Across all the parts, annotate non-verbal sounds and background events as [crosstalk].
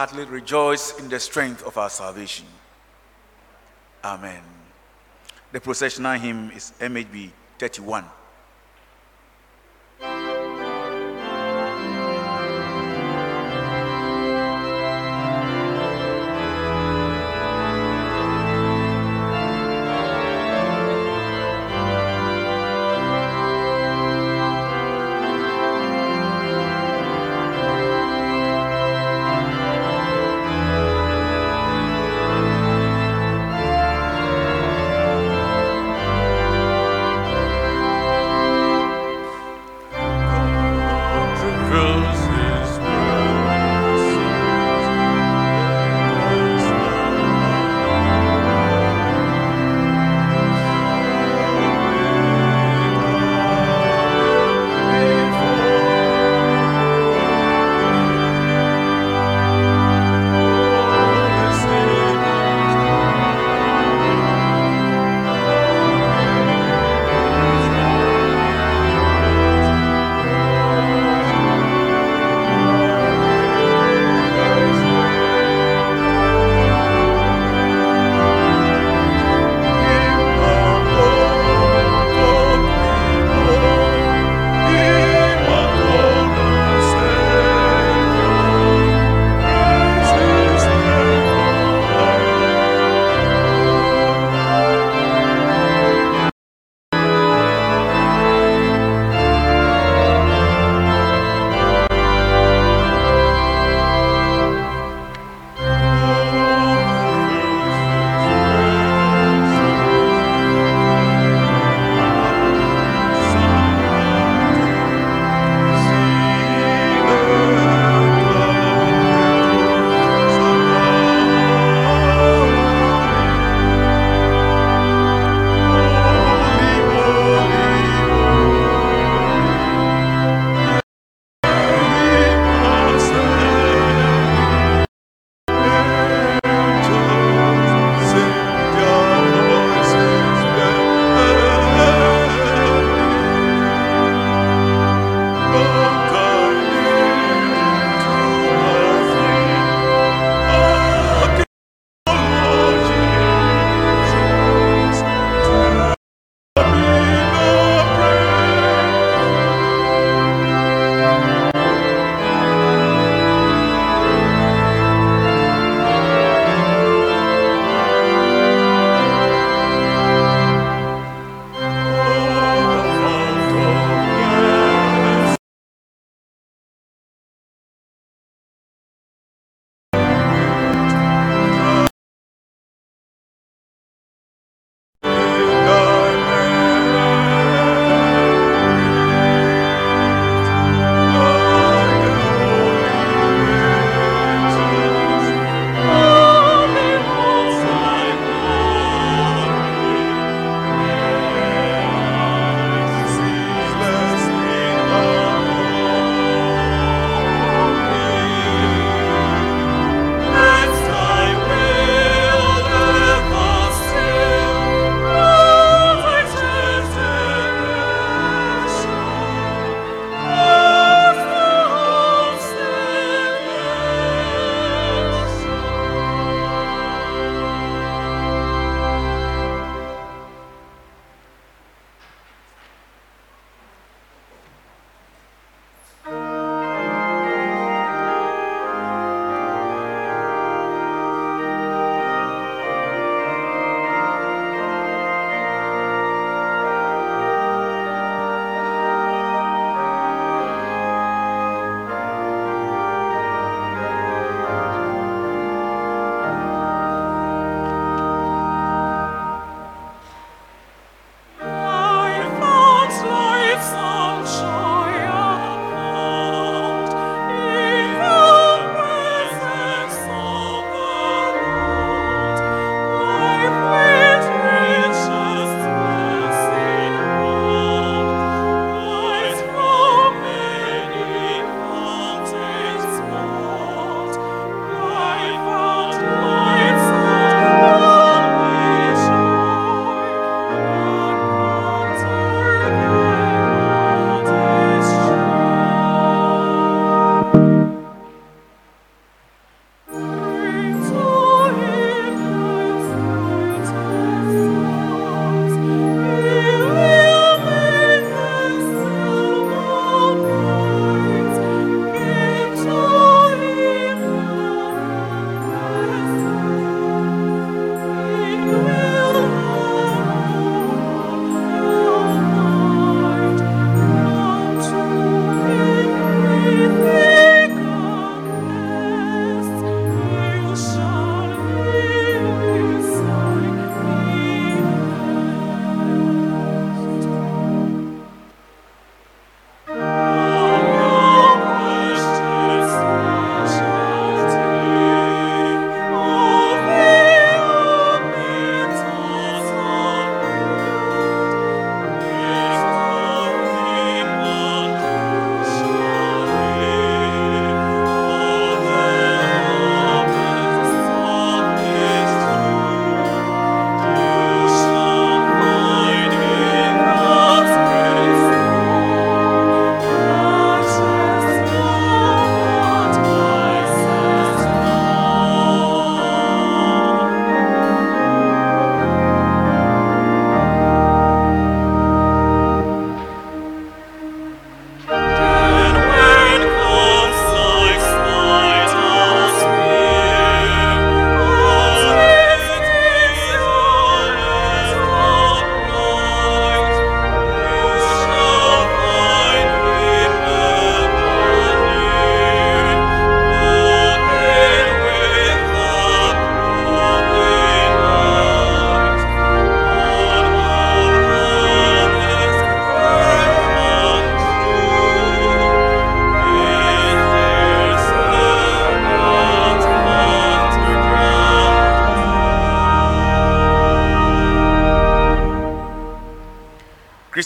heartily rejoice in the strength of our salvation. Amen. The processional hymn is MHB 31.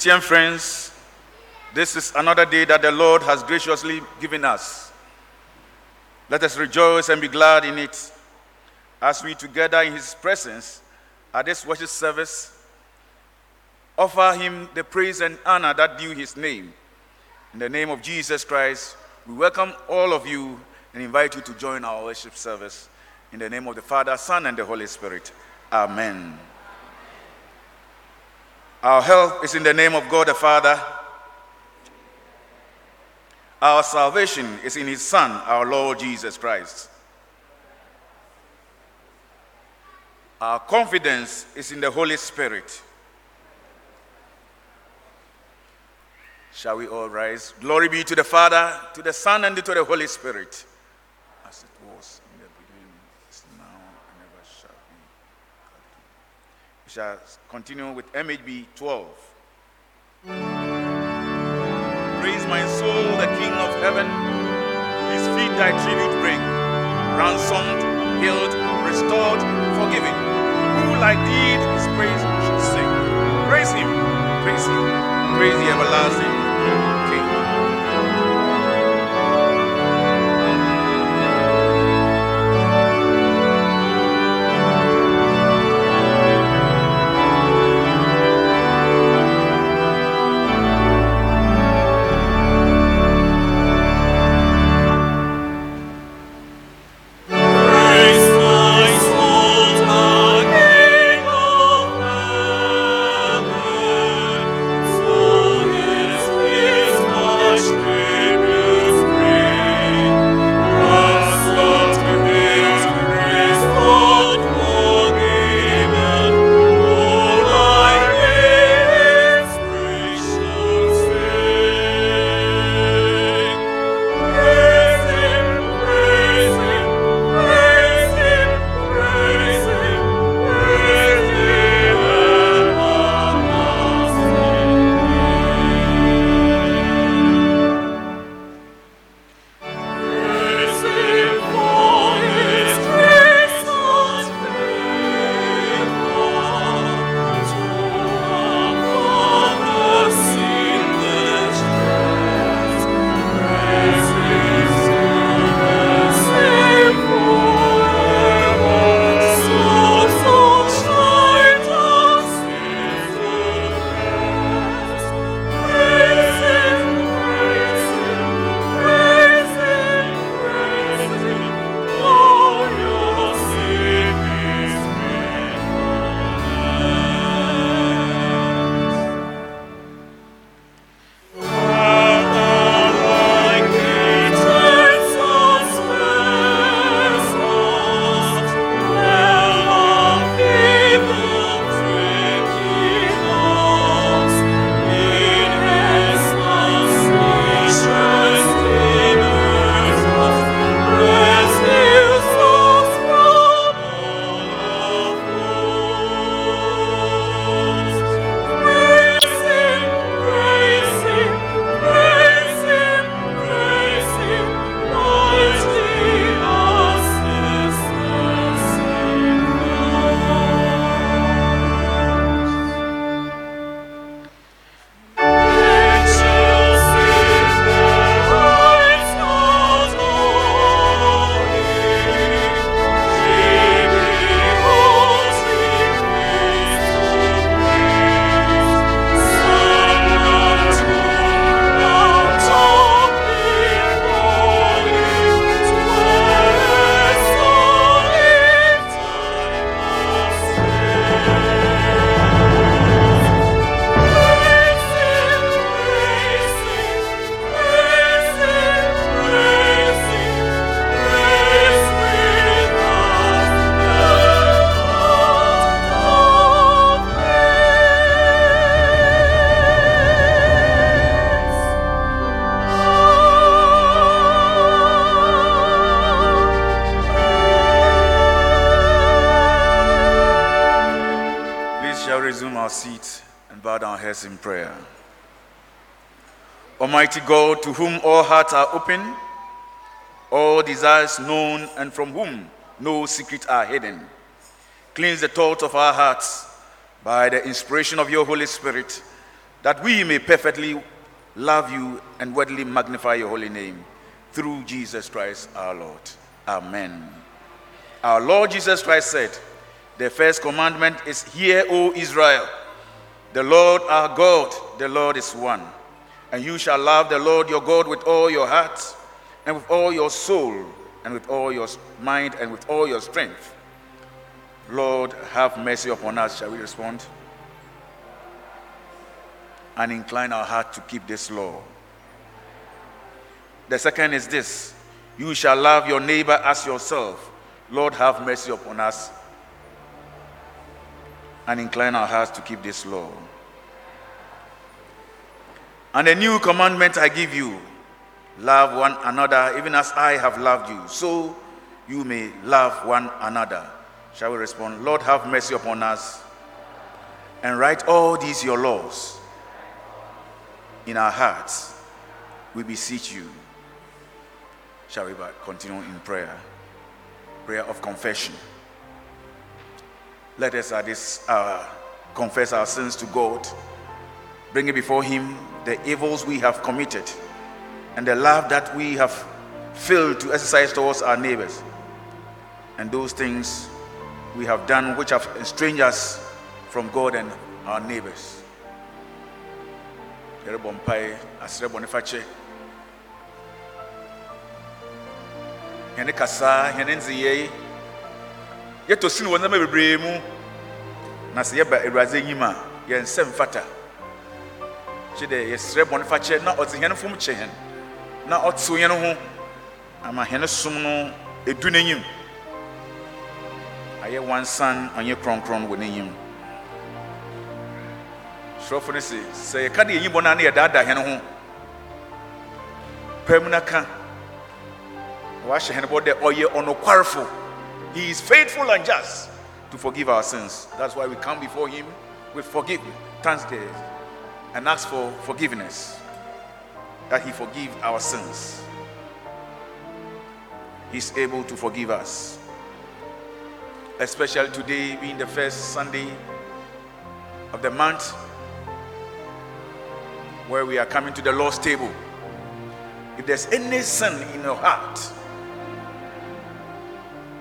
Christian friends, this is another day that the Lord has graciously given us. Let us rejoice and be glad in it as we together in His presence at this worship service offer Him the praise and honor that due His name. In the name of Jesus Christ, we welcome all of you and invite you to join our worship service. In the name of the Father, Son, and the Holy Spirit. Amen. Our help is in the name of God the Father. Our salvation is in His Son, our Lord Jesus Christ. Our confidence is in the Holy Spirit. Shall we all rise? Glory be to the Father, to the Son, and to the Holy Spirit shall continue with MHB 12. Praise my soul, the King of heaven. His feet thy tribute bring. Ransomed, healed, restored, forgiven. Who like thee his praise should sing? Praise him, praise him, praise the everlasting to whom all hearts are open, all desires known, and from whom no secrets are hidden, cleanse the thoughts of our hearts by the inspiration of your Holy Spirit, that we may perfectly love you and worthily magnify your holy name through Jesus Christ our Lord. Amen. Our Lord Jesus Christ said, The first commandment is, Hear, O Israel, the Lord our God, the Lord is one. And you shall love the Lord your God with all your heart, and with all your soul, and with all your mind, and with all your strength. Lord, have mercy upon us. Shall we respond? And incline our heart to keep this law. The second is this you shall love your neighbor as yourself. Lord, have mercy upon us and incline our hearts to keep this law. And a new commandment I give you love one another, even as I have loved you, so you may love one another. Shall we respond? Lord, have mercy upon us and write all these your laws in our hearts. We beseech you. Shall we continue in prayer? Prayer of confession. Let us at this hour confess our sins to God, bring it before Him the evils we have committed and the love that we have failed to exercise towards our neighbors, and those things we have done which have estranged us from God and our neighbors. yɛtɔ wɔ bebree mu na sɛ yɛba awurade a kye dɛ yɛsrɛ bɔne fakyɛ na ɔte hɛn fom kyɛ hɛn. Na ɔtew yɛn ho ama hɛn som no edu n'enyim. Ayɛ wansan ɔnyɛ kronkron wɔ n'enyim. Sɔrɔfo no se sɛ yɛka de yɛnyi bɔne a na yɛdaadaa hɛn ho pɛm na ka. Wahyɛ hɛn bɔ dɛ ɔyɛ ɔnokwarefo. He is faithful and just to forgive our sins. That's why we come before him with forgive thanksgiving and ask for forgiveness that he forgive our sins he's able to forgive us especially today being the first sunday of the month where we are coming to the lord's table if there's any sin in your heart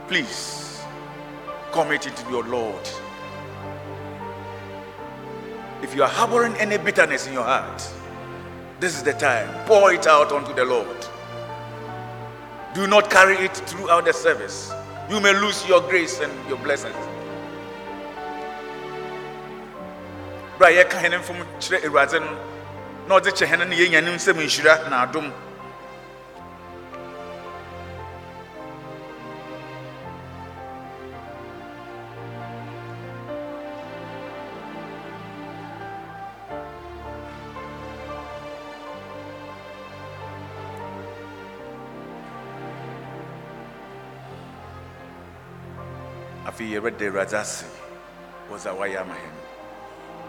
Please commit it to your Lord. If you are harboring any bitterness in your heart, this is the time. Pour it out onto the Lord. Do not carry it throughout the service. You may lose your grace and your blessings.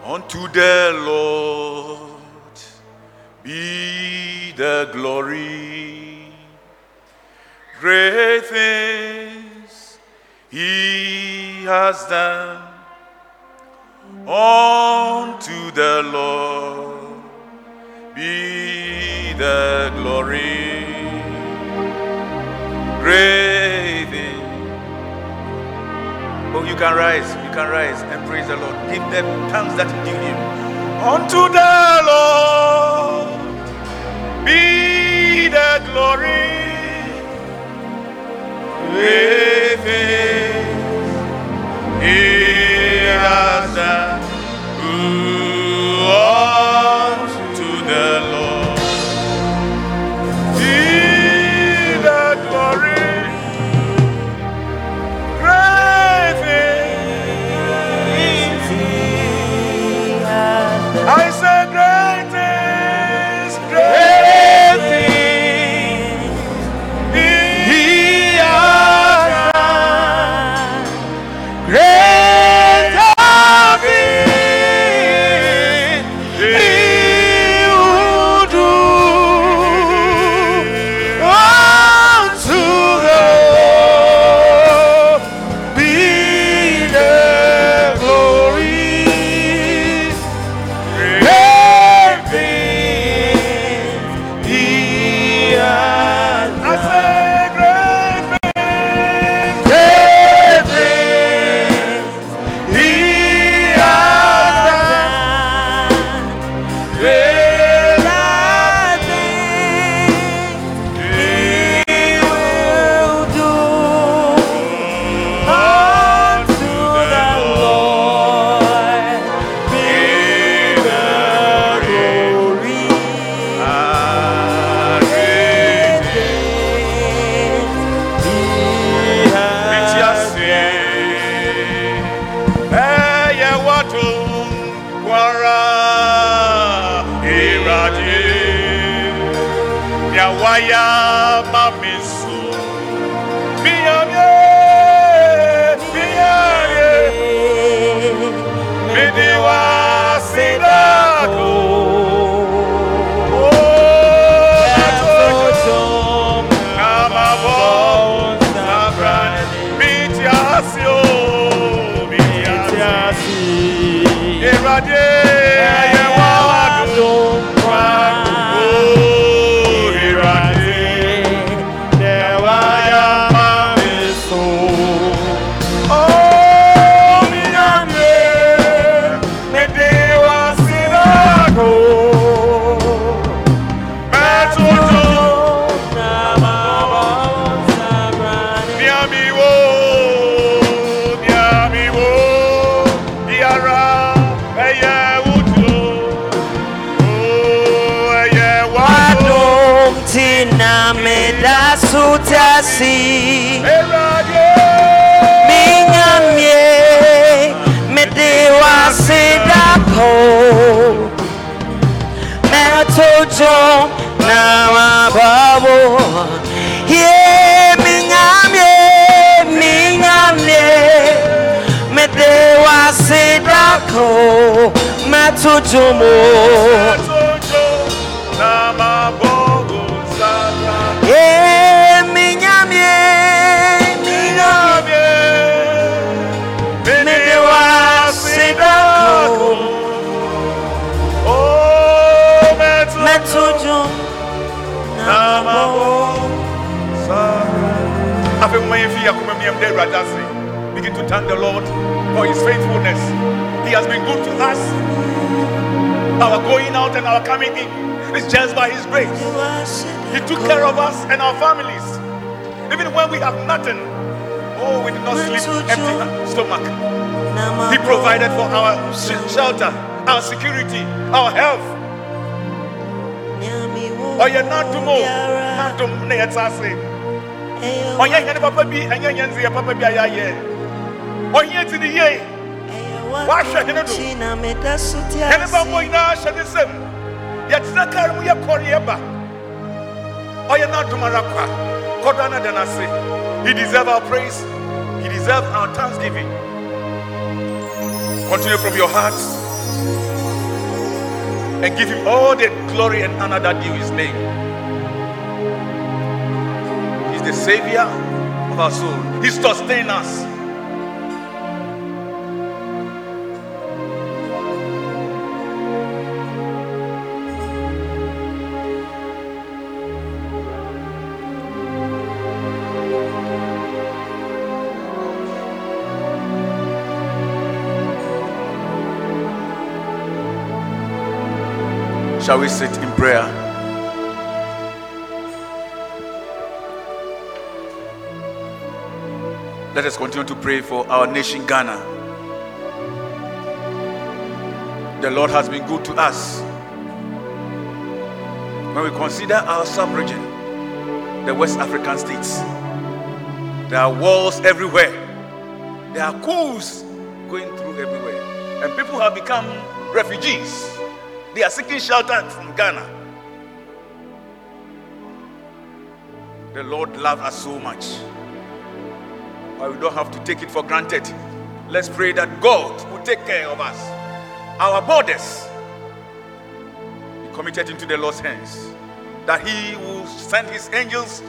Unto the lord be the glory. Great things he has done unto the lord be the glory. Great Oh, you can rise, you can rise and praise the Lord. Give them thanks that due him. Unto the Lord be the glory. With he wasidako Metojo na mababo Ye minyamye minyamye mede wasidako Metojo mo. Etojo, yɛmfi yɛ akoma mu yɛmda awurade ase begin to thank the lord for his faithfulness. He has been good to us. Our going out and our coming in is just by his grace. He took care of us and our families. Even when we have nothing oh we did not sleep empty stomach. He provided for our sh- shelter our security our health. Ɔyɛ n'adom o n'adom na yɛte ase ɔnyɛ hɛn papa bi ɛnyɛ ɔnyɛ ti ne yie wahwɛ hene do. Hene ba mmɔ ne mu yɛkɔre yɛba ɔyɛ no ase he deserve our praise. He deserve our thanksgiving. Continue from your heart. And give him all the glory and honor that due his name the savior of our soul. He sustains us. Shall we sit in prayer? Let us continue to pray for our nation, Ghana. The Lord has been good to us. When we consider our sub region, the West African states, there are wars everywhere, there are coups going through everywhere, and people have become refugees. They are seeking shelter from Ghana. The Lord loves us so much but we don't have to take it for granted. Let's pray that God will take care of us. Our borders be committed into the Lord's hands, that He will send His angels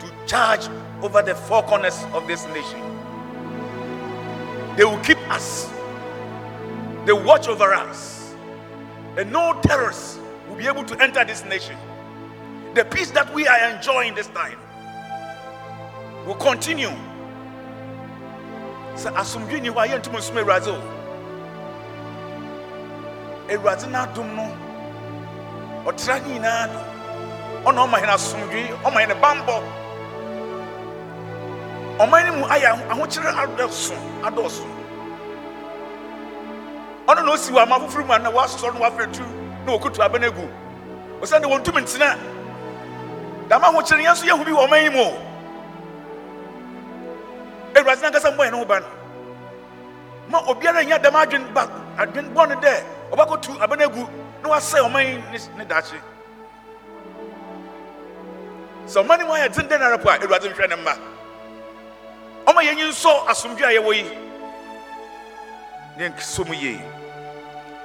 to charge over the four corners of this nation. They will keep us, they watch over us, and no terrorists will be able to enter this nation. The peace that we are enjoying this time will continue sɛ asomdwe ni hɔ a yɛntumi nsom awurade o. Awurade n'adom no ɔtra ne nyinaa do ɔna ɔma hene asomdwe ɔma hene bambɔ ɔman no mu ayɛ aho- ahokyere adɔso adɔso. Ɔno na osi wɔ ama foforɔ mu a na wasɔre no wafrɛ tu na wɔkutu abɛn agu. Ɔsɛne wɔntumi ntena. Dama ahokyere yɛn nso yɛhu bi wɔ ɔman yi mu o. awurade nankasa mbɔ yɛn ho ba ma obiara nya dɛm adwen ba adwen bɔ no dɛ ɔbɛkɔtu abɛn agu na wasɛe ɔman ne- daakye. Sɛ ɔma ne mu ayɛ den dɛn ara po a awurade nhwɛ ne mma. Ɔma yɛnyi nsɔ asomdwe a yɛwɔ yi. Ne nso yie.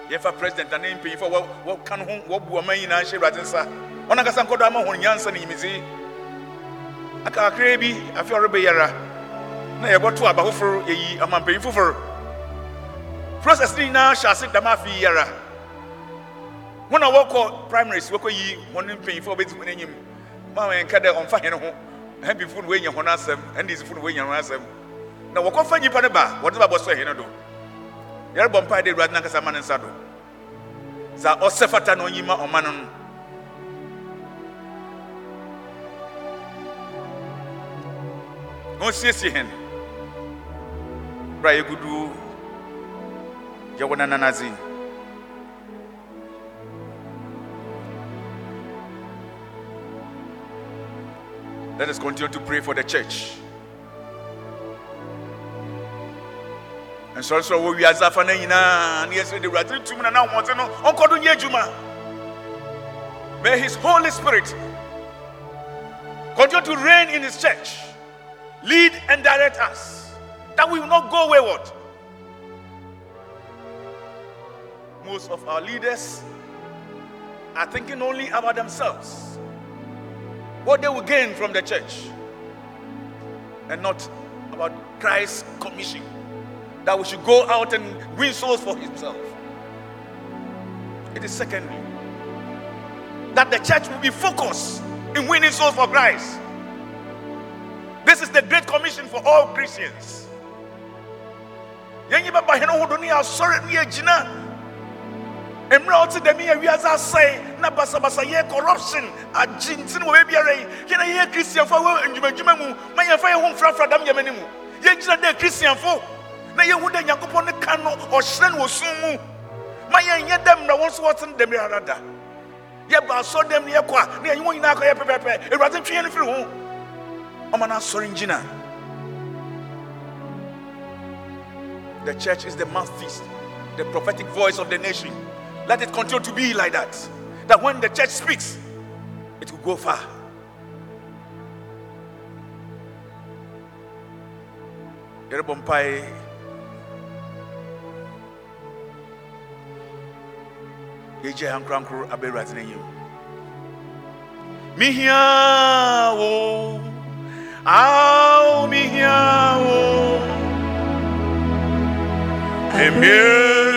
Yɛmfa president ane mpanyimfo a wɔ- wɔka no ho wɔbu ɔma nyinaa hyɛ awurade nsa. Ɔnankasa nkɔdɔ ama ho nyansa ne nyimidzi aka kakraa bi afe a ɔrebɛyɛra na yɛbɔto aba foforɔ yɛyi amampanyin foforɔ process ne nyinaa hyɛ ase dama afe yi yɛra wɔn a wɔkɔ primaries wɔkɔ yi wɔn mpanyinfoɔ a wɔbɛdi wɔn anim maa wɔn nka dɛ ɔnfa hɛn ho. Ɛnbifo no wɔanya wɔn asɛm ɛndisifo no wɔanya wɔn asɛm. Na wɔkɔfa nyimpa no ba wɔde ba bɔ so hɛn do. Yɛrebɔ mpae de awurade nankasa ma ne nsa do. Sɛ ɔsɛ fata na ɔnyi ma ɔma no no. Na ɔnsiesie hɛn yɛwɔ nananadze Let us continue to pray for the church. nsɔresɔre wɔ wiase afa no nyinaa ne yɛsɛ de awurade tum na na ahoɔden no ɔnkɔdo nyɛ adwuma may his holy spirit continue to reign in his church lead and direct us that we will not go wayward most of our leaders are thinking only about themselves what they will gain from the church and not about Christ's commission that we should go out and win souls for himself. It is secondly that the church will be focused in winning souls for Christ. This is the great commission for all Christians. Yɛnyi bɛba hɛn ahodoɔ ne asɔre ne agyina mmerɛ a ɔte dɛm yɛ wiase asɛe na basabasa yɛ corruption agye nti no wɔ baabiara yi yɛna yɛyɛ kristianfo a wɔ ndwumadwuma mu ma yɛmfa yɛ ho mfrafra dam yɛmani mu. Yɛngyina dɛ kristianfo na yɛhu dɛ nyankopɔn ne ka no ɔhyerɛ no wɔ mu. Ma yɛnyɛ dɛ mmerɛ wɔn nso wɔte no dɛm ara da yɛba asɔre dɛm ne yɛkɔ a na yɛnyi wɔn nyinaa akɔyɛ pɛpɛpɛ. Awurade ntwe yɛn no firi ho. Ɔma no asɔre ngyina the church is the mouthpiece the prophetic voice of the nation. Let it continue to be like that that when the church speaks it will go far. Wo ao mehia emie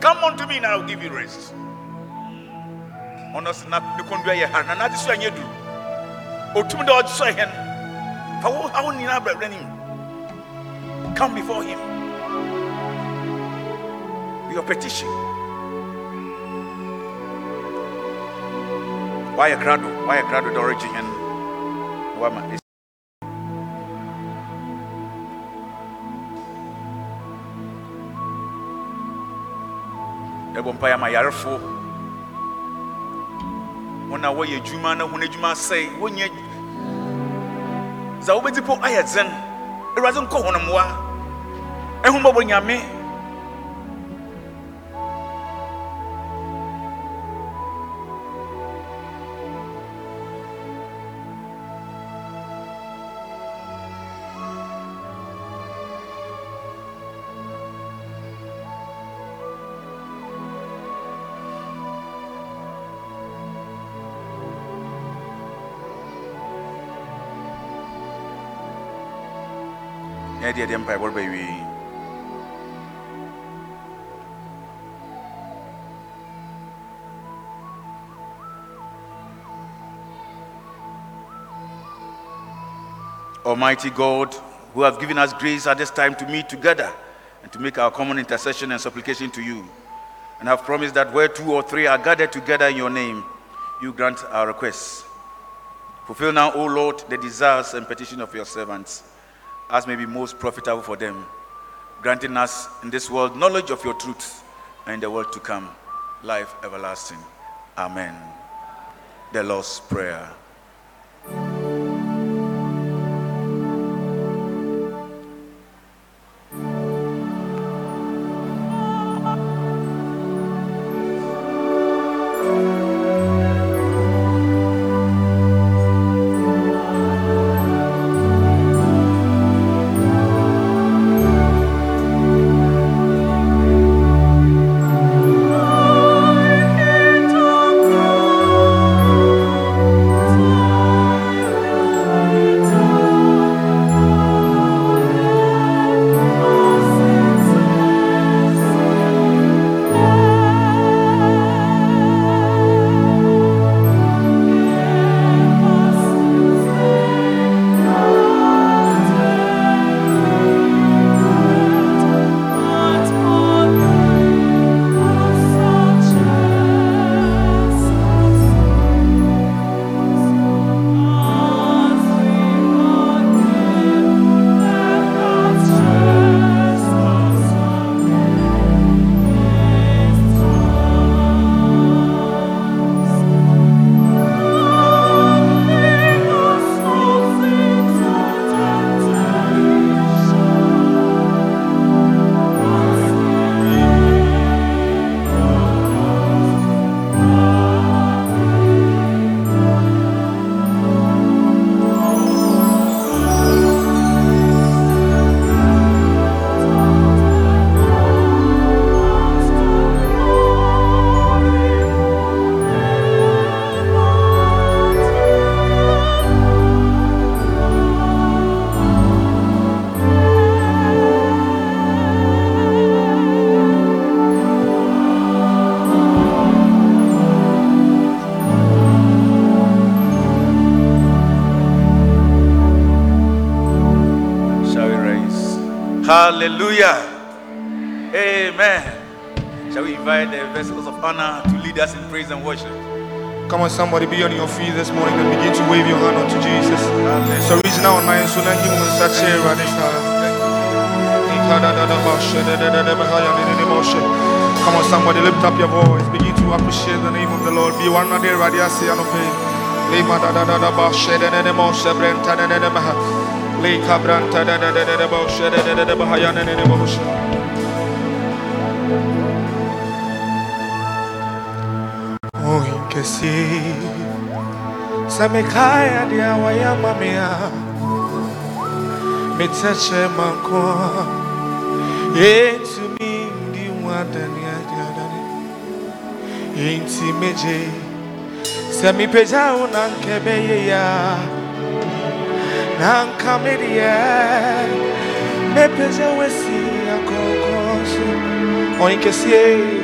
come unto me and i will give you rest. Ɔno sɛ na ne kɔndua yɛ ha na nade so anyɛ duru ɔtumi dɛ ɔgye so ɛhɛ fa wo hawo nyinaa brɛbrɛ nim come before him. With your petition. Wayɛ krado wayɛ krado dɛ ɔregye hɛn na wama ɛbɔ mpa yɛ ama yarefoɔ wɔn a wɔyɛ adwuma na wɔn adwuma asɛe wɔnyɛ dza wobɛdi po ayɛ dzen. Awurade nkɔ hɔnommoa ɛho mmɔbɔ nyame no bɛwie Almighty God, who have given us grace at this time to meet together and to make our common intercession and supplication to you, and have promised that where two or three are gathered together in your name, you grant our requests. Fulfill now, O Lord, the desires and petition of your servants, as may be most profitable for them, granting us in this world knowledge of your truth and in the world to come, life everlasting. Amen. The Lord's Prayer. Somebody be on your feet this morning and begin to wave your hand unto Jesus. So reach now on my hands, so now you will such a Come on, somebody lift up your voice. Begin to appreciate the name of the Lord. Be one day radiasi da ba shede ne ne mo inkesi Samekaya dia waya mamia Mitache manko Yetu mindi wadani adani Inti meje. Sami peja unankebeye ya Nankamedia Mepeja wesi akokosu Oh, inkesi Oh, inkesi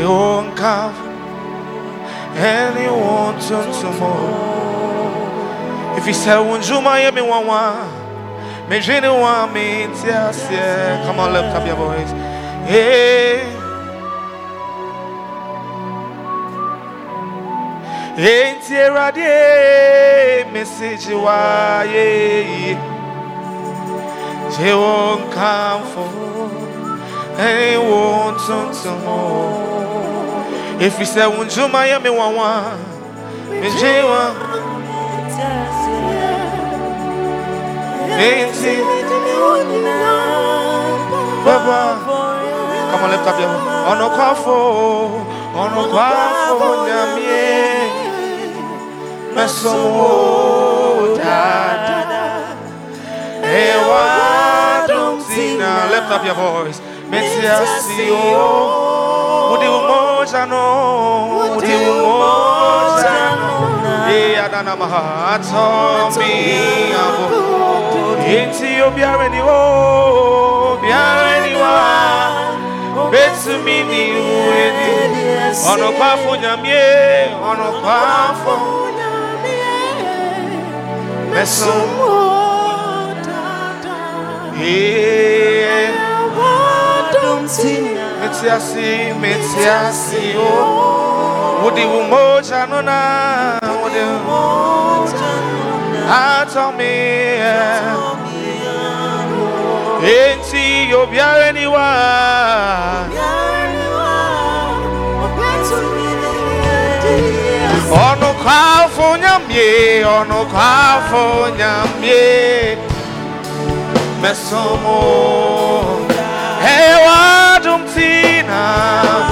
ye You won't come anyone to tomorrow If you say unjuma ye me wawa, me jini wa me tiasye. Come on, lift up your voice. Hey. Enti erade message wa ye Je won kamfo Hey won tuntumo If you say unjuma ye me wawa? Me je wa Enti Baba. On lift up your voice Ono kwafo Ono kwafo nyamie. Mesomo dada. Ewa dumtina Lift up your voice. Metiasio Udi umoja no Udi umoja no Ye adana maha Atomi abo. Inti obiare ni wo Obiare ni wa Betumi ni uedi Ono kwafo nyamie. Ono kwafo Mesomo Yeah Metiasi, metiasi, oh. Udi umoja nona, udi umoja Hata mi, eh. enti yobiare ni wa. Ono kwafo nyamye, ono kwafo nyamye. Mesomo, hewa dumtina. Metiasi,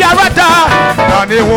biara daa. na ne ho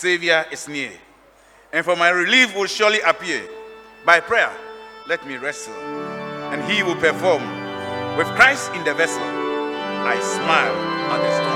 Savior is near, and for my relief will surely appear. By prayer, let me wrestle, and he will perform. With Christ in the vessel, I smile at the storm.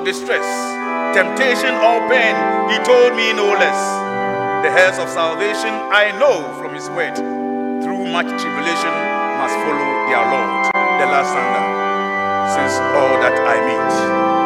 Or distress, temptation or pain? He told me no less. The heirs of salvation I know from his word. Through much tribulation must follow their Lord. The last standard. Since all that I meet.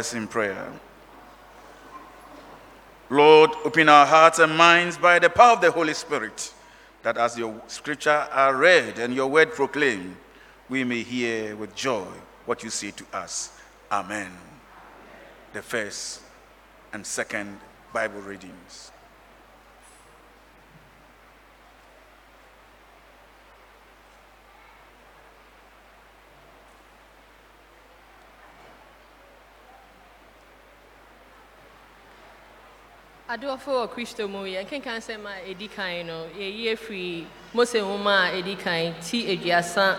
Heads in prayer. Lord, open our hearts and minds by the power of the Holy Spirit, that as your scripture are read and your word proclaimed, we may hear with joy what you say to us. Amen. The first and second Bible readings. Wɔ kristo mu a ɛdi kan no. Yɛyi afiri mose nwoma a ɛdi kan ti aduasa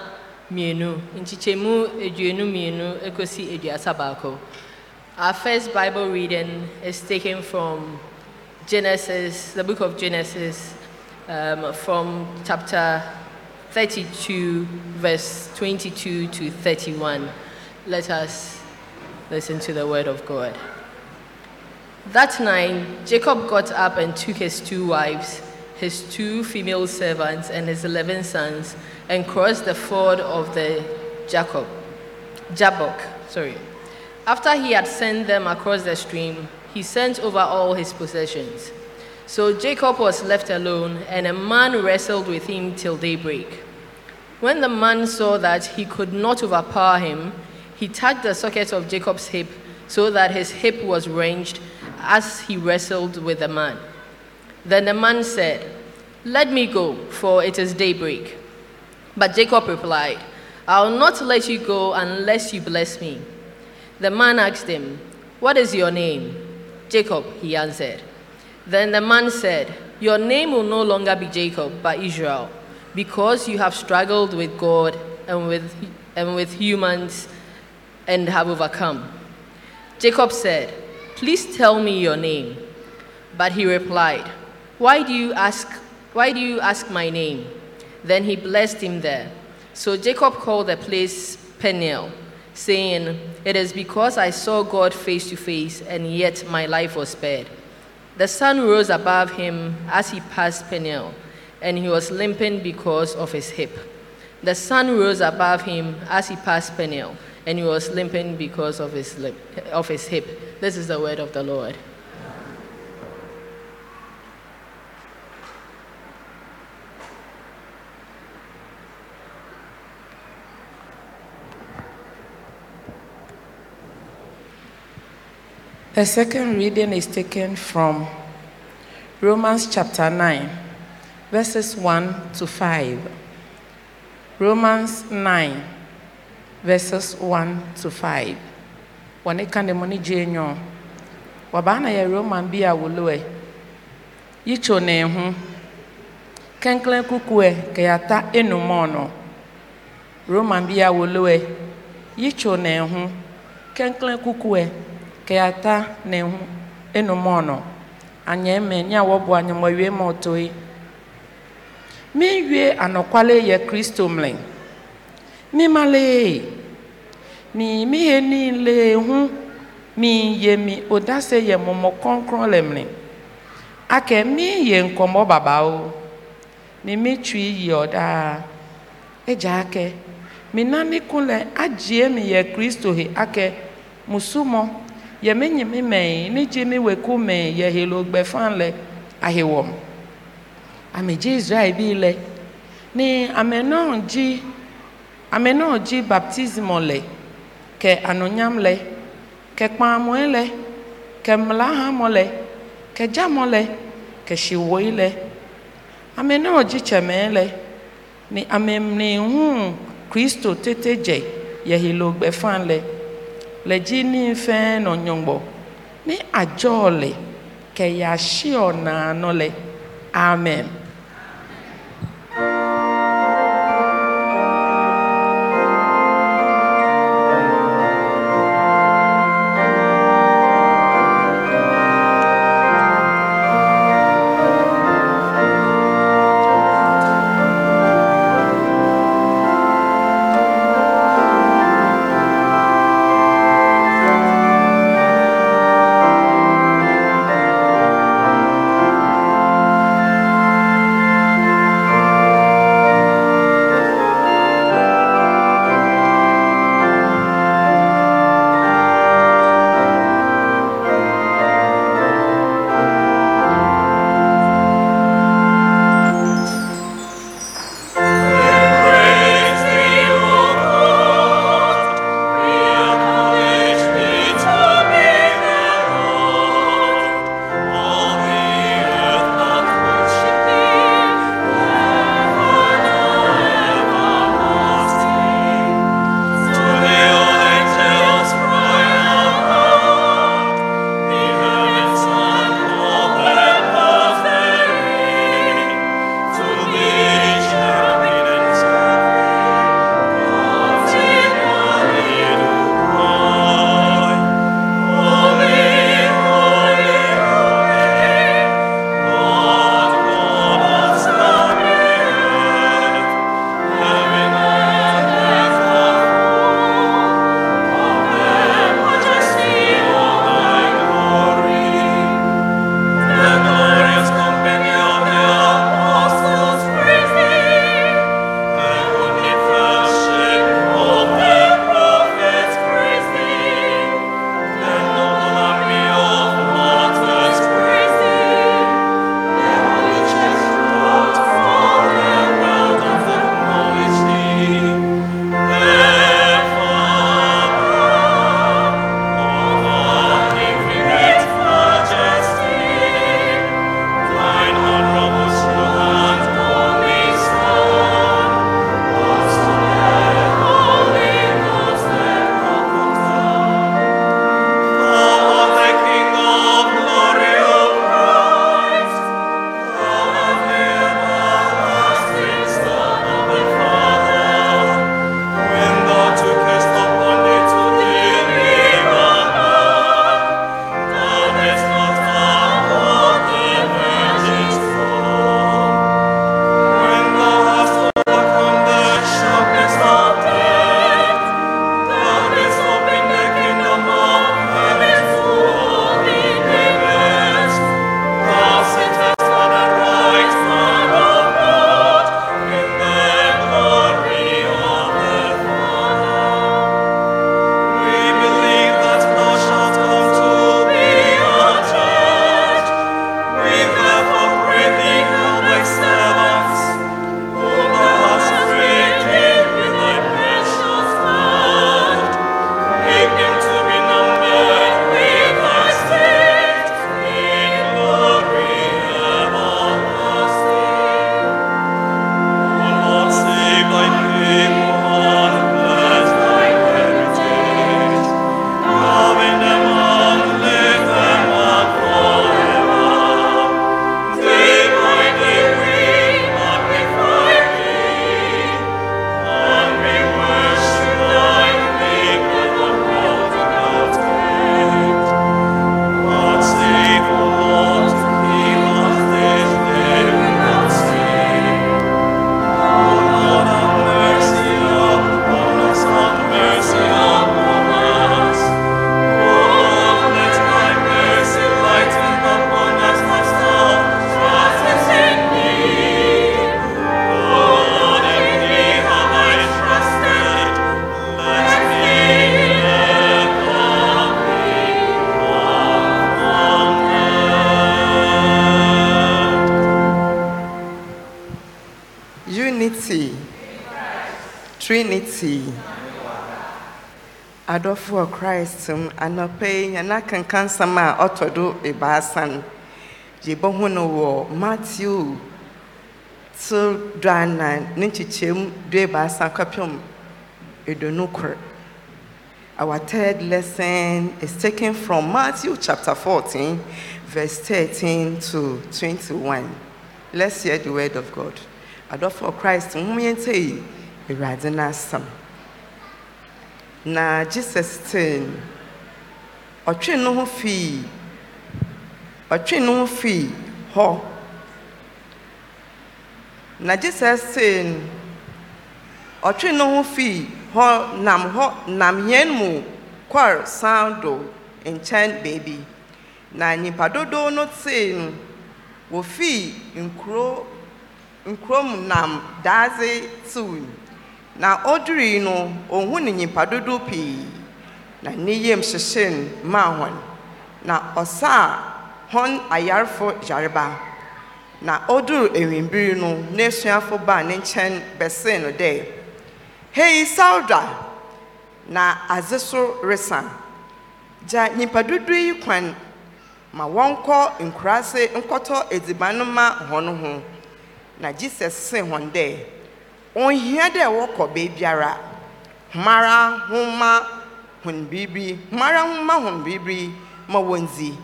mmienu nkyekyɛmu aduonu mmienu aduasa baako our first bible reading is taken from genesis the book of genesis um, from chapter 32 verse 22 to 31 let us listen to the word of god that night, Jacob got up and took his two wives, his two female servants, and his eleven sons, and crossed the ford of the Jacob, Jabbok. Sorry. After he had sent them across the stream, he sent over all his possessions. So Jacob was left alone, and a man wrestled with him till daybreak. When the man saw that he could not overpower him, he touched the socket of Jacob's hip so that his hip was wrenched as he wrestled with the man. Then the man said, Let me go, for it is daybreak. But Jacob replied, I will not let you go unless you bless me. The man asked him, What is your name? Jacob, he answered. Then the man said, Your name will no longer be Jacob, but Israel, because you have struggled with God and with, and with humans and have overcome. Jacob said, Please tell me your name. But he replied, Why do you ask why do you ask my name? Then he blessed him there. So Jacob called the place Peniel, saying, It is because I saw God face to face, and yet my life was spared. The sun rose above him as he passed Peniel, and he was limping because of his hip. The sun rose above him as he passed Peniel, and he was limping because of his, lip, of his hip. This is the word of the Lord. The second reading is taken from Romans chapter 9, verses 1 to 5. Romans 9, verses 1 to 5. Wɔne ka ne mo ne gye nyo. Wɔbaa na yɛ Roman bi a woloɛ. Yitso ne ho. Kenklen kukue kɛyata enumɔ no. Roman bi a woloɛ. Yitso ne ho. Kenklen kukue kɛyata ne ho enumɔ no. Anyɛ mɛ ní awɔ bo anyamɔwie yi. Míwie anɔkwale yɛ Kristo mlɛ. Mímale ni mi he ni le hu mi ye mi odase yɛ mɔmɔ kɔnkɔn le mlɛ. Akɛ mi ye nkɔmɔ mi tui yɔ daa. Edza akɛ mi nani kun lɛ mi yɛ Kristo he akɛ musumɔ yɛ mi nyi mi mɛ ni dzi mi weku mɛ yɛ helo gbɛfan lɛ ahewɔm. Amedze Israel bi lɛ ni ame náà dzi ame náà dzi baptismo le ke anonyam le ke kpamɔe le ke mla hã mɔ le ke dzamɔ le ke siwoe le. Ame náà dzi tseme le ni ame mli hu kristo tete dze yehilo gbefa le. Le dzi ni fɛn nɔ nyɔgbɔ ni adzɔ le ke na nɔ le. Amen. Adɔfoɔ Christ mu anɔpa yi yɛn akenka nsɛm a ɔtɔ do ebaasa no yɛbɛhu no wɔ Matthew to do anan ne nkyekyɛmu do ebaasa kɔpem aduonu kor. Our third lesson is taken from Matthew chapter 14, verse 13 to 21. Let's hear the word of God. Adɔfoɔ Christ mu yɛnte yi Awurade n'asɛm. Na Jesus tee no, ɔtwe ne ho fii ɔtwe ne ho fii hɔ. Na Jesus tee no, ɔtwe ne ho fii hɔ nam hɔ nam hɛn mu kɔr san do nkyɛn baabi. Na nnipa dodow no tee no, wofii nkuro nkurom nam daadze tiw na odurii no ohuu ne nyimpa dodow pii. Na ne yam hyehyee no maa hɔn. Na ɔsaa hɔn ayarfo yareba na no n'esuafo baa ne nkyɛn bɛsee no dɛ hei sauda na adze so resa. Gya nyimpa dodow yi kwan ma wɔnkɔ nkuraase nkɔtɔ edziban no ma na jesus see hɔn dɛ ɔnhia dɛ wɔkɔ beebiara homara homa biribi homara homa biribi ma wɔndzi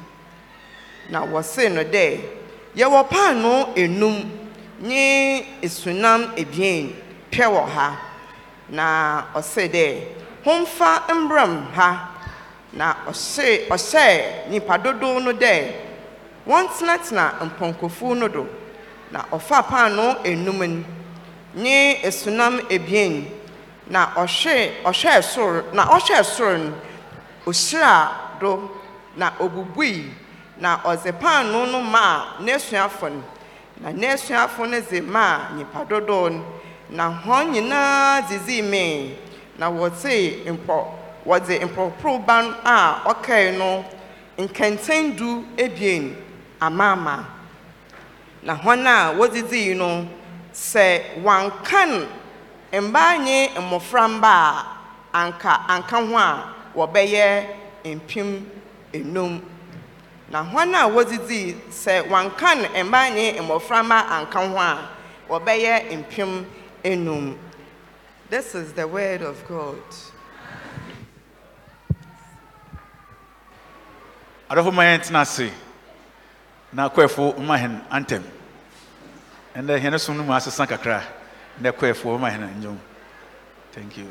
na wɔsee no enum ne esunam ebien pɛ ha na ɔsee dɛ mbram ha na ɔhyee ɔhyɛɛ nnipa dodow no dɛ wɔntenatena mpɔnkɔfuw no na ɔfaa paanoo enum no ne esunam ebien. Na ɔhwee ɔhwɛɛ soro na ɔhwɛɛ soro no ohyiraa do na obubui. Na ɔdze paanoo no maa n'esuafo no. Na n'esuafo no dze maa nnipa dodow no. Na hɔn nyinaa dzidzii mee na wɔtsee mpɔ wɔdze mpɔporow ba no a ɔkae no nkɛntɛn du ebien amaama. Na hɔn a wodzidzii no sɛ wɔankan mbaa nye mmɔframma a anka anka ho a wɔbɛyɛ mpem enum. Na hɔn a wodzidzii sɛ wɔankan mbaa nye mmɔframma anka ho a wɔbɛyɛ mpem enum. This is the word of god. Adɔfo ma yɛn ase. Na akɔɛfo ma hɛn antɛm ɛnɛ hɛn som no mu asesa kakra na hɛn nnwom thank you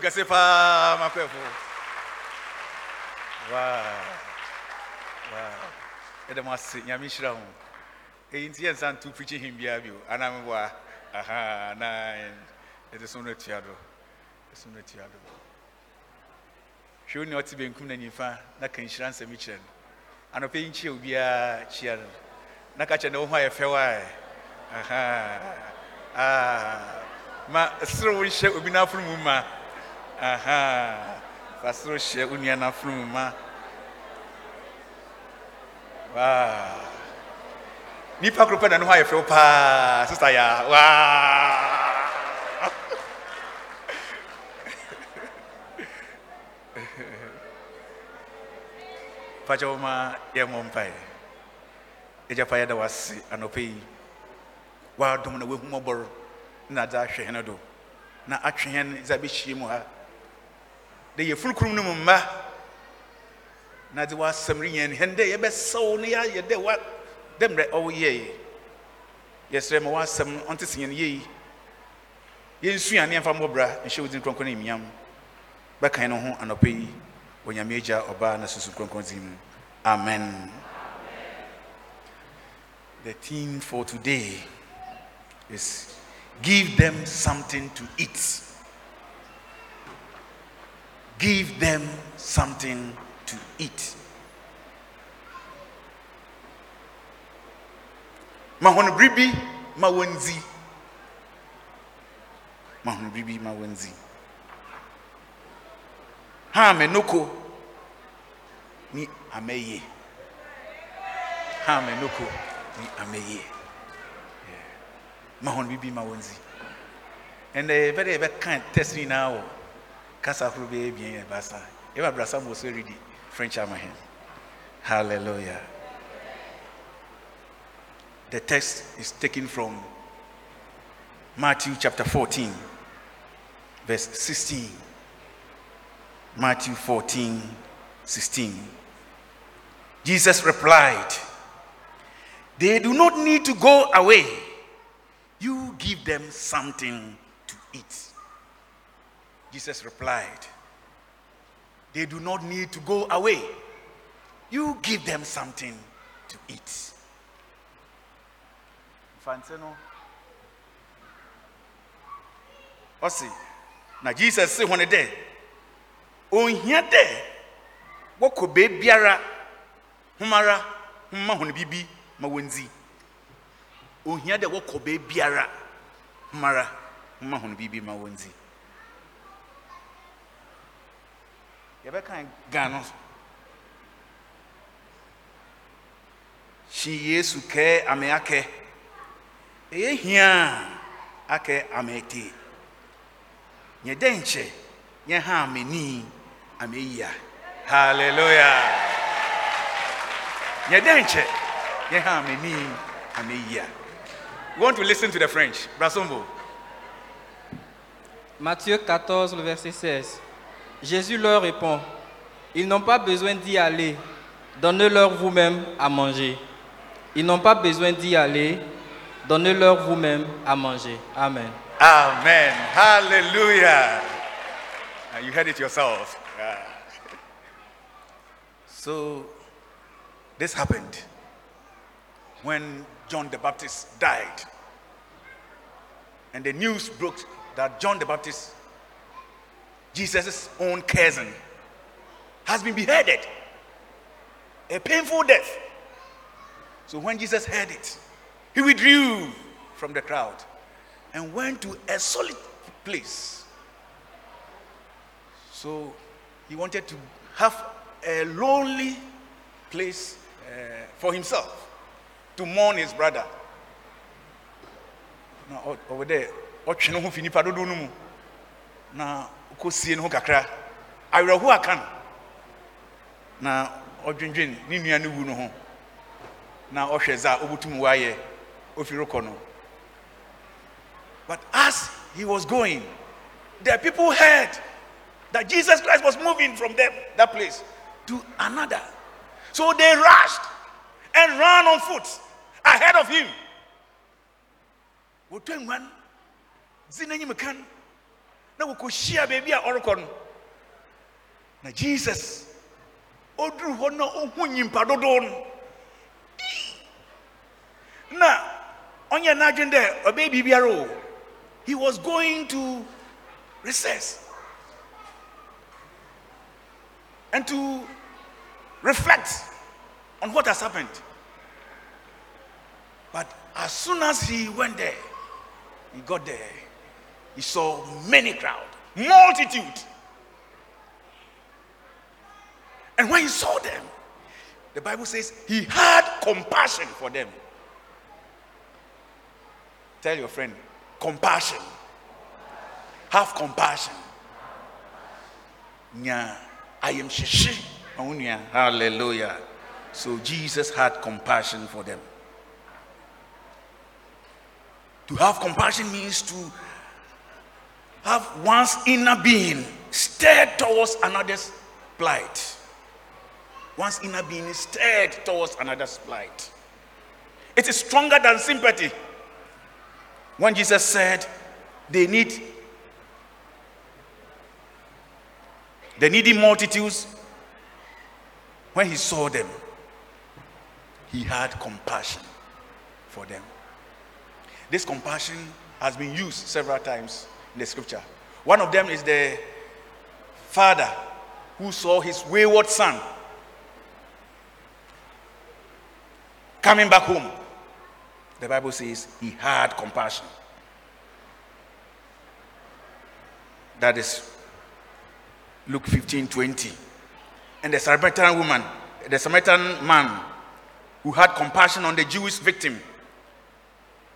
mo nsɛm kɛse paa makɔɛfo wow wow ɛdɛ mo ase nyame hyira ho ɛyi nti yɛnsa nto meboa aha na ɛde so no do ɛso no do hwɛ wo nea ɔte na nifa na ka nhyira nsɛm kyerɛ no no na ka kyerɛ ne wo ho aha. Ah. Ma serew nhyɛ obi mu ma aha. Fa hyɛ wo nua n'afono mu ma. Waa nipa koro pɛ ne ho ayɛ fɛw paa sista ya. Waa [laughs] fakyɛ wo ma yɛmmɔ mpae. Ɛgyapa yɛda wase anɔpɛ yi. Waadom na wahu na adze ahwɛ hɛn do. Na atwe hɛn dze mu ha. Dɛ yɛfunu kurom no mu mma na dze w'asɛm renyɛ hɛn dɛ yɛbɛsɛw na yɛayɛ dɛ wa dɛ mmerɛ ɔwoyɛe yɛsrɛ ma w'asɛm ɔnte se yɛn yɛyi yɛnsua ne yɛmfa mmɔbra nhyɛ wo din kronkron ne imiam bɛkan no ho anɔpɛ yi wɔ nyame agya ɔbaa na susu kronkron din mu amen. The theme for today is give them something to eat give them something to eat. Ma hɔn biribi ma wɔndzi ma hɔn biribi ma wɔndzi ha menoko ni ameye. Ha menoko ni ameye. Ma hɔn biribi ma wɔndzi ɛnɛ yɛbɛ dɛ yɛbɛka test nyinaa wɔ kasa ahorow bɛyɛ ebien yɛ baasa yɛbɛ abrasa mo so redi french ama hɛn hallelujah. The text is taken from matthew chapter 14 verse 16 matthew 14 16 jesus replied they do not need to go away. You give them something to eat. Jesus replied, They do not need to go away. You give them something to eat. Ɔsi, na Jesus si wɔn dɛ, ohia dɛ wɔkɔ beebiara, homara, homa wɔn bibi ma di. ohia dɛ wɔkɔ beebiara mmara mma ho no biribi ma yɛbɛka ghana hyi yesu kɛɛ ame akɛ ɛyɛ hia a akɛ ame te nyɛ dɛ nkyɛ nyɛ ha ameni ame yia hallelujah nyɛ dɛ nkyɛ nyɛ ha ameni ame yia We want to listen to the French. Brasombo. Matthieu 14, le verset 16. Jésus leur répond, Ils n'ont pas besoin d'y aller, donnez-leur vous-même à manger. Ils n'ont pas besoin d'y aller, donnez-leur vous-même à manger. Amen. Amen. Hallelujah. And you heard it yourself. Yeah. So, this happened when John the Baptist died. And the news broke that John the Baptist, Jesus' own cousin, has been beheaded. A painful death. So when Jesus heard it, he withdrew from the crowd and went to a solid place. So he wanted to have a lonely place uh, for himself to mourn his brother. Na ɔ- ɔwɔ dɛ ne ho fi nipa dodoɔ no mu na ɔkɔsie ne ho kakra. Awerɛho aka no na ɔdwendwen ne nua no wu no ho. Na ɔhwɛ dza a ɔbɛtum wayɛ ɔfiri rekɔ no. But as he was going the people heard that jesus christ was moving from them, that place to another. So they rushed and ran on foot ahead of him. Wɔtwa nguan dzi n'anim kan na wɔkɔhyia baabi a ɔrekɔ no. Na jesus ɔduru hɔ na ɔhu nyimpa dodoɔ no. Na ɔnyɛ n'adwene dɛ ɔbɛyɛ biribiara o. He was going to recess. And to reflect on what has happened. But as soon as he went there he got there he saw many crowd multitude. And when he saw them the bible says he had compassion for them. Tell your friend compassion. Have compassion. Nya I am wo nua oh, hallelujah. So jesus had compassion for them. To have compassion means to have one's inner being stirred towards another's plight. One's inner being stirred towards another's plight. It is stronger than sympathy. When jesus said they need the needy multitudes, when he saw them, he had compassion for them. This compassion has been used several times in the scripture. One of them is the father who saw his wayward son coming back home. The Bible says he had compassion. That is Luke 15 20. And the Samaritan woman, the Samaritan man who had compassion on the Jewish victim,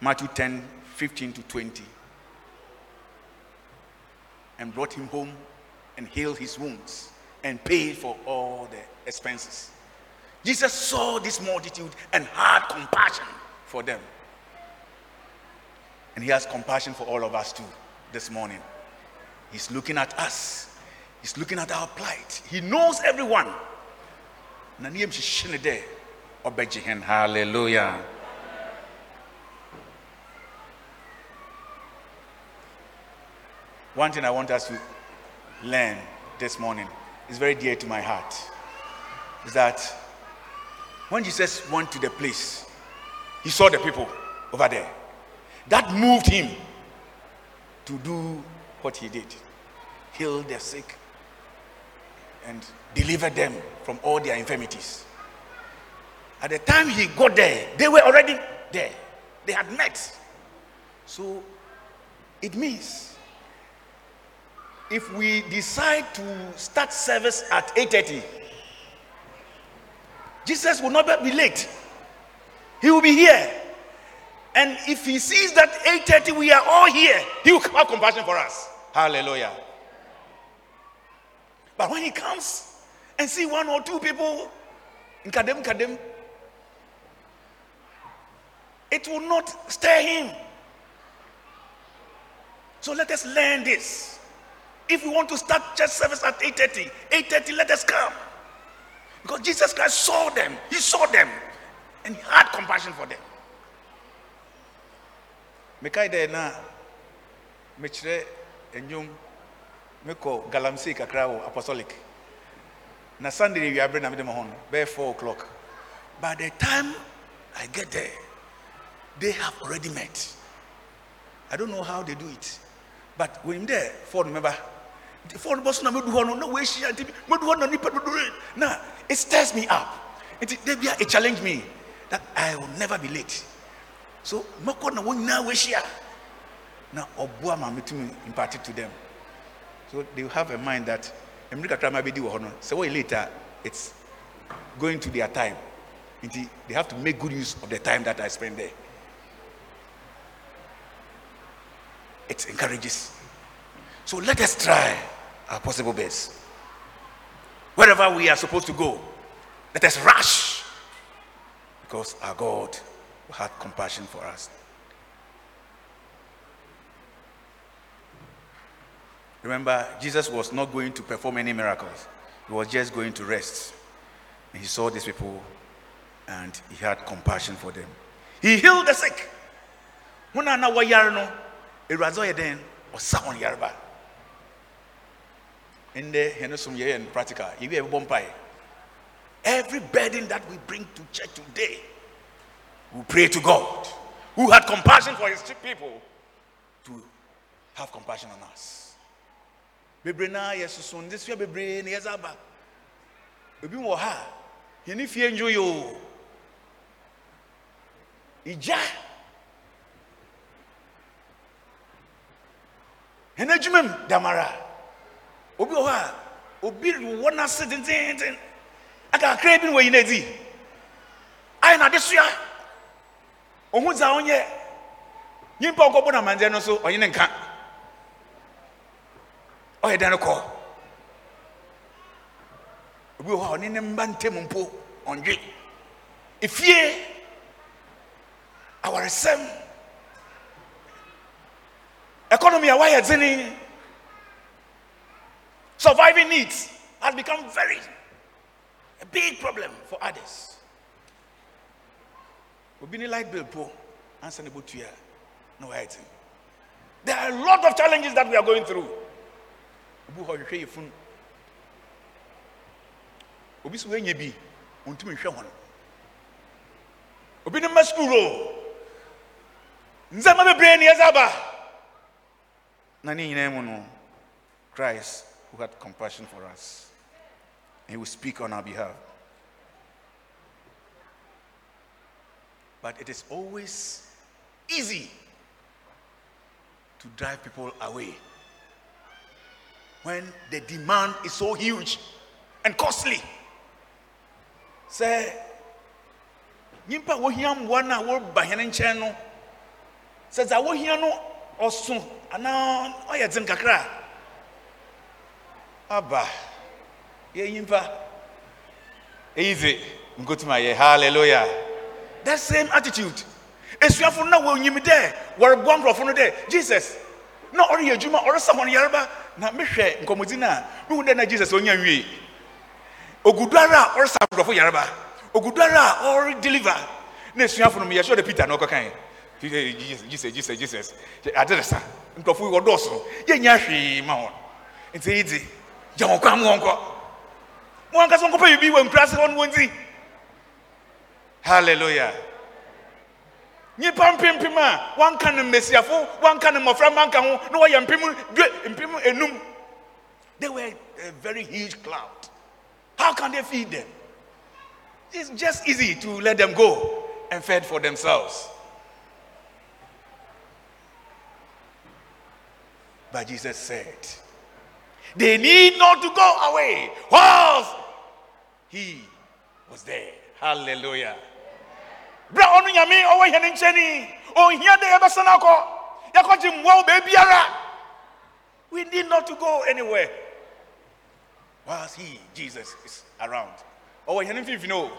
Matthew 10 15 to 20. And brought him home and healed his wounds and paid for all the expenses. Jesus saw this multitude and had compassion for them. And he has compassion for all of us too this morning. He's looking at us He's looking at our plight. He knows everyone. Na ne yam hyehyɛ ne dɛ ɔbɛgye hɛn. Hallelujah. One thing I want us to learn this morning is very dear to my heart. Is that when Jesus went to the place, he saw the people over there. That moved him to do what he did heal the sick, and deliver them from all their infirmities. At the time he got there, they were already there. They had met. So it means if we decide to start service at 8:30, Jesus will not be late. He will be here. And if he sees that 8:30 we are all here, he will have compassion for us. Hallelujah. But when he comes and see one or two people, kadem kadem, it will not stir him. So let us learn this. If we want to start church service at 8:30, 8:30, let us come. Because Jesus Christ saw them, he saw them, and he had compassion for them. Mekai de na mekyerɛ enyom mekɔ galamsey kakra apostolic. Na sunday de wiaberɛ na mede ma bɛyɛ 4 o'clock. By the time i get there they have already met. I don't know how they do it. But when there four no mɛba nti four no bɔ so na mɛdu hɔ no na wɔahyia nti mɛdu hɔ na nipa dodoɔ na it stirs me up. Nti da it challenge me that i will never be late. So mɛkɔ na wɔn nyinaa wɔahyia na ɔboa ma metumi impart it to them. So they have a mind that America kakra ma bɛdi wɔ hɔ no. Sɛ it's going to their time. They have to make good use of the time that i spend there. It encourages. So let us try our possible best wherever we are supposed to go let us rush because our god had compassion for us Remember, Jesus was not going to perform any miracles, he was just going to rest. And he saw these people and he had compassion for them. He healed the sick. In the Henderson and practical. If you have one pie. Every burden that we bring to church today, we pray to God, who had compassion for his people, to have compassion on us. bebree naa yɛ soso nde sua bebree aba obi wɔ ha yɛne fie nwo mu damara obi wɔ hɔ a obi wɔ n'ase tententen. Aka akra bi na wɔyi n'adi ayɛ n'ade soa ohun dza ɔnyɛ. Nyimpa ɔkɔbɔ na mandeɛ no so ɔnye ne nka. Ɔyɛ dan kɔ. Obi wɔ hɔ a ɔne ne mba ntɛm mpo ɔndwe. Efie. Awaresɛm. Economy a wayɛ dzene surviving needs has become very a big problem for others. Obi ne light bill po ansa ne botua na wayɛ dzene there are a lot of challenges that we are going through. Obi hɔ hwehwɛ yɛ funu obi so wɔanya bi ɔntumi nhwɛ wɔn obi ne mma sukuu o ndzɛmba bebree ne yɛdze aba na ne nyinaa mu no? Christ who had compassion for us. He will speak on our behalf. But it is always easy to drive people away when the demand is so huge and costly. Say, nyimpa a wohia mmoa no a wɔreba hɛn nkyɛn no. Sɛ dza wohia no kakra aba yɛ nyimpa ɛyi dze nkotum ayɛ hallelujah. That same attitude. Esuafo na wɔnyim dɛ wɔreboa nkurɔfo no dɛ jesus na ɔreyɛ adwuma ɔresa hɔn yareba na mehwɛ nkɔmmɔdzi a mehu dɛ na jesus ɔnya nwie. Ogudu ara a ɔresa nkurɔfo yareba ogudu ara a ɔredeliver na esuafo no yɛsɛ ɔde peter na ɔkɔkan jesus jesus jesus jesus. Sa nkurɔfo yi wɔdɔɔso yɛnya hwee ma wɔn. Nti eyi dze gya wɔn kwan mu wɔn kɔ mo ankasa nkɔpɛ bibi wɔ nkura ase hɔ no wɔn dzi hallelujah. Nyimpa mpempem a wanka ne mmesiafo wanka ne mmɔframma nka ho na wɔyɛ mpem dwe mpem enum. They were a very huge cloud. How can they feed them? It's just easy to let them go and fend for themselves. But jesus said they need not to go away. Whilst he was there. Hallelujah. Bra ɔno nyame ɔwɔ hɛn nkyɛni ɔnhia dɛ yɛbɛsan akɔ yɛkɔgye mmoa wɔ baabiara we need not to go anywhere. Whilst he jesus is around. Ɔwɔ hɛn mfimfini o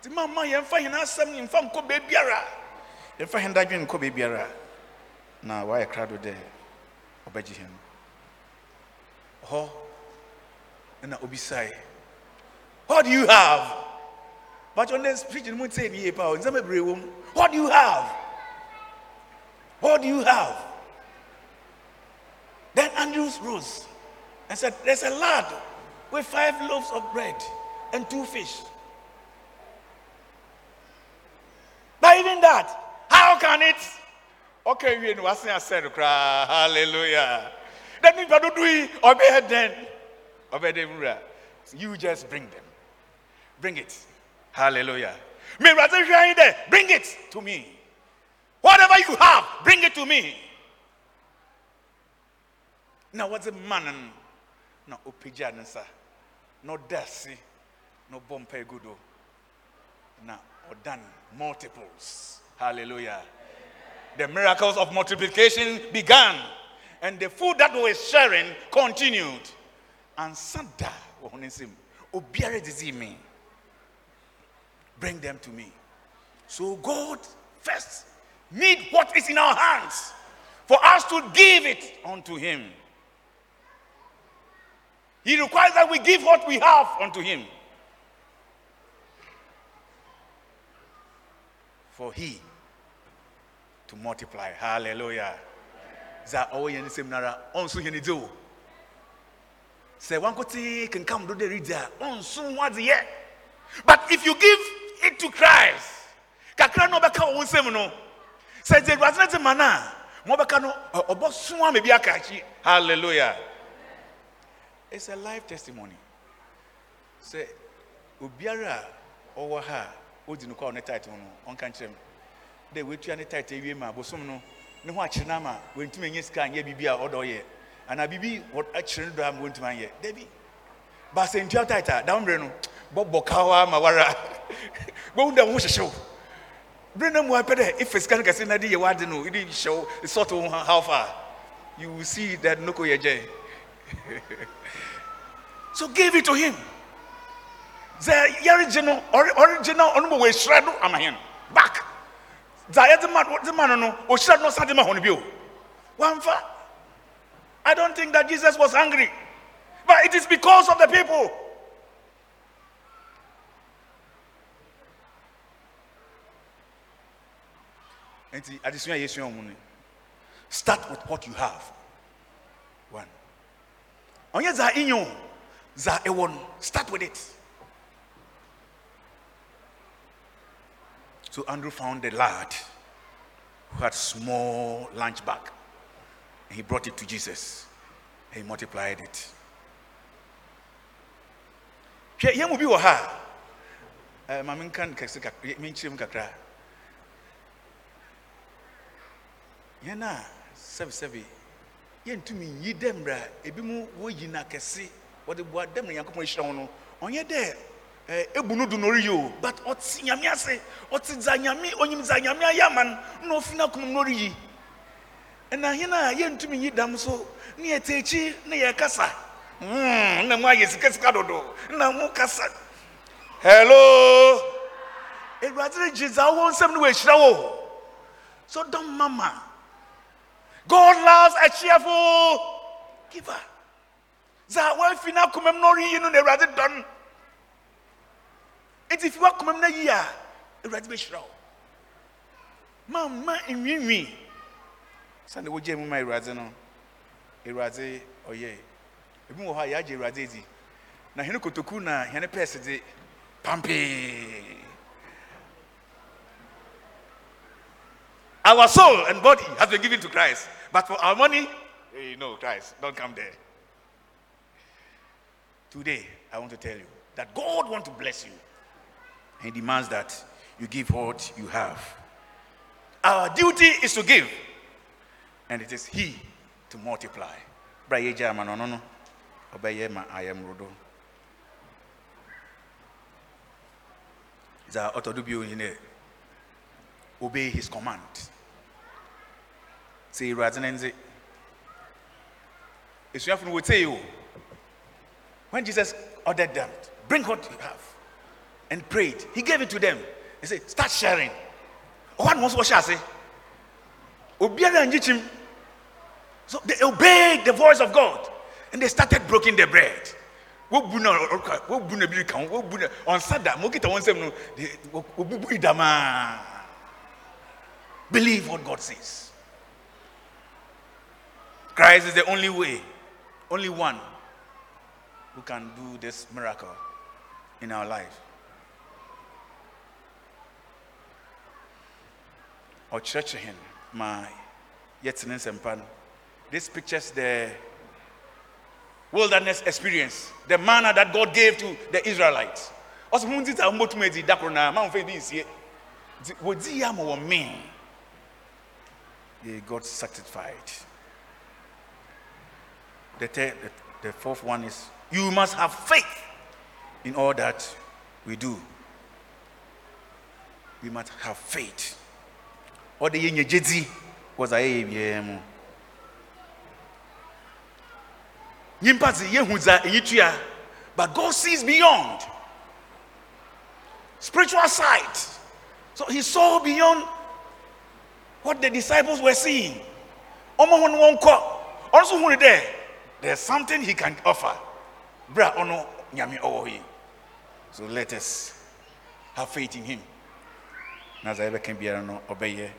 nti mama yɛmfa hɛn asɛm ne mfa nkɔ baabiara yɛmfa hɛn dadwen nkɔ baabiara na wayɛ krado dɛ ɔbɛgye hɛn hɔ na obisae what do you have but on this preaching, won't say. In some room, what do you have? What do you have? Then Andrews rose and said, There's a lad with five loaves of bread and two fish. But even that, how can it? Okay, you know, I said, hallelujah. That means, but do we obey then? Obey them. You just bring them. Bring it. Hallelujah. There. Bring it to me. Whatever you have, bring it to me. Now, what's a man? No, opijansa. No dasi. No bompe gudo. Now, or done multiples. Hallelujah. The miracles of multiplication began, and the food that we were sharing continued. And Santa, obiare bring them to me. So God first need what is in our hands for us to give it unto him. He requires that we give what we have unto him. For he to multiply. Hallelujah. Za owo yen seminara onso yen do. sɛ wankɔte kenkam do de redi a ɔnso ho adeyɛ but if you give it to christ kakra na ɔbɛka wɔ wo nsɛm no sɛ gye awurade no te ma no a ma ɔbɛka no ɔ- ɔbɛso ama bi hallelujah. It's a life testimony. Sɛ obiara a ɔwɔ ha a ɔdi no kɔ a ɔne title no ɔnka nkyerɛ m dɛ wetua ne title awie ma abosom no ne ho akyerɛ no ama wɔntumi anyɛ sika anyɛ biribi a ɔdɔ ɔyɛ anaa biribi akyerɛ no dɔ ama wɔntumi anyɛ. Dabi. Ba sɛ ntua title a dawommerɛ no bɔbɔ kawa ama wara. [laughs] Bɛhu dɛ wo hyehyew bere na mu apɛ dɛ ife sika no kɛse na de yɛ wade no de hyɛw sort wo ho how far. You will see that noko yɛ gye. [laughs] So give it to him. Sɛ yɛregye no ɔregye no ɔno ma wɔahyira no ama hɛn back no i don't think that jesus was angry but it is because of the people. Start with what you have. One. Ɔnyɛ dza inyɛ o dza ɛwɔ no start with it so andrew found a lad who had small lunch bag. And he brought it to jesus. And he multiplied it. Hwɛ yɛn mu bi wɔ ha. A maame nka nkɛse kakra menkyerɛ mu kakra. Yɛn yɛntumi nyi dɛ mmra. Ebi mu wɔyi na kɛse. Wɔde boa dɛm na nyankopɔn ahyira wɔn no. Ɔnyɛ dɛ ebu no do na ɔreyi o but ɔte nyame ase ɔte dza nyame onyim dza nyame ayɛ ama no na ɔfi n'akoma mu na ɔreyi ɛna yɛn a yɛntumi nyi dam so ne yɛte akyi ne yɛkasa hmm na mu ayɛ sikasika dodo na mu kasa. Hello? Ewurade regye dza wɔwɔ nsɛm no wɔ ahyira wo. So don't mama. God loves a cheerful giver. Za wafi na kumem no ri no na Awurade dɔn. Enti fi wa kumem na yi a Awurade bɛ hyira wo. Ma ma enwiinwi. Sane wo gye mu ma Awurade no. Awurade ɔyɛ. Ebi wɔ hɔ a yɛagye Awurade di. Na hene kotoku na hene pɛs de pampee. Our soul and body has been given to Christ. But for our money, eh, no, Christ, don't come there. Today, I want to tell you that God wants to bless you. He demands that you give what you have. Our duty is to give, and it is He to multiply. Obey his command. Say o. When Jesus ordered them, bring what you have, and prayed, he gave it to them. He said, start sharing. Wɔhyɛ ase. Obiara ngye kyim. So they obeyed the voice of God, and they started breaking the bread. damaa believe what God says Christ is the only way only one who can do this miracle in our life ɔkyerɛkyerɛ hɛn yɛtene nsɛmpa no this pictures the wilderness experience, the manna that God gave to the Israelites. Also, mun ti ta mo tuma di dakoro na ma nfe bi nsie. Nti. They got satisfied. The, the, the fourth one is you must have faith in all that we do. We must have faith. Or the yenye jedi was a mu. nyimpa dze yehu dza eyi tua but god sees beyond. Spiritual sight. So he saw beyond what the disciples were seeing. Ɔmo ho no wɔn kɔ ɔno nso hu dɛ there's something he can offer. Bra ɔno nyame ɔwɔ yi so let us have faith in him. Na dza yɛbɛka biara no ɔbɛyɛ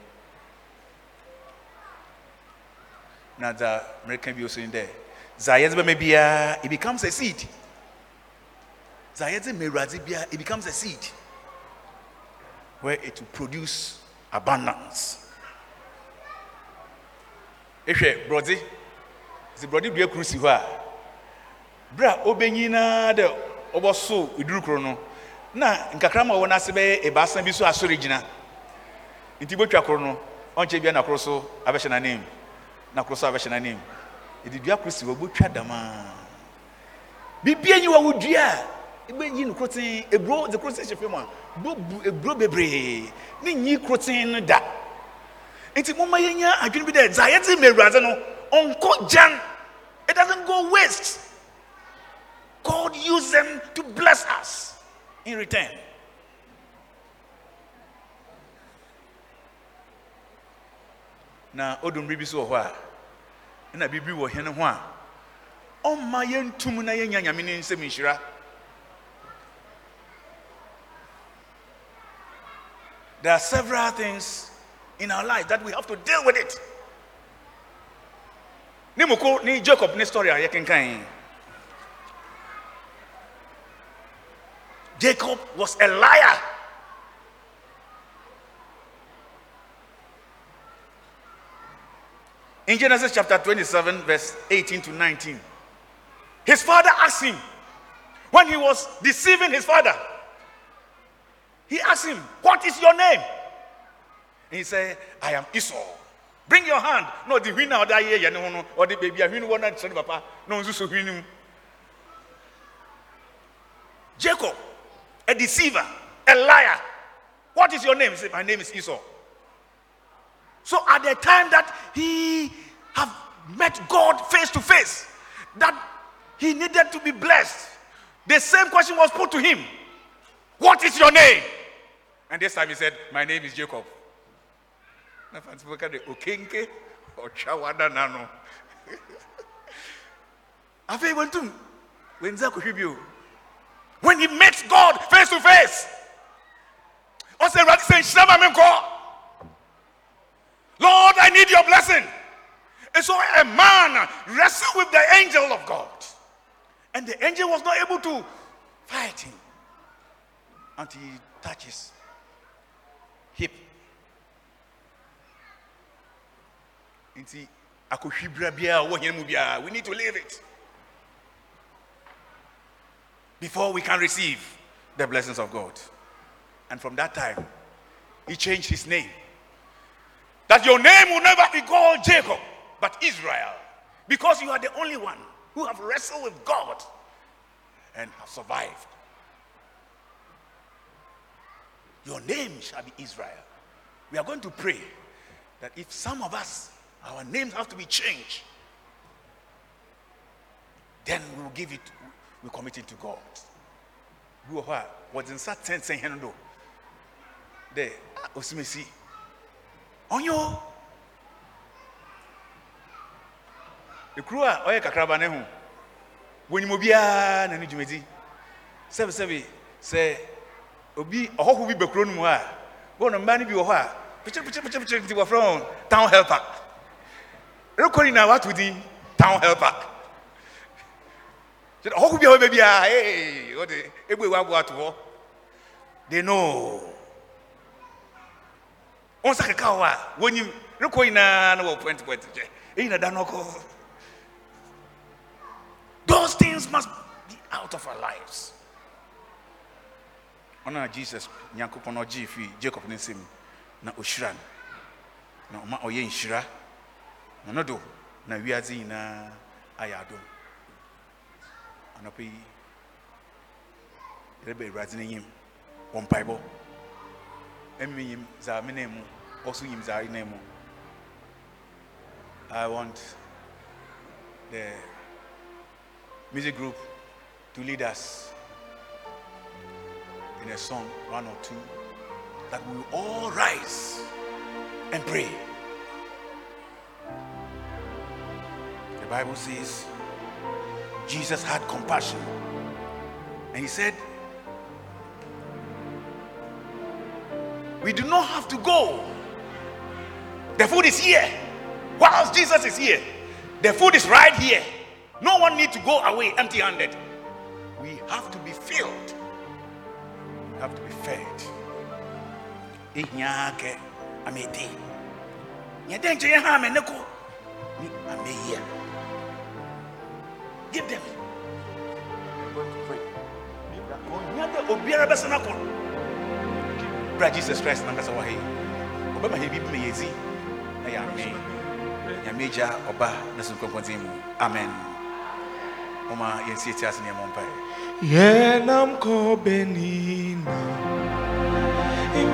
na dza mmereka bi oso ni dɛ Zayedze bɛma biara, it becomes a seed. Zayedze mewuradze biara, it becomes a seed where it will produce abundance. Ehwɛ borɔdze, sɛ borɔdze dua hɔ a, bere a ɔbɛnyin naa dɛ ɔbɛso eduru na nkakra ma ɔwɔ n'ase bɛyɛ ebaasa bi so asɔre gyina. Bia na koro so abɛhyɛ na koro so abɛhyɛ n'anim. Edi dua si hɔ, botwa damaa. Bibia nyi wɔ wo dua a, ebɛyi no kroten, eburo de kroten hyɛ fam a, bobu eburo bebree, ne nyi kroten no da. Nti moma yɛnya adwene bi dɛ dza yɛdze ma Awurade no, ɔnkɔ gyan. It doesn't go waste. God used them to bless us in return. Na odum biribi so wɔ hɔ a, na biribi wɔ hene ho a, ɔmma yɛntum na yɛnya nyame ne nsɛm nhyira. There are several things in our life that we have to deal with it. Ne moko ne Jacob ne story a yɛkenkan. Jacob was a liar. In Genesis chapter 27, verse 18 to 19, his father asked him, when he was deceiving his father, he asked him, What is your name? And he said, I am Esau. Bring your hand. No, the winner or that year, no, or the baby, a winner, one night, papa, no, so winning. Jacob, a deceiver, a liar. What is your name? He said, My name is Esau. So at the time that he have met God face to face, that he needed to be blessed, the same question was put to him. What is your name? And this time he said, My name is Jacob. Nano. [laughs] When he met God face to face, I said, "Right, say, Shama menko." Lord, I need your blessing. And so a man wrestled with the angel of God, and the angel was not able to fight him until he touches hip. We need to leave it before we can receive the blessings of God. And from that time, he changed his name. That your name will never be called Jacob, but Israel, because you are the only one who have wrestled with God and have survived. Your name shall be Israel. We are going to pray that if some of us, our names have to be changed, then we will give it, we commit it to God. We were what? Was in sense saying, no. The Osimesi. Onyo. The crew a ɔyɛ kakraba ne ho. Wɔnim obiara na ne dwumadi. Sɛbi sɛbi sɛ obi ɔhɔho bi bɛkuro no mu a wɔn mmaa no bi wɔ hɔ a pikyiri pikyiri pikyiri pikyiri nti wɔfrɛ wɔn town helper rekɔ they know na point point those things must be out of our lives. ɔno jesus nyankopɔn no fii jacob ne na ɔhyira na ɔma ɔyɛ nhyira na no na wiadze nyinaa ayɛ adom anɔpa yi wɔ mpaebɔ nyim dza nan i want the music group to lead us in a song, one or two, that we will all rise and pray. The Bible says Jesus had compassion and he said, We do not have to go. The food is here. Whilst Jesus is here, the food is right here. No one need to go away empty-handed. We have to be filled. We have to be fed. Inyake amedi. Nyedenje ye ha meneko. Ameya. Give them. We're going to pray. Onyade obiara besana kon. Bra Jesus Christ nankasa wa he. Obama he bi bi me yezi. Na ya amen. Nyame gya ɔba ne so mu. Amen. Oma yɛnsie ti ase ne yɛmmɔ mpaeɛ. Yenam ko benina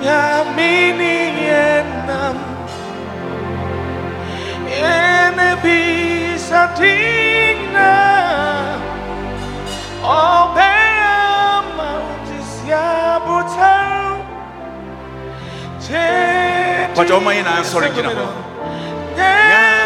Nyamini yenam Yene bisatina Obea Mpakyɛ ɔma yɛ na ansɔre gyina hɔ. Nya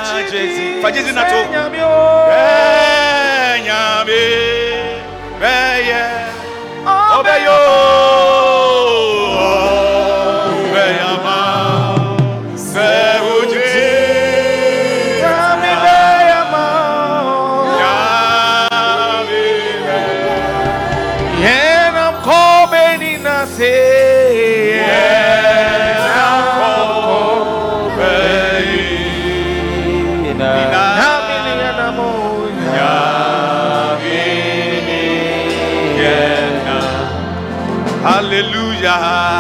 Hallelujah.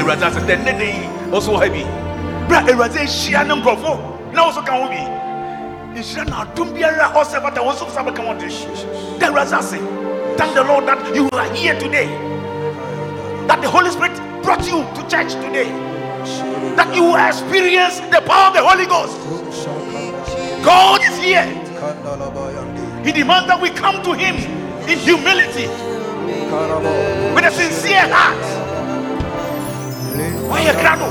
Awurade ne de yi wɔ ha bi. Awurade ahyia ne nkurɔfo na ka ho bi. Nhyira na biara ɔsɛ wɔn so sa bɛka wɔn de awurade thank the lord that you are here today. That the holy spirit brought you to church today. That you will experience the power of the holy ghost. God is here. He demands that we come to him in humility with a sincere heart. Why a crowd?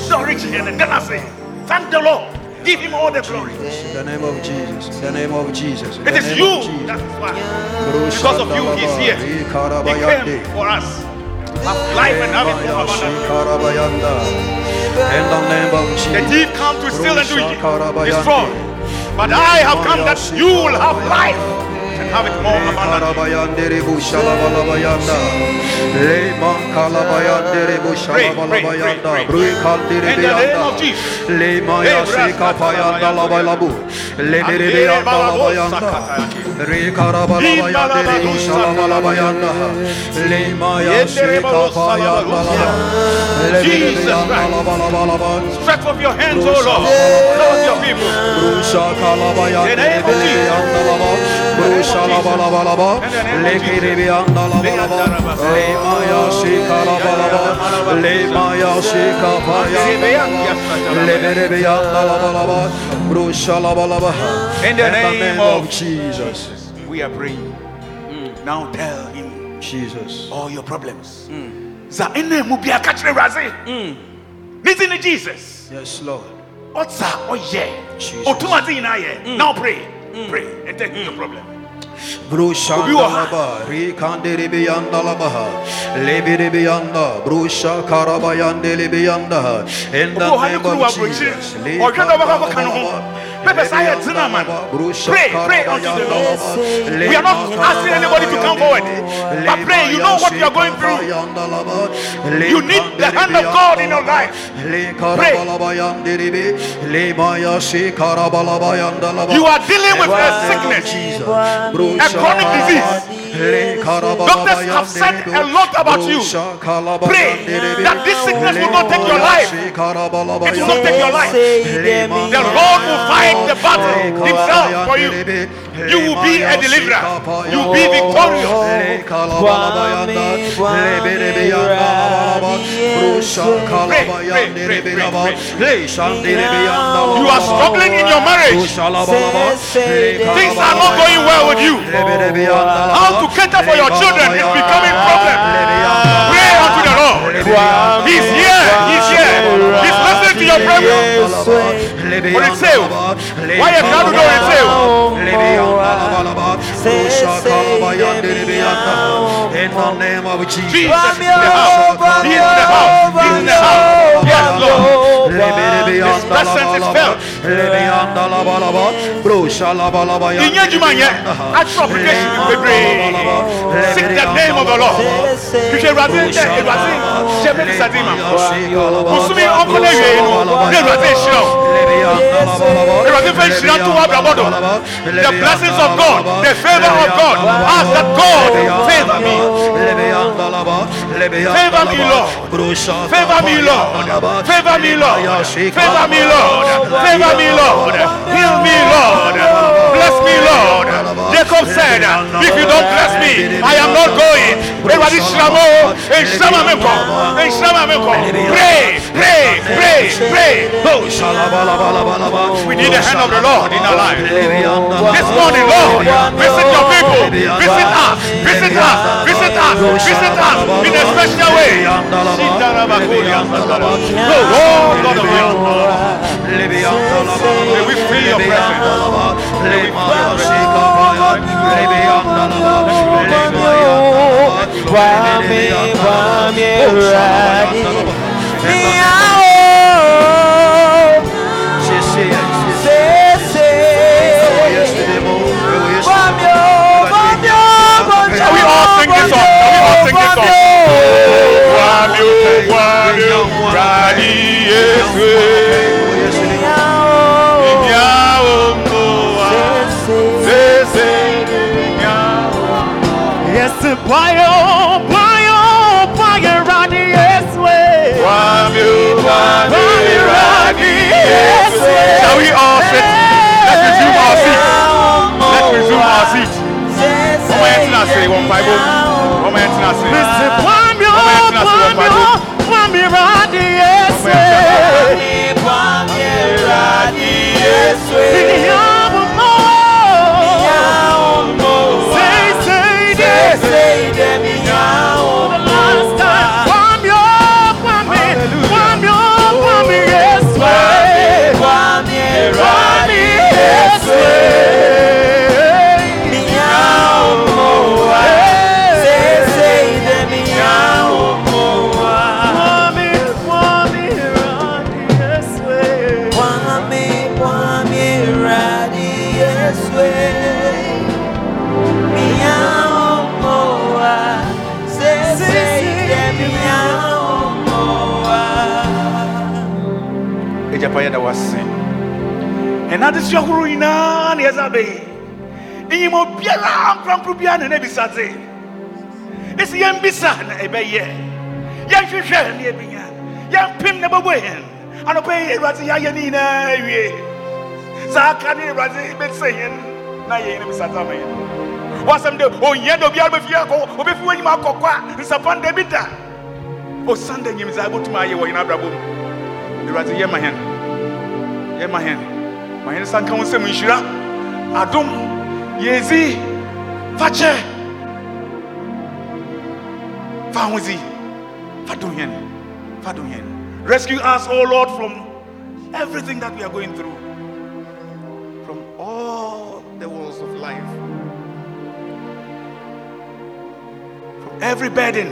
So rich and then I say, thank the Lord. Give him all the glory. In the name of Jesus. In the name of Jesus. In It is you Jesus. that is why. Because of you, he's here. He came for us. Have life and have it more. In the name of Jesus. The thief comes to steal and to destroy. But I have come that you will have life have it more abundantly. Karabayandere bu şalabalabayanda. Leyman kalabayandere bu şalabalabayanda. pray, pray. Bruy kaldere In the name beyanda. of Jesus. Leyma yasi kapayanda labalabu. Ledere beyanda labayanda. Re karabalabayandere bu şalabalabayanda. Leyma yasi kapayanda laba. Ledere beyanda. Stretch forth your hands, O Lord. Lord your people. Brusha kalabayandere beyanda laba. Brusha In the name of Jesus. We are praying. Now tell him Jesus. all your problems. Za ene mu bia ka kyerɛ Awurade. Ne din ne Jesus. Yes, Lord. Ɔtsa ɔyɛ. Jesus. Otuma din nyinaa yɛ. Now pray. Pray and take your problem. Brushandalaba, Rikandiribiandalaba, Lebiribianda, Brusha Karabayandelibianda, in the Obi wɔ ha ne name kuru of. Jesus. Pray, pray unto the Lord. We are not asking anybody to come forward. But pray, you know what you are going through. You need the hand of God in your life. Pray. You are dealing with a sickness, a chronic disease. Doctors have said a lot about you. Pray that this sickness will not take your life. It will not take your life. The Lord will fight the battle himself for you. You will be a deliverer. You will be victorious. Pray. You are struggling in your marriage. Things are not going well with you. How to cater for your children is becoming a problem. Pray unto the Lord. He's here. He's here. He's listening to your prayer. What it say? Why you can't do it say? In the name of Jesus. In the house. In the house. In the house. Yes, Lord. His presence is felt. Ìyẹn jùmọ̀ yẹn, aṣọ application bebree. Seek the name of the Lord. Kìkì Ewurade ń tẹ Ewurade ṣe mí nísàdí ma. Mùsùlùmí ọkọ náà yẹ inú ní Ewurade ìṣirò. Ewurade fẹ́ tó wà bàbọ̀dọ̀. The blessings of God, the favour of God, ask that God favour me. Favour me, Lord. Favour me, Lord. Favour me, Lord. Favour me, Lord. Favour me, Lord. Heal me, Lord. Bless me, Lord. Jacob said, If you don't bless me, I am not going. Everybody, Shramo, and Shrama Meko, and Shrama Pray, pray, pray, pray. We need the hand of the Lord in our life. This morning, Lord, visit your people. Visit us. Visit us. Visit us. Visit us in a special way. Oh, God of heaven. May we feel your presence. May we feel your Shall we all sing this song? Shall we all sing this song? Wami o, wami o, radi Yesu. Inya o mo wa, sese inya o. Yes, payo, payo, payo, radi Yeswe. Wami o, wami o, radi Yesu. Shall we all sit? Let's resume our seats. Resume our seats. Ọmọ yẹn ti na se wọn pa ibo. Ọmọ yẹn ti na se. Mr. Pamyo, Ọmọ yẹn ti na se wọn pa ibo. Pamyo, Pamyo, radi Yeswe. Iyamu mo. Say, say, say, the last time. Pamyo, Pamyo, Pamyo, Pamyo, Radi Yeswe. Ɛna de si ahorow nyinaa na yɛsɛ abɛyi. Enyim biara nkrampro biara na ne bisa dze. Esi yɛn bisa na ɛbɛyɛ. Yɛn hwehwɛ na yɛbɛnya. Yɛn pem na ɛbɛbɔ yɛn. Anɔpɛ yi Awurade yɛayɛ ne nyinaa awie. Saa aka ne Awurade bɛsɛ yɛn na yɛn ne bisa dze ama yɛn. Wasɛm de onyɛ dɛ obiara bɛfi akɔ obɛfi w'anim akɔkɔ a nsapa nda bi da. Osanda nyimdze abotumi ayɛ wɔ yɛn abrabɔ mu. Awurade yɛ ma hɛn yɛ ma hɛn nsa nka wo nsɛm nhyira adom yɛzi fa zi fa rescue us o lord from everything that we are going through from all the walls of life from every burden.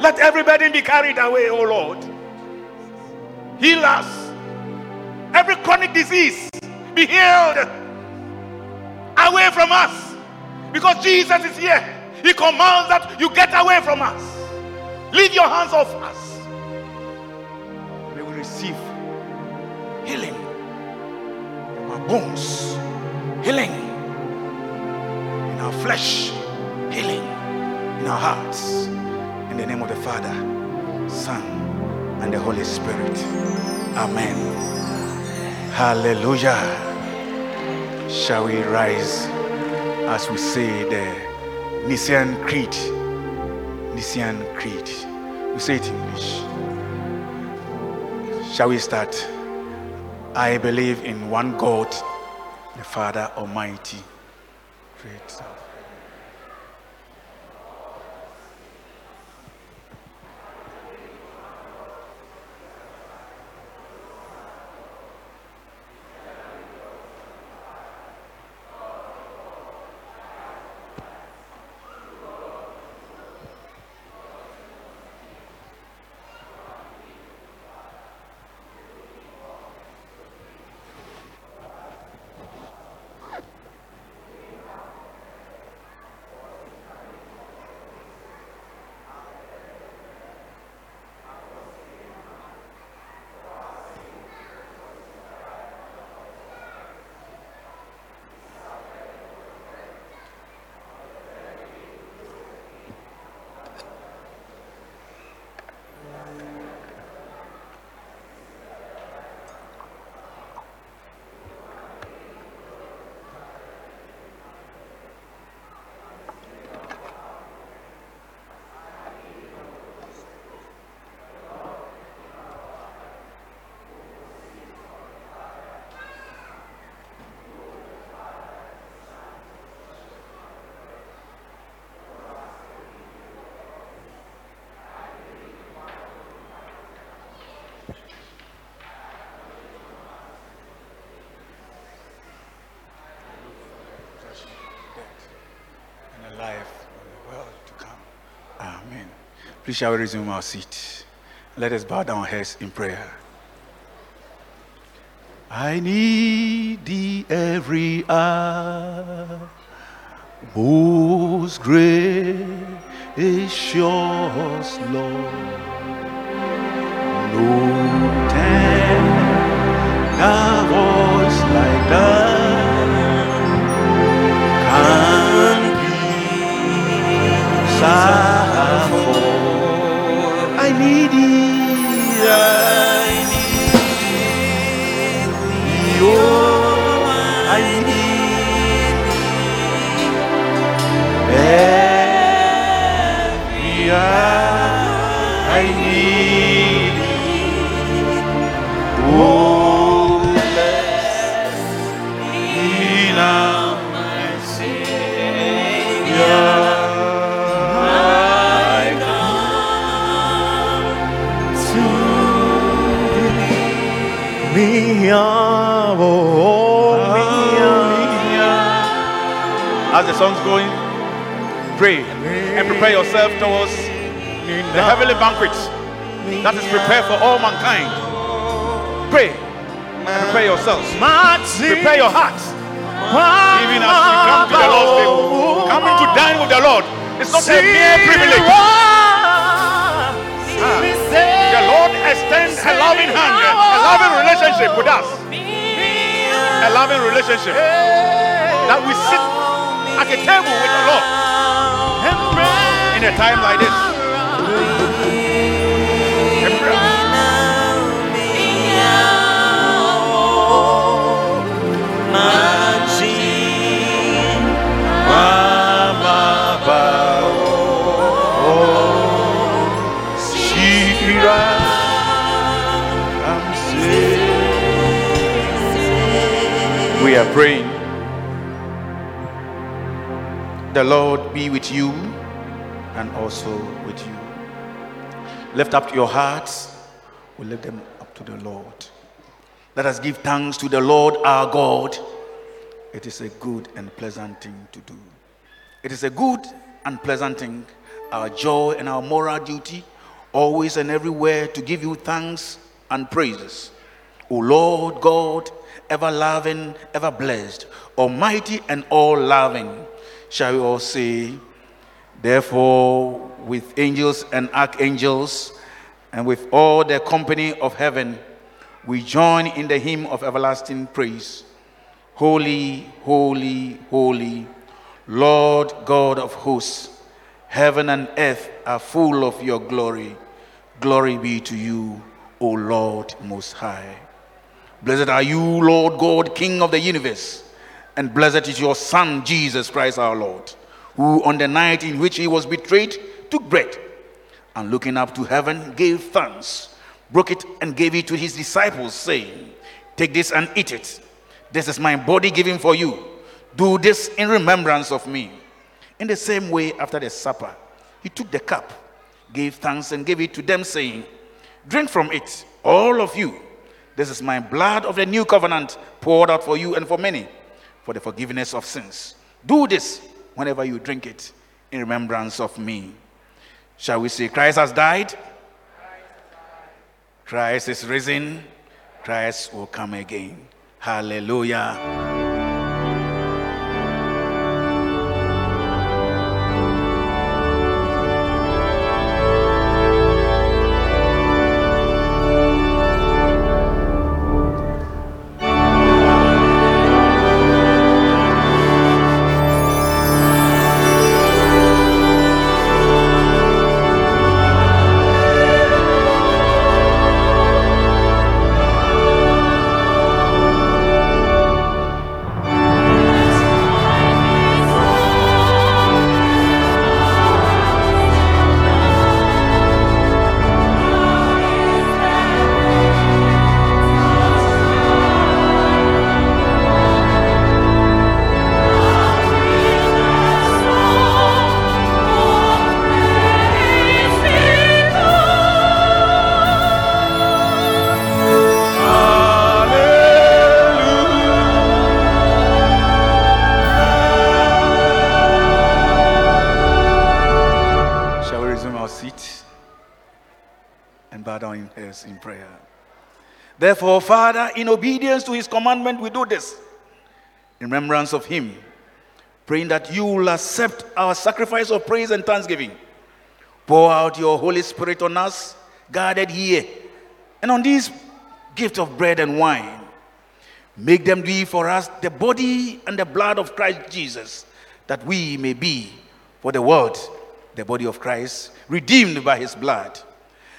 Let every burden be carried away, O Lord. Heal us. Every chronic disease be healed away from us. Because Jesus is here. He commands that you get away from us. Leave your hands off us. May we receive healing from our bones, healing in our flesh, healing in our hearts. In the name of the Father, Son, and the Holy Spirit. Amen. Hallelujah. Shall we rise as we say the Nicene Creed? Nicene Creed. We say it in English. Shall we start? I believe in one God, the Father Almighty. Great. and alive in the world to come. Amen. Please shall we resume our seat? Let us bow down heads in prayer. I need thee every hour, most gracious Lord. No tender voice like that can afford. Yourself towards the heavenly banquet that is prepared for all mankind. Pray and prepare yourselves. Prepare your hearts. Even as you come to the Lord's table, coming to dine with the Lord, it's not a mere privilege. The Lord extends a loving hand, a loving relationship with us. A loving relationship. That we sit at the table with the Lord in a time like this. We are praying. The Lord be with also with you. Lift up your hearts. We lift them up to the Lord. Let us give thanks to the Lord our God. It is a good and pleasant thing to do. It is a good and pleasant thing our joy, and our moral duty, always and everywhere to give you thanks and praises. O Lord God, ever loving, ever blessed, almighty and all loving, shall we all say, Therefore, with angels and archangels, and with all the company of heaven, we join in the hymn of everlasting praise. Holy, holy, holy, Lord God of hosts, heaven and earth are full of your glory. Glory be to you, O Lord Most High. Blessed are you, Lord God, King of the universe, and blessed is your Son, Jesus Christ our Lord, who on the night in which he was betrayed took bread, and looking up to heaven gave thanks, broke it, and gave it to his disciples, saying, Take this and eat it. This is my body given for you. Do this in remembrance of me. In the same way, after the supper, he took the cup, gave thanks, and gave it to them, saying, Drink from it, all of you. This is my blood of the new covenant poured out for you and for many for the forgiveness of sins. Do this whenever you drink it in remembrance of me. Shall we say, Christ has died? Christ is risen. Christ will come again. Hallelujah. Father, in obedience to his commandment, we do this in remembrance of him, praying that you will accept our sacrifice of praise and thanksgiving. Pour out your Holy Spirit on us, guarded here, and on these gift of bread and wine. Make them be for us the body and the blood of Christ Jesus, that we may be for the world the body of Christ, redeemed by his blood.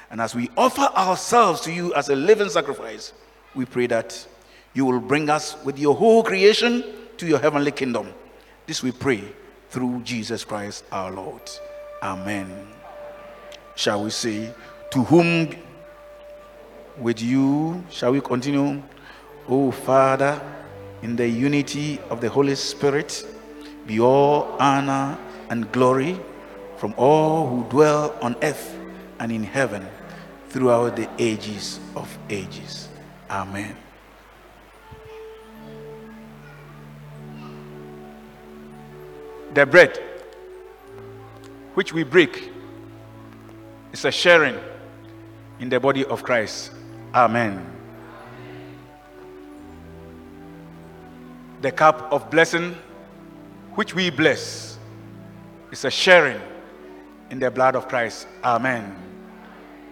And as we offer ourselves to you as a living sacrifice, we pray that you will bring us with your whole creation to your heavenly kingdom. This we pray through Jesus Christ our Lord. Amen. Shall we say, To whom with you shall we continue? O Father, in the unity of the Holy Spirit, be all honor and glory from all who dwell on earth and in heaven throughout the ages of ages. Amen. The bread which we break is a sharing in the body of Christ. Amen. The cup of blessing which we bless is a sharing in the blood of Christ. Amen.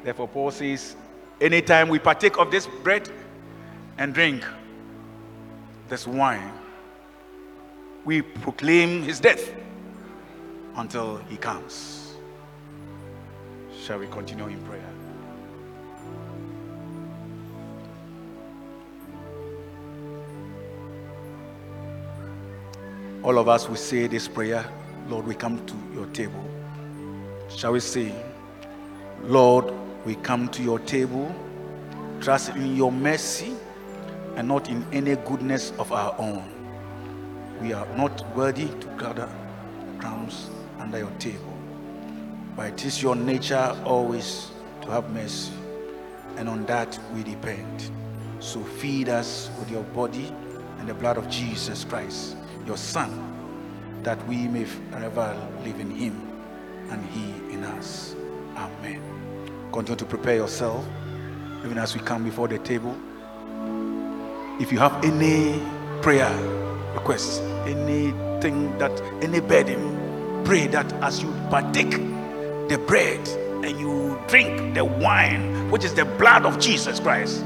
Therefore, Paul says, anytime we partake of this bread and drink this wine, we proclaim his death until he comes. Shall we continue in prayer? All of us will say this prayer Lord, we come to your table. Shall we say, Lord, we come to your table, trust in your mercy and not in any goodness of our own. We are not worthy to gather crumbs under your table, but it is your nature always to have mercy, and on that we depend. So feed us with your body and the blood of Jesus Christ, your Son, that we may forever live in him and He in us. Amen. Continue to prepare yourself even as we come before the table. If you have any prayer requests, anything that, any burden, pray that as you partake the bread and you drink the wine, which is the blood of Jesus Christ,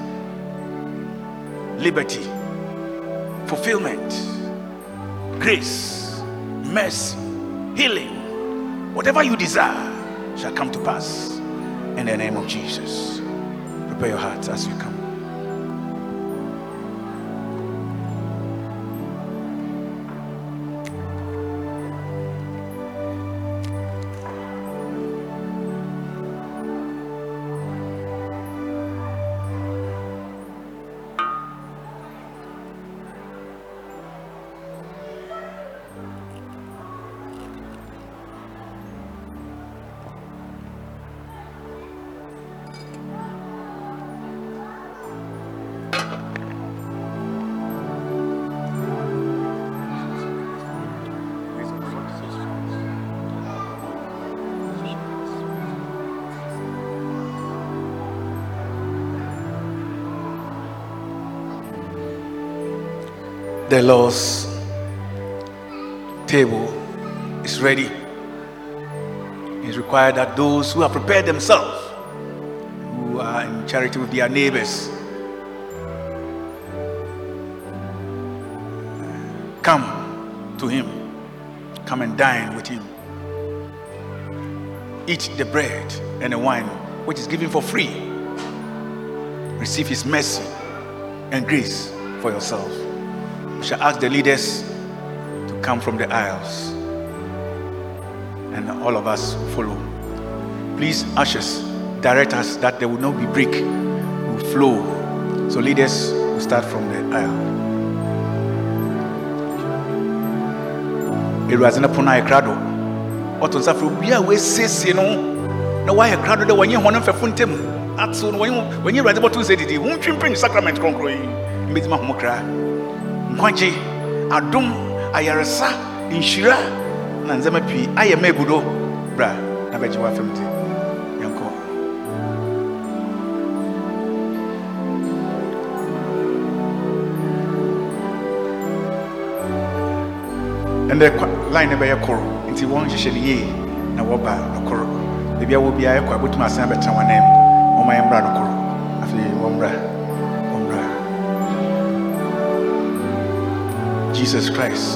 liberty, fulfillment, grace, mercy, healing, whatever you desire shall come to pass in the name of Jesus. Prepare your hearts as you come. The Lord's table is ready. It's required that those who have prepared themselves, who are in charity with their neighbors, come to Him, come and dine with Him. Eat the bread and the wine, which is given for free. Receive His mercy and grace for yourself. We shall ask the leaders to come from the aisles and all of us follow. Please, ushers, direct us that there will not be break, will flow. So, leaders will start from the aisle. awurade no pono ayɛ krado ɔto nsa frɛ obi a wɔasiesie no na wayɛ krado dɛ wɔnyɛ hɔ no mfɛfo ntam atew no wɔnyɛ awurade bɔto nsɛ didi wontwimprim sacrament kronkron yi mbɛtumi ahom kra nkwagye adom ayaresa nhyira na ndzɛma pii ayɛ ma agu bra na bɛgye w'afɛm nti yɛnkɔ. Ɛndɛ line no bɛyɛ koro. Nti wɔn hyehyɛ no yie na wɔba no koro. Baabi a wɔ biara ɛkɔ a wobɛtumi asan bɛtena wɔn anim. Wɔma yɛ mmra no koro. Afei wɔmmra jesus christ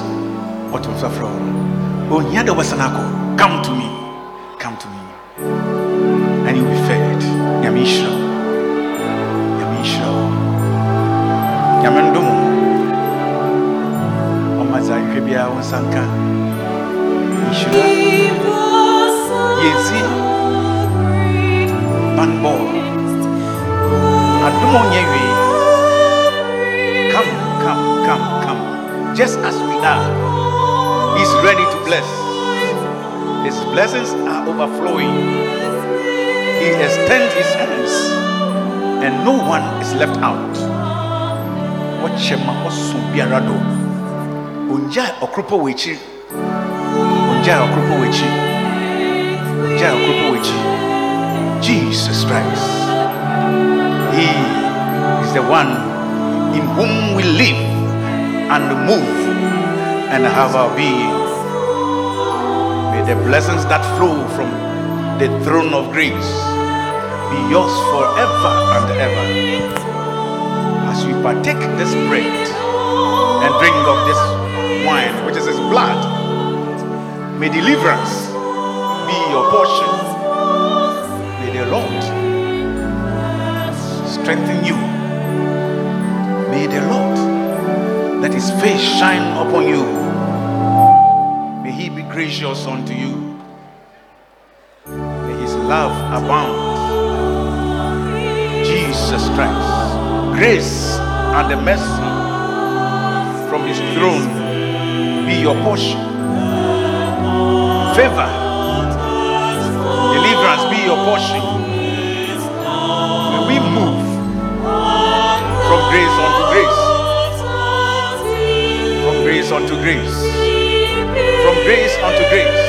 ɔto nsa frɛ wo ohia dɛ wɔbɛsan akɔ come to me. Come to me. And you will be fed. Nyame nhyira wo nyame nhyira wo nyame ndom wo ɔma dza nhwɛ biara wo nsa nka. Nhyira. Yɛnsi. Banbɔ adom a ɔnyɛ wie come come come come just as we are he's ready to bless. His blessings are overflowing. He extends his hands and no one is left out. Do jesus christ. He is the one in whom we live and move and have our being may the blessings that flow from the throne of grace be yours forever and ever as we partake this bread and drink of this wine, which is his blood. May deliverance be your portion. May the Lord strengthen you. May the Lord let his face shine upon you. May he be gracious unto you. May his love abound. Jesus Christ, grace and the mercy from his throne be your portion. Favor, deliverance be your portion. Grace unto grace, from grace unto grace,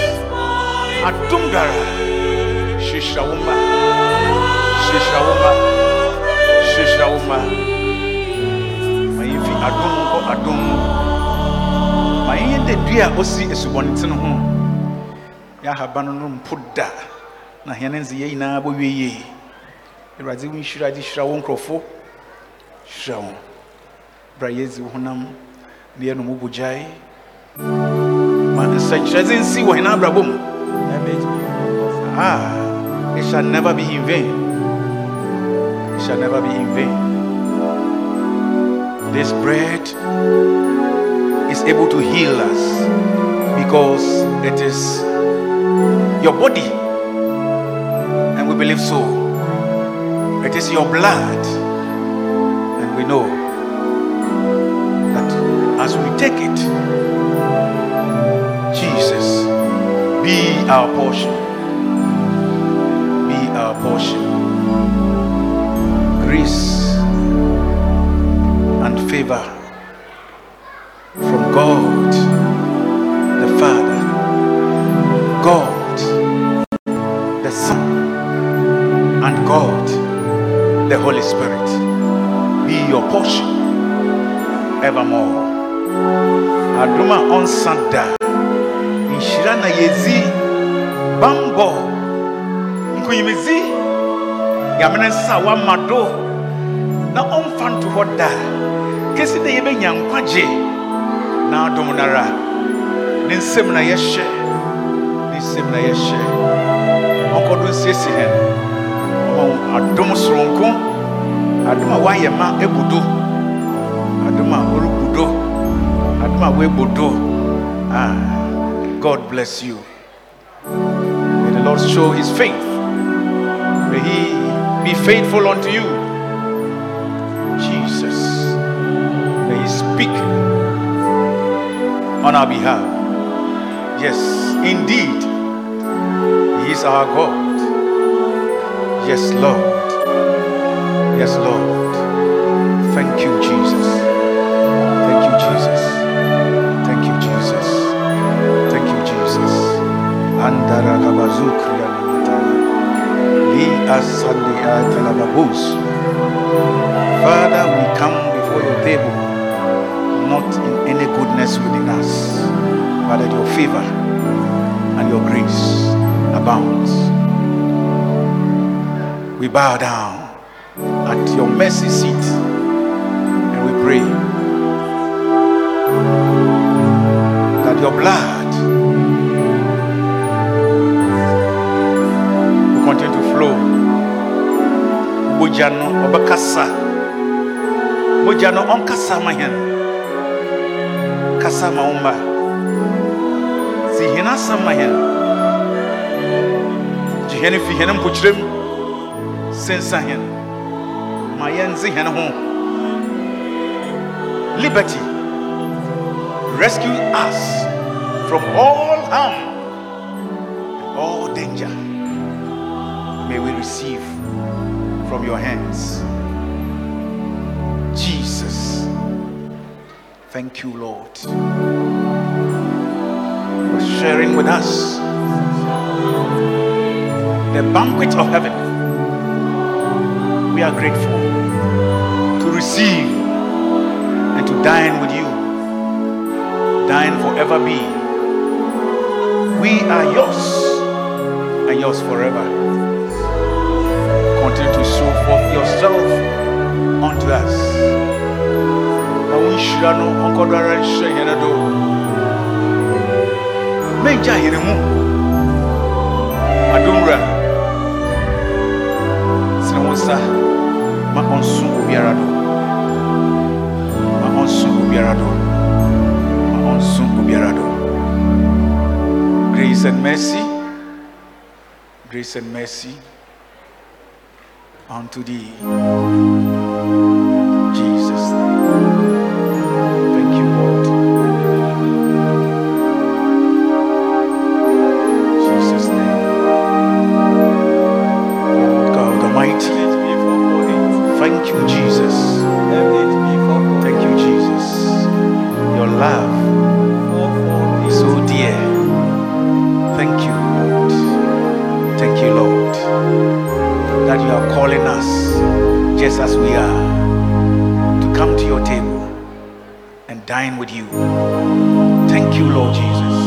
adom dara hyehyira wo mma hyehyira wo mma hyehyira wo mma ma yɛmfi adom nkɔ adom mu ma yɛnyɛ dɛ dua a ɔsi asubɔnten ho. Yɛahaba no no mpo da na hɛne nze yɛ nyinaa bɔwie yie awurade wo nhyira de hyira wo nkurɔfo hyira wo bra yɛdzi wo honam na yɛnom wo bogyae ma nsɛnkyerɛdze nsi wɔ hene abrabɔ mu ah it shall never be in vain. It shall never be in vain. This bread is able to heal us because it is your body. And we believe so. It is your blood. And we know as we take it jesus be our portion. Be our portion. Grace and favor from God the Father, God the Son, and God the Holy Spirit. Be your portion evermore. Adoma ɔnsa da nhyira na yɛdzi bambɔ. Nkunyimidzi yamene nsa a wama do na ɔmfa nto hɔ da. Kesi dɛ yɛbɛnya nkwagye na adom nara ne nsɛm na yɛhyɛ ne nsɛm na yɛhyɛ ɔnkɔdo nsiesie hɛn adom soronko adom a wayɛ ma ebu do adom a ɔrebu do adom a do ah god bless you may the lord show his faith may he be faithful unto you jesus may he speak on our behalf. Yes, indeed, He is our God. Yes, Lord. Yes, Lord. Thank you, Jesus. Andara kabazukria. Li asandi atalababus. Father, we come before your table not in any goodness within us, but that your favor and your grace abounds. We bow down at your mercy seat and we pray that your blood Mogya no ɔbɛkasa. Mogya no ɔnkasa hɛn. kasa ma wo mma si hene asɛm ma hɛn gye hɛne fi hɛne mpokyerɛm sensa hɛn ho. Liberty. Rescue us from all harm all danger. May we receive from your hands jesus Thank you, Lord, for sharing with us the banquet of heaven. We are grateful to receive and to dine with you, dine forever be. We are yours and yours forever. Continue to show forth yourself unto us. Na wo nhyira no ɔnkɔdɔ ara nhyɛ hɛne do mɛngya hene mu adomwura sene wo nsa ma ɔnso obiara do ma ɔnso obiara do ma ɔnso obiara do grace and mercy. Grace and mercy unto thee. Jesus dine with you. Thank you, Lord Jesus.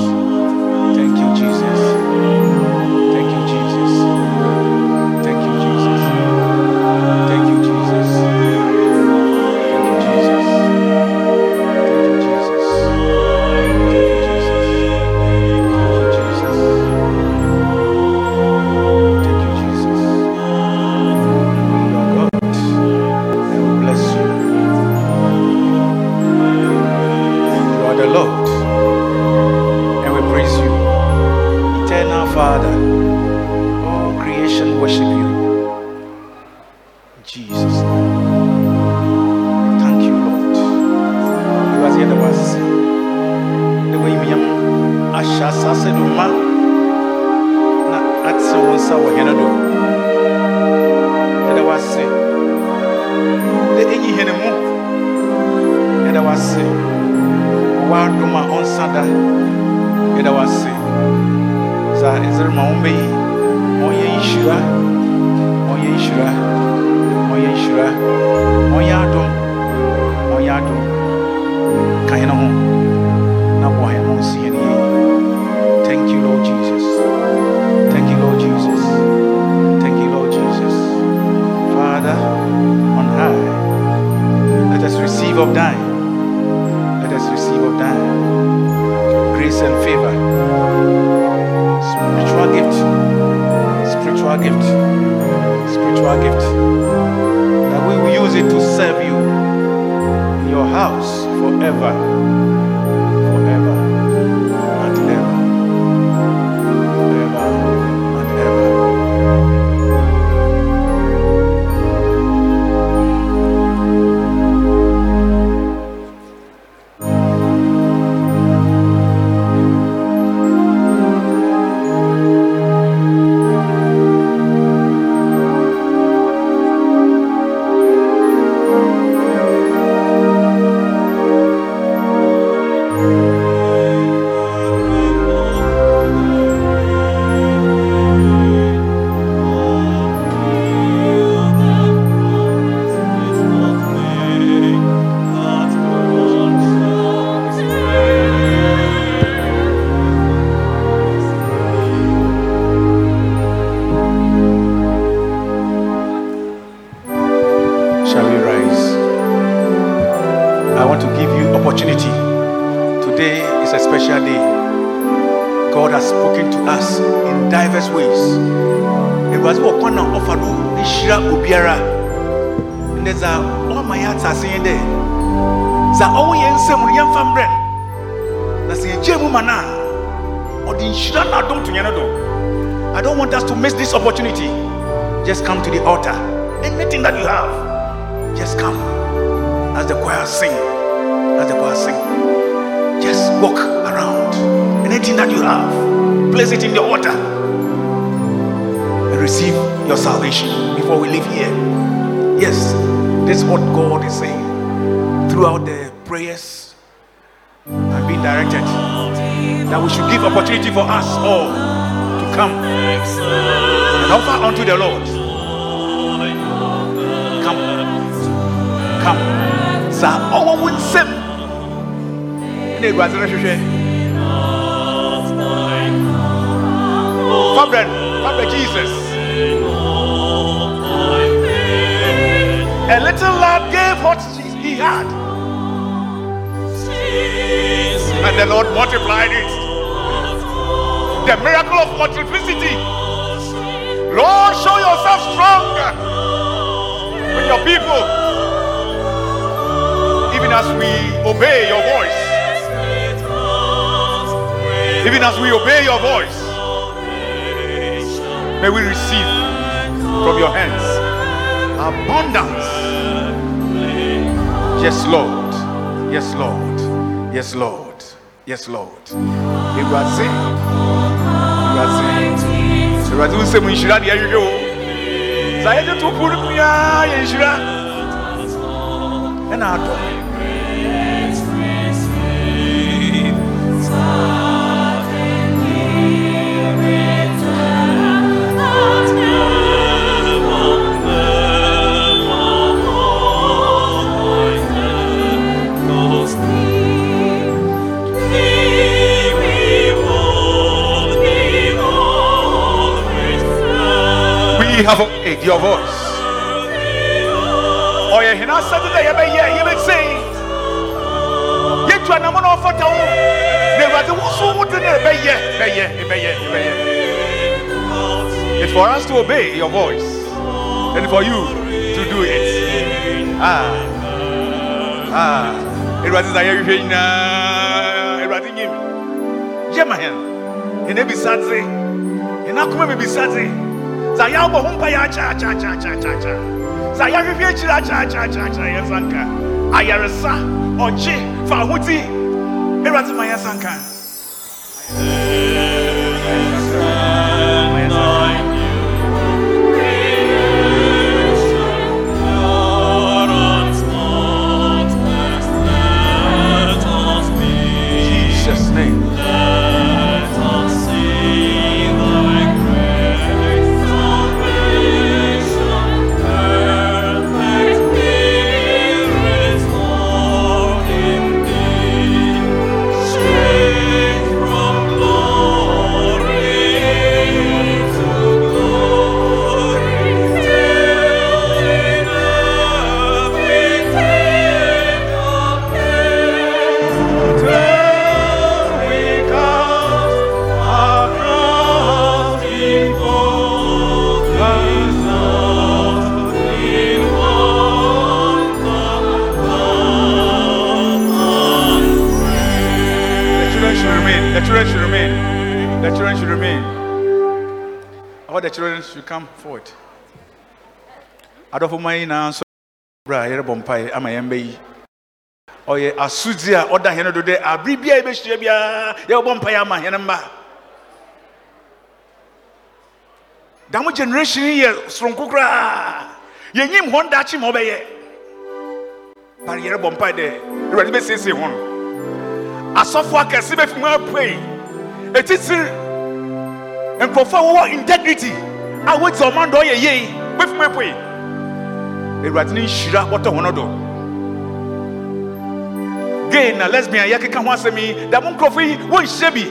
Dza ɔma yɛ atase yɛn dɛ, dza ɔwɔ yɛn nsam no yɛmfa no. Na sɛ yɛgye mu ma no a, ɔde nhyira adom to yɛn no do. I don't want us to miss this opportunity. Just come to the altar. Anything that you have, just come. As the choir sing, as the choir sing, just walk around. Anything that you have, place it in the altar and receive your salvation before we leave here. Yes, this is what God is saying throughout the prayers. I've been directed that we should give opportunity for us all to come and offer unto the Lord. Come, come. Fabrɛ no, Jesus. A little lad gave what he had, and the Lord multiplied it. The miracle of multiplicity. Lord, show yourself strong with your people, even as we obey your voice. Even as we obey your voice, may we receive from your hands abundance. Yes, Lord. Yes, Lord. Yes, Lord. Yes, Lord. Ewurade. Ewurade. Ewurade wo nsɛm nhyira deɛ adɔ. We have obeyed your voice. ɔyɛ hena asɛde dɛ yɛbɛyɛ yɛbɛsɛ yɛtu anamɔ na ɔfata wo na awurade wo so wo de ne ɛbɛyɛ bɛyɛ ɛbɛyɛ ɛbɛyɛ it's for us to obey your voice and for you to do it. Ah ah. Awurade sɛ yɛhwehwɛ nyinaa awurade nyim yɛ ma hɛn hɛn ebisa dze hɛn akoma bebisa dze sɛ ayɛ abɔ ho mpa yɛ akyaakyaakyaakyaakyaakyaa sɛ ayɛhwehwɛ akyiri akyaakyaakyaakyaa yɛn nsa nka ayaresa ɔgye fa ahodi awurade ma yɛn nsa nka forward. Adolfo Mai na nso bra yɛrɛ bɔ mpae ama yɛn bɛ yi. Ɔyɛ asudzi a ɔda hɛn do dɛ abiri bia yɛbɛhyia biara yɛbɔ mpae ama hɛn mma. Damo generation yi yɛ soronko koraa. Yɛnyim hɔn daakye ma ɔbɛyɛ. Bari yɛrɛ bɔ mpae dɛ Awurade bɛsiesie hɔn asɔfo akɛse bɛfi mu apue etitiri nkurɔfoɔ a wɔwɔ integrity a wɔti ɔman dɔ yɛ yie apue ewurade ne nhyira wɔtɔ wɔn do. Gay na lesbian yɛkeka ho asɛm yi dɛm nkurɔfoɔ yi wɔnhyɛ bi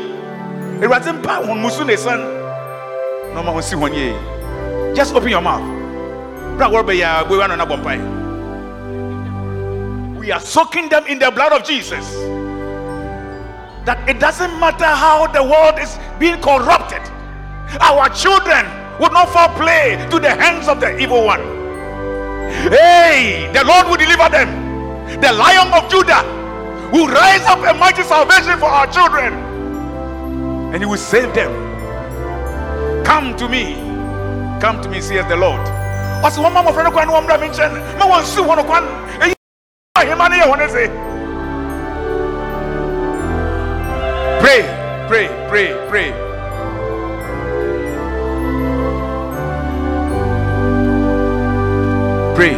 ewurade mpa wɔn musu na esan na ɔma wɔn si wɔn yie just open your mouth. Bra wɔrebɛyɛ abuewa no na bɔ mpae we are soaking them in the blood of jesus. That it doesn't matter how the world is being corrupted, our children would not fall prey to the hands of the evil one. Hey, the Lord will deliver them. The Lion of Judah will rise up a mighty salvation for our children, and He will save them. Come to me, come to me, says the Lord. Ɔsɛ wɔn mma of no kwan ne wɔn mmra me nkyɛn ma wɔn nsi wɔn kwan eyi ahema ne yɛ wɔn. Pray, pray, pray, pray. Pray.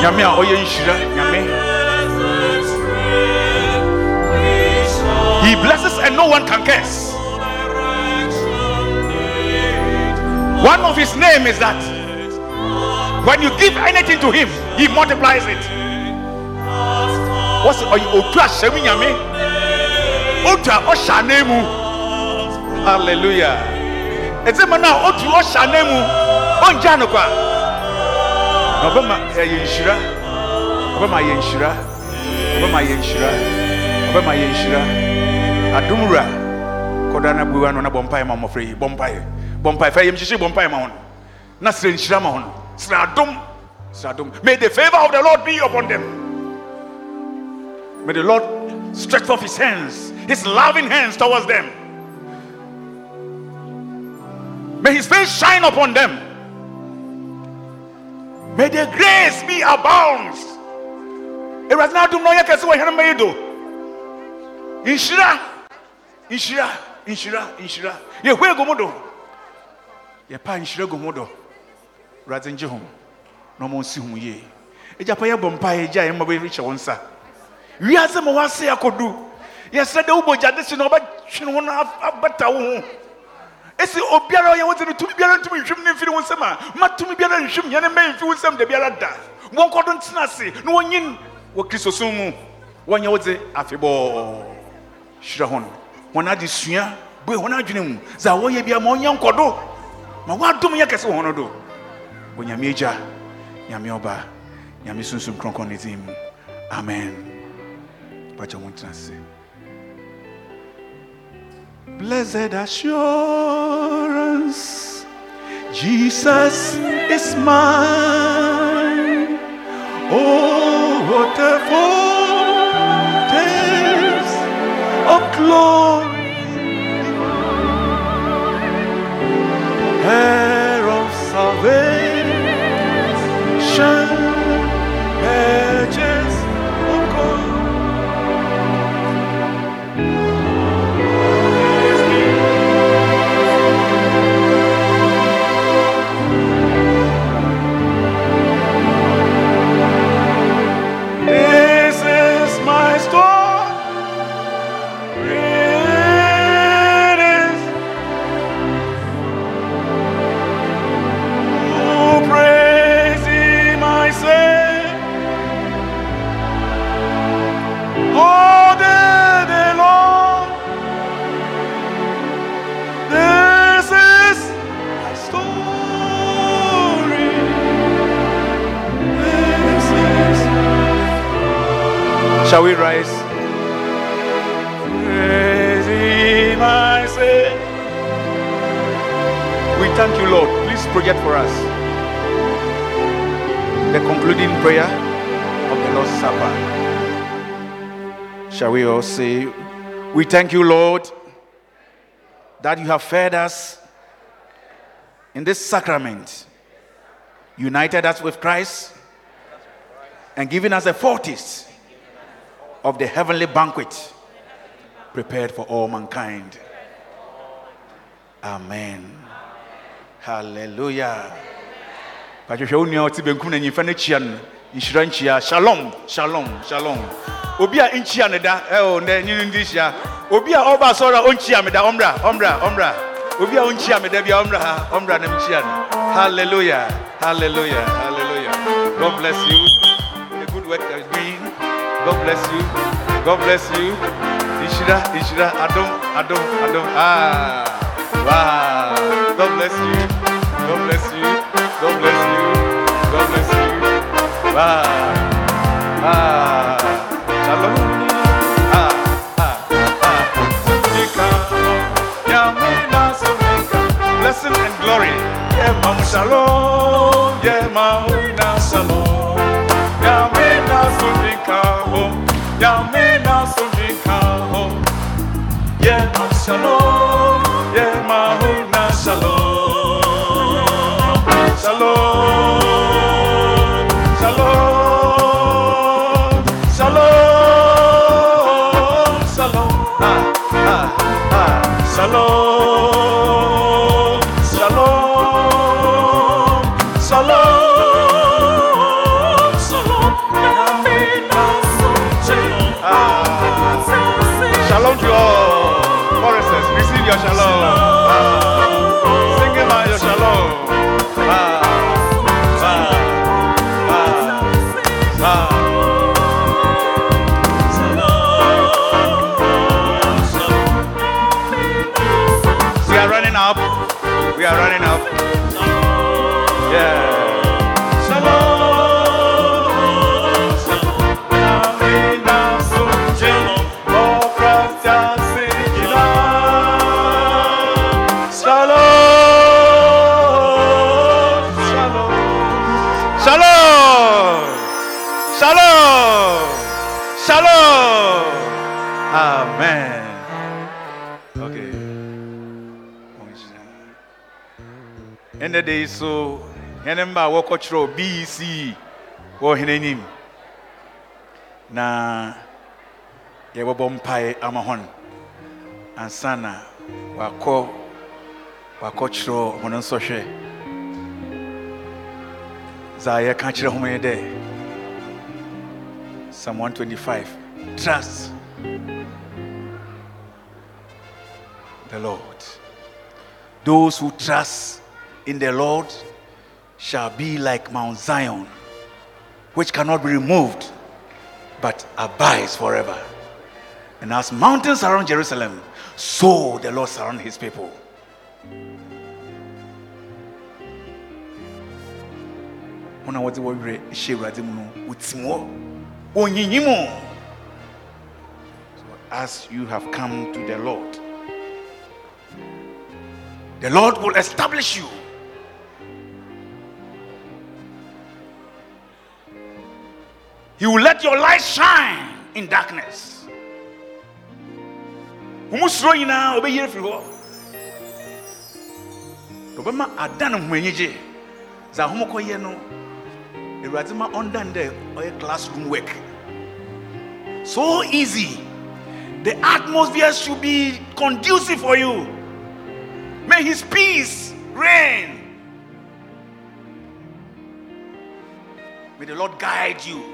Nyame a ɔyɛ nhyira, Nyame. He blesses and no one can curse. One of his name is that when you give anything to him, he multiplies it. What's it? Otu ahyɛmu nyame. Otu a ɔhyɛ anan mu. Hallelujah. Ɛdze mu na otu ɔhyɛ anan mu. Ɔngya no kwa. Na ɔbɛma ɛyɛ nhyira. Ɔbɛma yɛ nhyira. Ɔbɛma yɛ nhyira. Ɔbɛma yɛ nhyira. Adomura. Kɔda na buwa no na bɔ mpaeɛ ma mmɔfra yi. Bɔ mpaeɛ. bɔ mpae fɛ yɛm hyehye bɔ mpae ma ho no na srɛ nhyira no may the favor of the lord be upon them may the lord stretch forth his hands his loving hands towards them. May his face shine upon them. May the grace be abound. Awurade na adom na ɔyɛ kɛse wɔ hɛne ma yi do nhyira nhyira nhyira nhyira yɛhue egu mu do yɛpa nhyira gu ho dɔ awurade ngye ho na ɔma nsi ho yie agyapa yɛbɔ mpaeɛ gya yɛma bɛhyɛ wo nsa wiase ma woase akɔdu yɛsrɛ dɛ wobɔgya de si na ɔbɛtwene ho no abata wo ho. Ɛsi obiara ɔyɛ wo sɛ no tumi biara ntumi nhwem ne mfiri wo nsɛm a ma tumi biara nhwem yɛne mma mfi wo nsɛm da biara da. Wɔnkɔdo ntena ase na wɔnyin wɔ kristosom mu. Wɔnyɛ wo dze afebɔɔ hyerɛ hɔn wɔn adesua bue wɔn adwene mu. Dza wɔyɛ bia ma ɔnyɛ nkɔdo ma wɔadom yɛ kɛse wɔ hɔn do. Wɔ nyame agya nyame ɔba nyame sunsum kronkron ne din mu. Amen pakyɛ ho ntena ase Blessed assurance, Jesus is mine. Oh, what a foretaste of glory, heir Shall we rise? Praise Him, I say. We thank you, Lord. Please project for us the concluding prayer of the Lord's Supper. Shall we all say, We thank you, Lord, that you have fed us in this sacrament, united us with Christ, and given us a foretaste of the heavenly banquet prepared for all mankind. Amen. Hallelujah. Pàtwehwɛ wo nua ɔte benkum na nyimfa no. Kyia shalom shalom shalom. Obi a nkyia ne da. Ɛwɔ ndɛ nyini ndi hyia obi a ɔba asɔre a ɔnkyia me da bia ɔmmra ha. Ɔmmra na hallelujah hallelujah hallelujah. God bless you. The good work that is doing god bless you. God bless you. Nhyira nhyira adom adom adom. Ah wow. God bless you. God bless you. God bless you. God bless you. Wow. Ah shalom. Ah ah ah. Blessing and glory. Yeah mam shalom. Yeah mam shalom Yamina Sumika, oh. Yeah, shalom, yeah, ma huna shalom, shalom, ɛnɛ so hɛne mma a wɔkɔkyerɛw bec wɔ hene anim na yɛbɛbɔ mpae ama hɔn ansa na wakɔ wakɔkyerɛw hɔn nsɔhwɛ dza yɛka kyerɛ ho yɛ dɛ psalm 125 trust the lord. Those who trust in the Lord shall be like Mount Zion, which cannot be removed, but abides forever. And as mountains surround Jerusalem, so the Lord surround his people. Was with more. As you have come to the Lord, the Lord will establish you. He will let your light shine in darkness. Classroom work. So easy. The atmosphere should be conducive for you. May His peace reign. May the Lord guide you.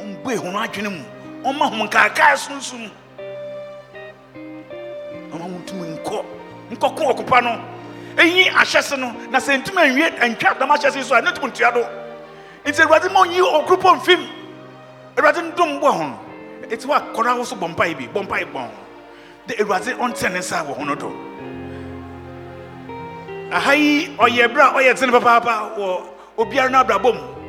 Ɔmbue ho no adwene mu. Ɔma ho nkaakae sunsum ɔma ho ntumi nkɔ nkɔko ɔkopa no. Ɛyi ahyɛse no na sɛ ntumi anwie antwa dam ahyɛse so a ne ntumi ntua do. Nti awurade ma ɔnyi ɔkoro pɔ mfim. Awurade ndom bɔ ho. Ɛti hɔ a kɔda wo so bɔ mpae bi bɔ mpae bɔn de awurade ɔntɛ ne nsa wɔ ho no do. Aha yi ɔyɛ berɛ a ɔyɛ tene papaapa wɔ obiara no abrabɔ mu.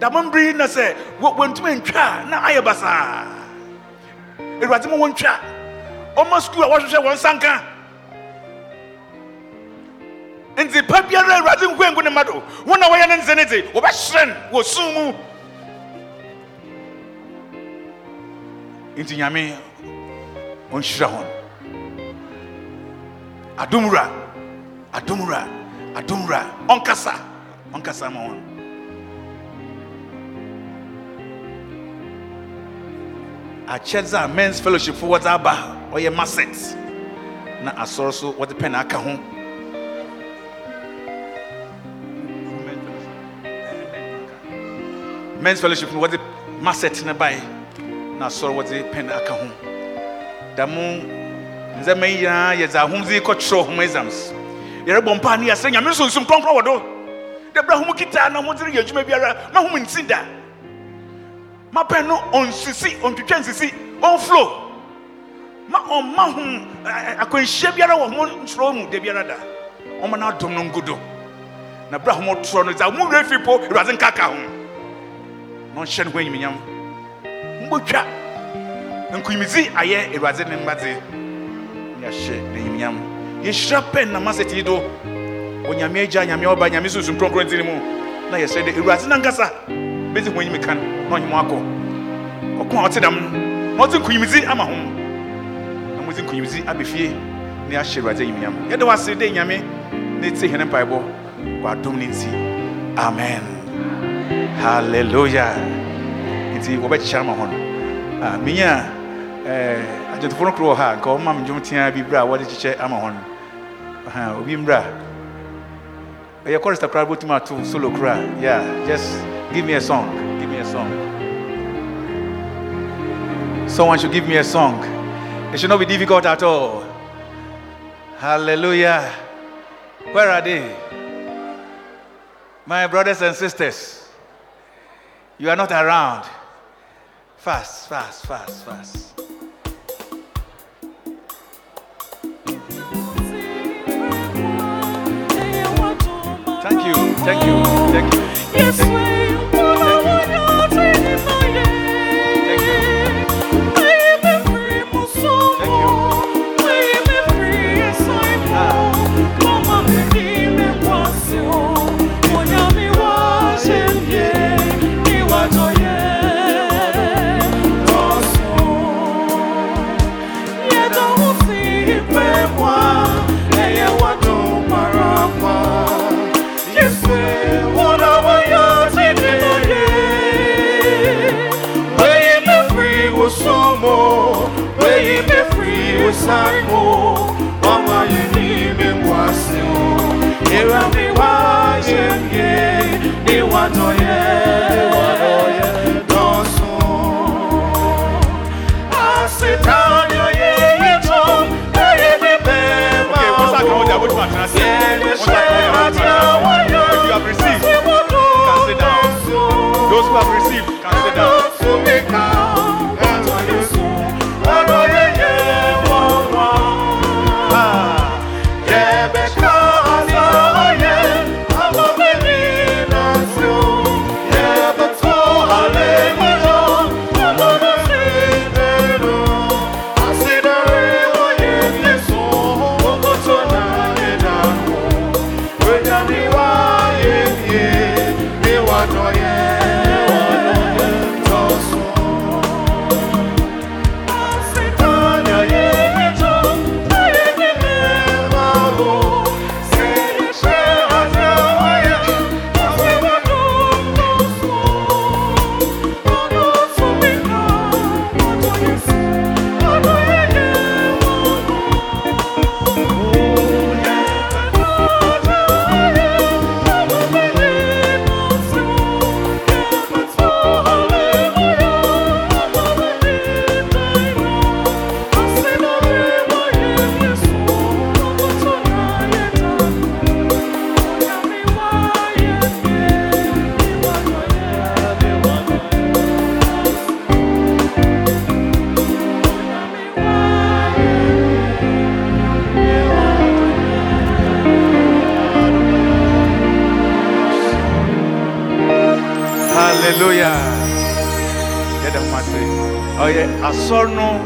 Dama mbiri na sɛ wɔ- wɔntumi ntwa a na ayɛ basaa awurade ma wɔntwa ɔma sukuu a wɔhwehwɛ wɔn nsa nka. Nti pa biara awurade nkwangu ne ma do. Wɔn na wɔyɛ ne nse ne de wɔbɛhyerɛn wɔ sum mu. Nti nyame ɔnhyira hɔn adomwura adomwura adomwura ɔnkasa ɔnkasa ma wɔn akyɛdze a men's fellowship fo wɔdze aba ɔyɛ maset na asɔre so wɔdze pɛn aka ho. Men's fellowship no wɔdze maset ne bae. Na asɔre wɔdze pɛn aka ho. Da mo ndzɛmba yi nyinaa yɛdze ahomdze kɔkyerɛw hom exams. Yɛrebɔ mpa ne yɛsrɛ nyame nsonsom kronkron wɔ do. Da bra hom kitaa na homdze reyɛ adwuma biara. Mahom nsi da ma pɛn no ɔnsisi ɔntwitwa nsisi ɔnflo ma ɔmma ho ɛ, ɛ, akwanhyia biara wɔ ho nkyerɛw mu da biara da. Ɔma no adom no ngu na bra ho torɔ no dza mo werɛ fi po awurade nkaka ho. Na ɔnhyɛ no ho anyiminyam mbɔtwa nkunyimdzi ayɛ awurade ne mbadze. Ne n'anyiminyam yɛhyira pɛn na masɛte yi do. Onyame agya nyame ɔba nyame sunsum kronkron ti ne mu. Na yɛsrɛ dɛ awurade nankasa. Bɛdzi ho anyimi ka no na mo akɔ ɔko a ɔte dam. No na ɔdze nkunyimdzi ama ho na modze nkunyimdzi aba fie. Na yɛahyɛ awurade anyiminyam yɛde wo ase dɛ nyame na ɛtie hɛne mpaebɔ wɔ adom no nti. Amen. Halleluya nti wɔbɛkyekyɛ ama hɔ no Ah, menya eh, adwotofo no koro wɔ ha. Nka ɔma me dwom tea bi berɛ a wɔde kyekyɛ ama hɔ no obi mmra ɛyɛ chorista koraa bɛtumi ato solo koraa yeah just give me a song. Give me a song. Someone should give me a song. It should not be difficult at all. Hallelujah. Where are they? My brothers and sisters you are not around. Fast fast fast fast. Thank you thank you thank you. Thank you ni watoye, Ɔyɛ asɔr no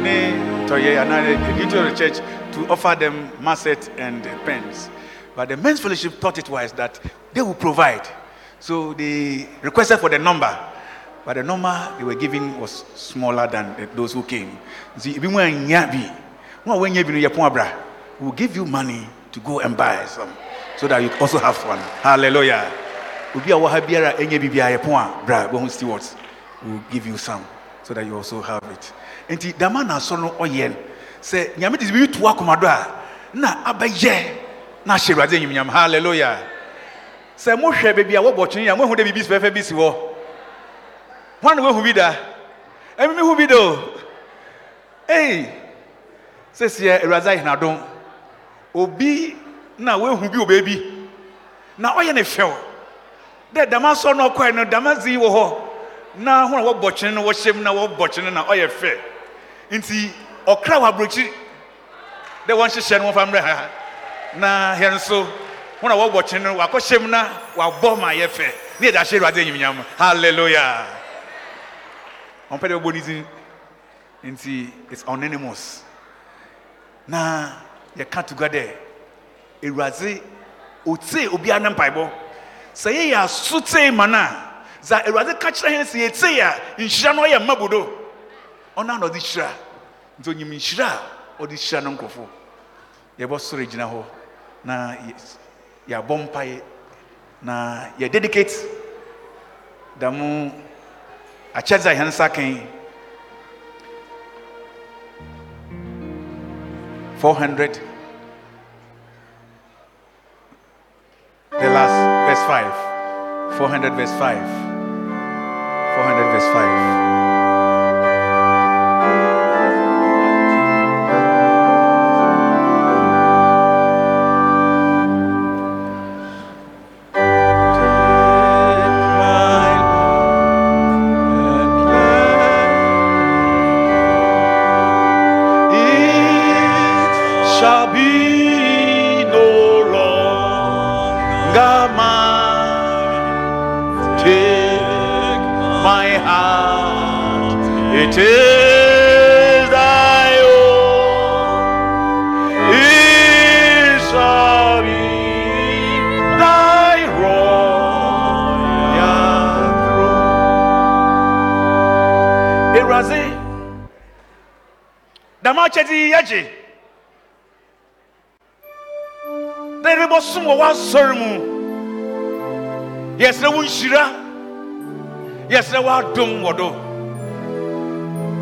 ne tɔyɛ anaa the duty of the church to offer them masset and pens. But the men's fellowship thought it wise that they will provide. So they requested for the number. But the number they were giving was smaller than those who came. Will give you money to go and buy some so that you also have fun. Hallelujah. Will give you some so that you also have it. Nti dama na asɔ no ɔyɛ no sɛ nyame de biribi to akoma do a na abɛyɛ na ahyɛ awurade anyimnyam hallelujah. Sɛ mohwɛ baabi a wɔbɔ twene a mohu dɛ biribi fɛfɛ bi si hɔ. Hwan na woahu bi da? Ɛmi mi hu bi da o. Ei, sɛsiɛ awurade ayɛ n'adom. Obi na woahu bi wɔ baabi na ɔyɛ ne fɛw dɛ dama sɔ no ɔkɔɛ no dama zi wɔ hɔ na ho na wɔbɔ kyene no wɔhyɛ mu na wɔbɔ kyene na ɔyɛ fɛ. Nti ɔkra wɔ aburokyi. Dɛ wɔnhyehyɛ no wɔfa mmerɛ ha. Na yɛn nso ho na wɔbɔ kyene no wakɔhyɛ mu na wabɔ ma yɛ fɛ. Ne yɛde ahyɛ awurade anyimnyam hallelujah. Ɔmpɛ dɛ wɔbɔ ne din. Nti it's anonymous. Na yɛka together awurade ɔtee obiara ne mpaebɔ. Sɛ yɛyɛ aso tee ma no a sɛ awurade ka kyerɛ hɛn sɛ yɛtee a nhyira no ɔyɛ mmabodo. Ɔno na ɔde hyira. Nti onyim nhyira a ɔde hyira no nkurɔfo. Yɛbɔsɔre gyina hɔ. Na yɛ- yɛabɔ mpaeɛ na yɛdedicate da mo akyɛdze a yɛn nsa kan 400 The last verse 5. 400 verse 5. 400 verse 5. Wɔ w'asɔre mu. Yɛsrɛ wo nhyira. Yɛsrɛ wo adom wɔ do.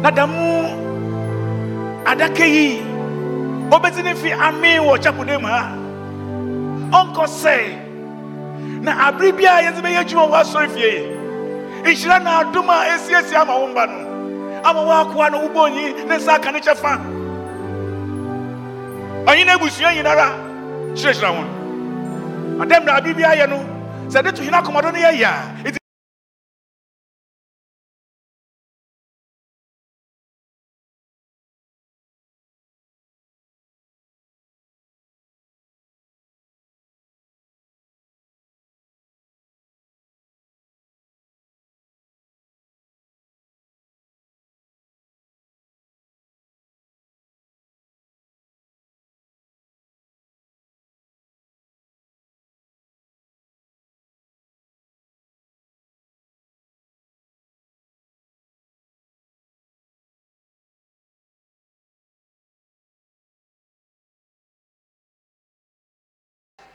Na da mu adaka yi, obɛdzi ne fi ame wɔ kyapode mu ha. Ɔnkɔ sɛe. Na abere biara yɛdze bɛyɛ adwuma wɔ w'asɔre fie yi. nhyira na adom a esiesie ama wo mba no ama woakoa no wobɔ onyi ne nsa aka ne kyɛfa ɔnye no abusua nyinara kyerɛkyerɛ ho adɛm na abere bi ayɛ no sɛ to hene akɔmɔdɔ no yɛyɛ a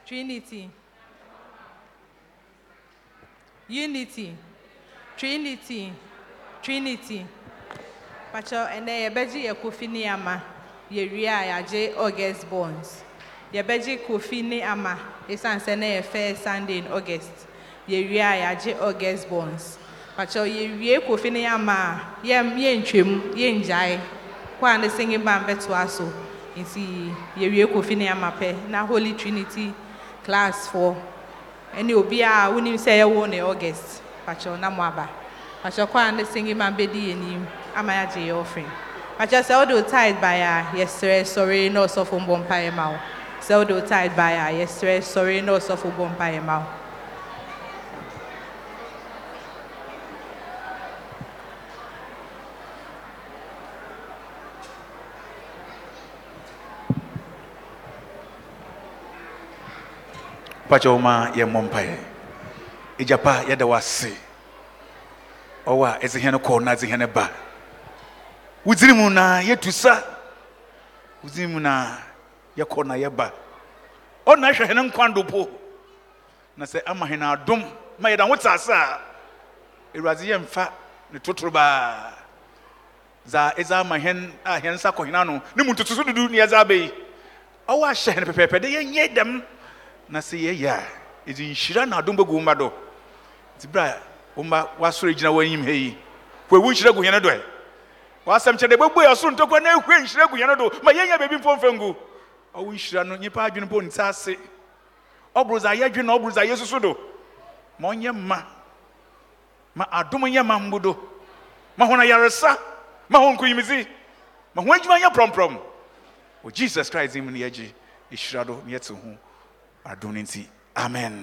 Trinity. Unity. Trinity. Trinity. Pacho, ɛnɛ yɛbɛgye yɛ kofi ne ama yɛwie a yɛagye August bonds. Yɛbɛgye kofi ne ama ɛsiane sɛ na yɛ first Sunday in August. Yɛwie a yɛagye August bonds. Pacho, yɛwie kofi ne ama a yɛm yɛntwam yɛngyae. Kɔ a ne singing band bɛtoa so. Nti yɛwie kofi ne ama pɛ na Holy Trinity class foɔ ɛne obi a wonim sɛ yɛwo ne august pakyɛw na mo aba. Pakyɛw kɔ a ne singing man bɛdi yɛn nim ama yɛagye yɛ offering pakyɛw sɛ wode wo tithe bae a yɛsrɛ sɔre na ɔsɔfo mbɔ mpaeɛ ma wo sɛ wode wo tithe bae a yɛsrɛ sɔre na ɔsɔfo bɔ mpaeɛ ma wo pakyɛ wo ma yɛmmɔ mpaeɛ ɛgyapa yɛda wo ase ɔwɔ a ɛdze hɛn na ɛdze hɛn ba. Wodziri mu na yɛtu sa wodziri mu na yɛkɔ na yɛba ɔna po. Na sɛ ama hɛn adom ma yɛda ho tsase a awurade yɛmfa ne totoro dza ɛdze ama a hɛn ano ne mu ntotoso dudu ne yɛdze aba yi ɔwɔ dɛ yɛnyɛ na sɛ yɛyɛ a nhyira na adom bɛgu wo mma do nti berɛ a wo mma woasɔre gyina w'anim ha yi. Hwɛwu nhyira gu hɛn do ɛ. W'asɛm kyɛ dɛ ntɔkwa na ehwie nhyira gu hɛn do ma yɛnyɛ baabi mfɔmfɛ ngu. Ɔwo nhyira no nyimpa adwene mpo nti ase. Ɔboro dza yɛdwe na ɔboro do. Ma ɔnyɛ mma ma adom nyɛ ma mbo do. Ma hɔn ayaresa ma hɔn nkoyimdzi ma hɔn adwuma nyɛ prɔmprɔm. Wɔ jesus christ mu ne yɛgye ɛhyira do ne yɛte ho adom no nti amen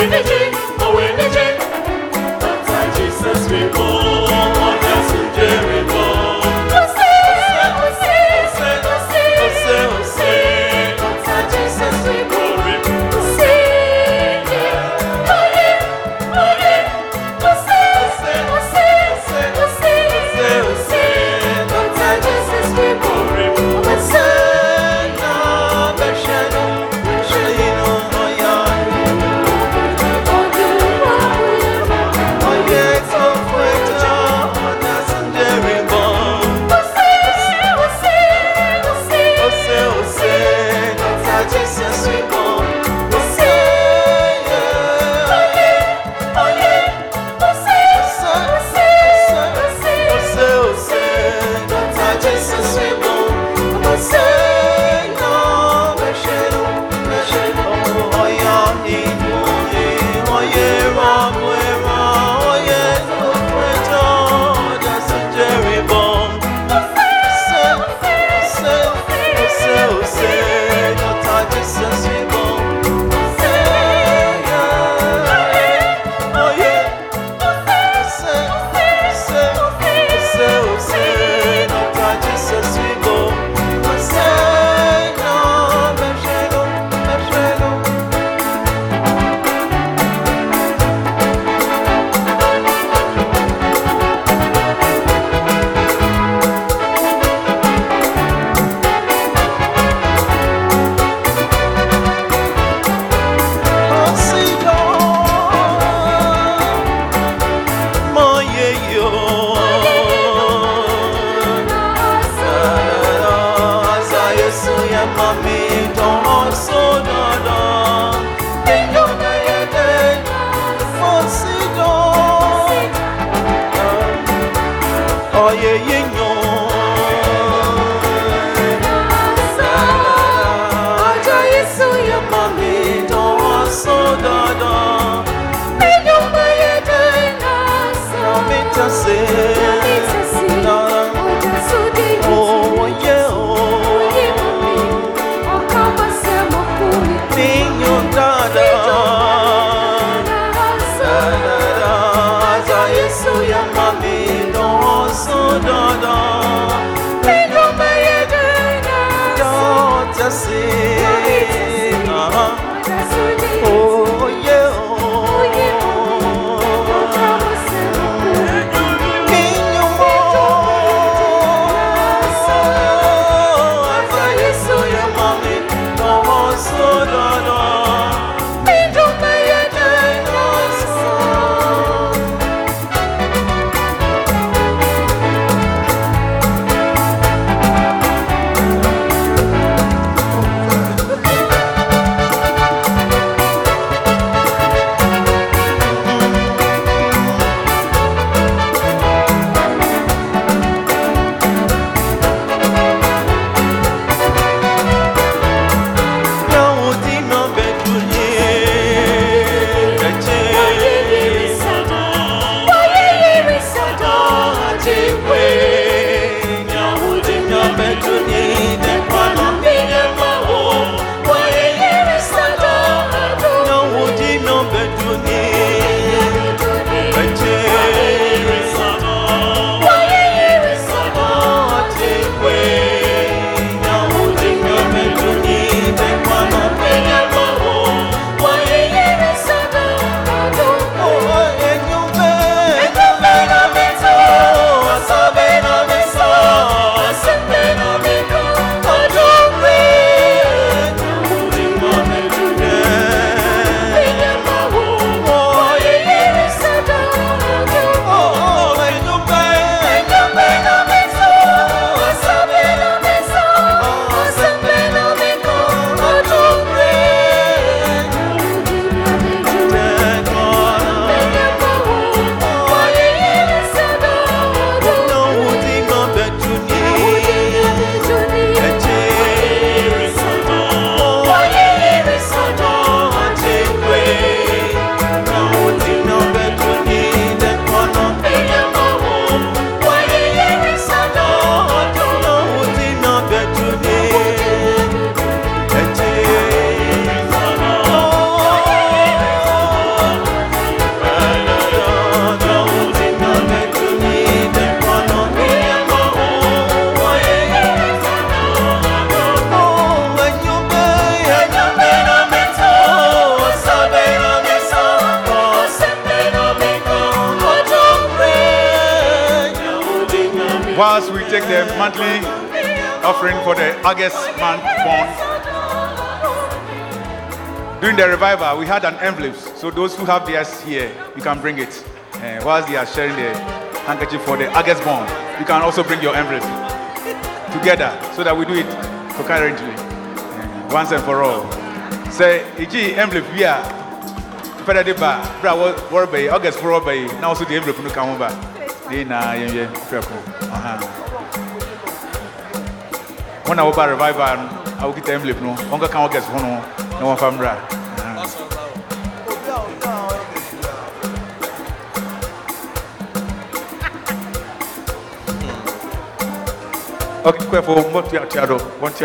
Jesus, revival, we had an envelope. So those who have theirs here, you can bring it. Uh, whilst they are sharing the handkerchief for the August bond, you can also bring your envelope together so that we do it concurrently, uh, once and for all. Say, iji envelope we are. Fẹ́rẹ́ de ba, bra wọ́n bẹ̀ August bẹ̀ yìí, náà wọ́n sọ envelope nù kàn wọ́n bá. Ní na yẹn yẹn fẹ́ kù. Wọ́n náà wọ́n bá revival no, àwọn kìtà envelope no, kọ́ kàn August fún no, na wọ́n fa mbra. Okay, kọ́ ẹ̀fọ́ wọ́n ti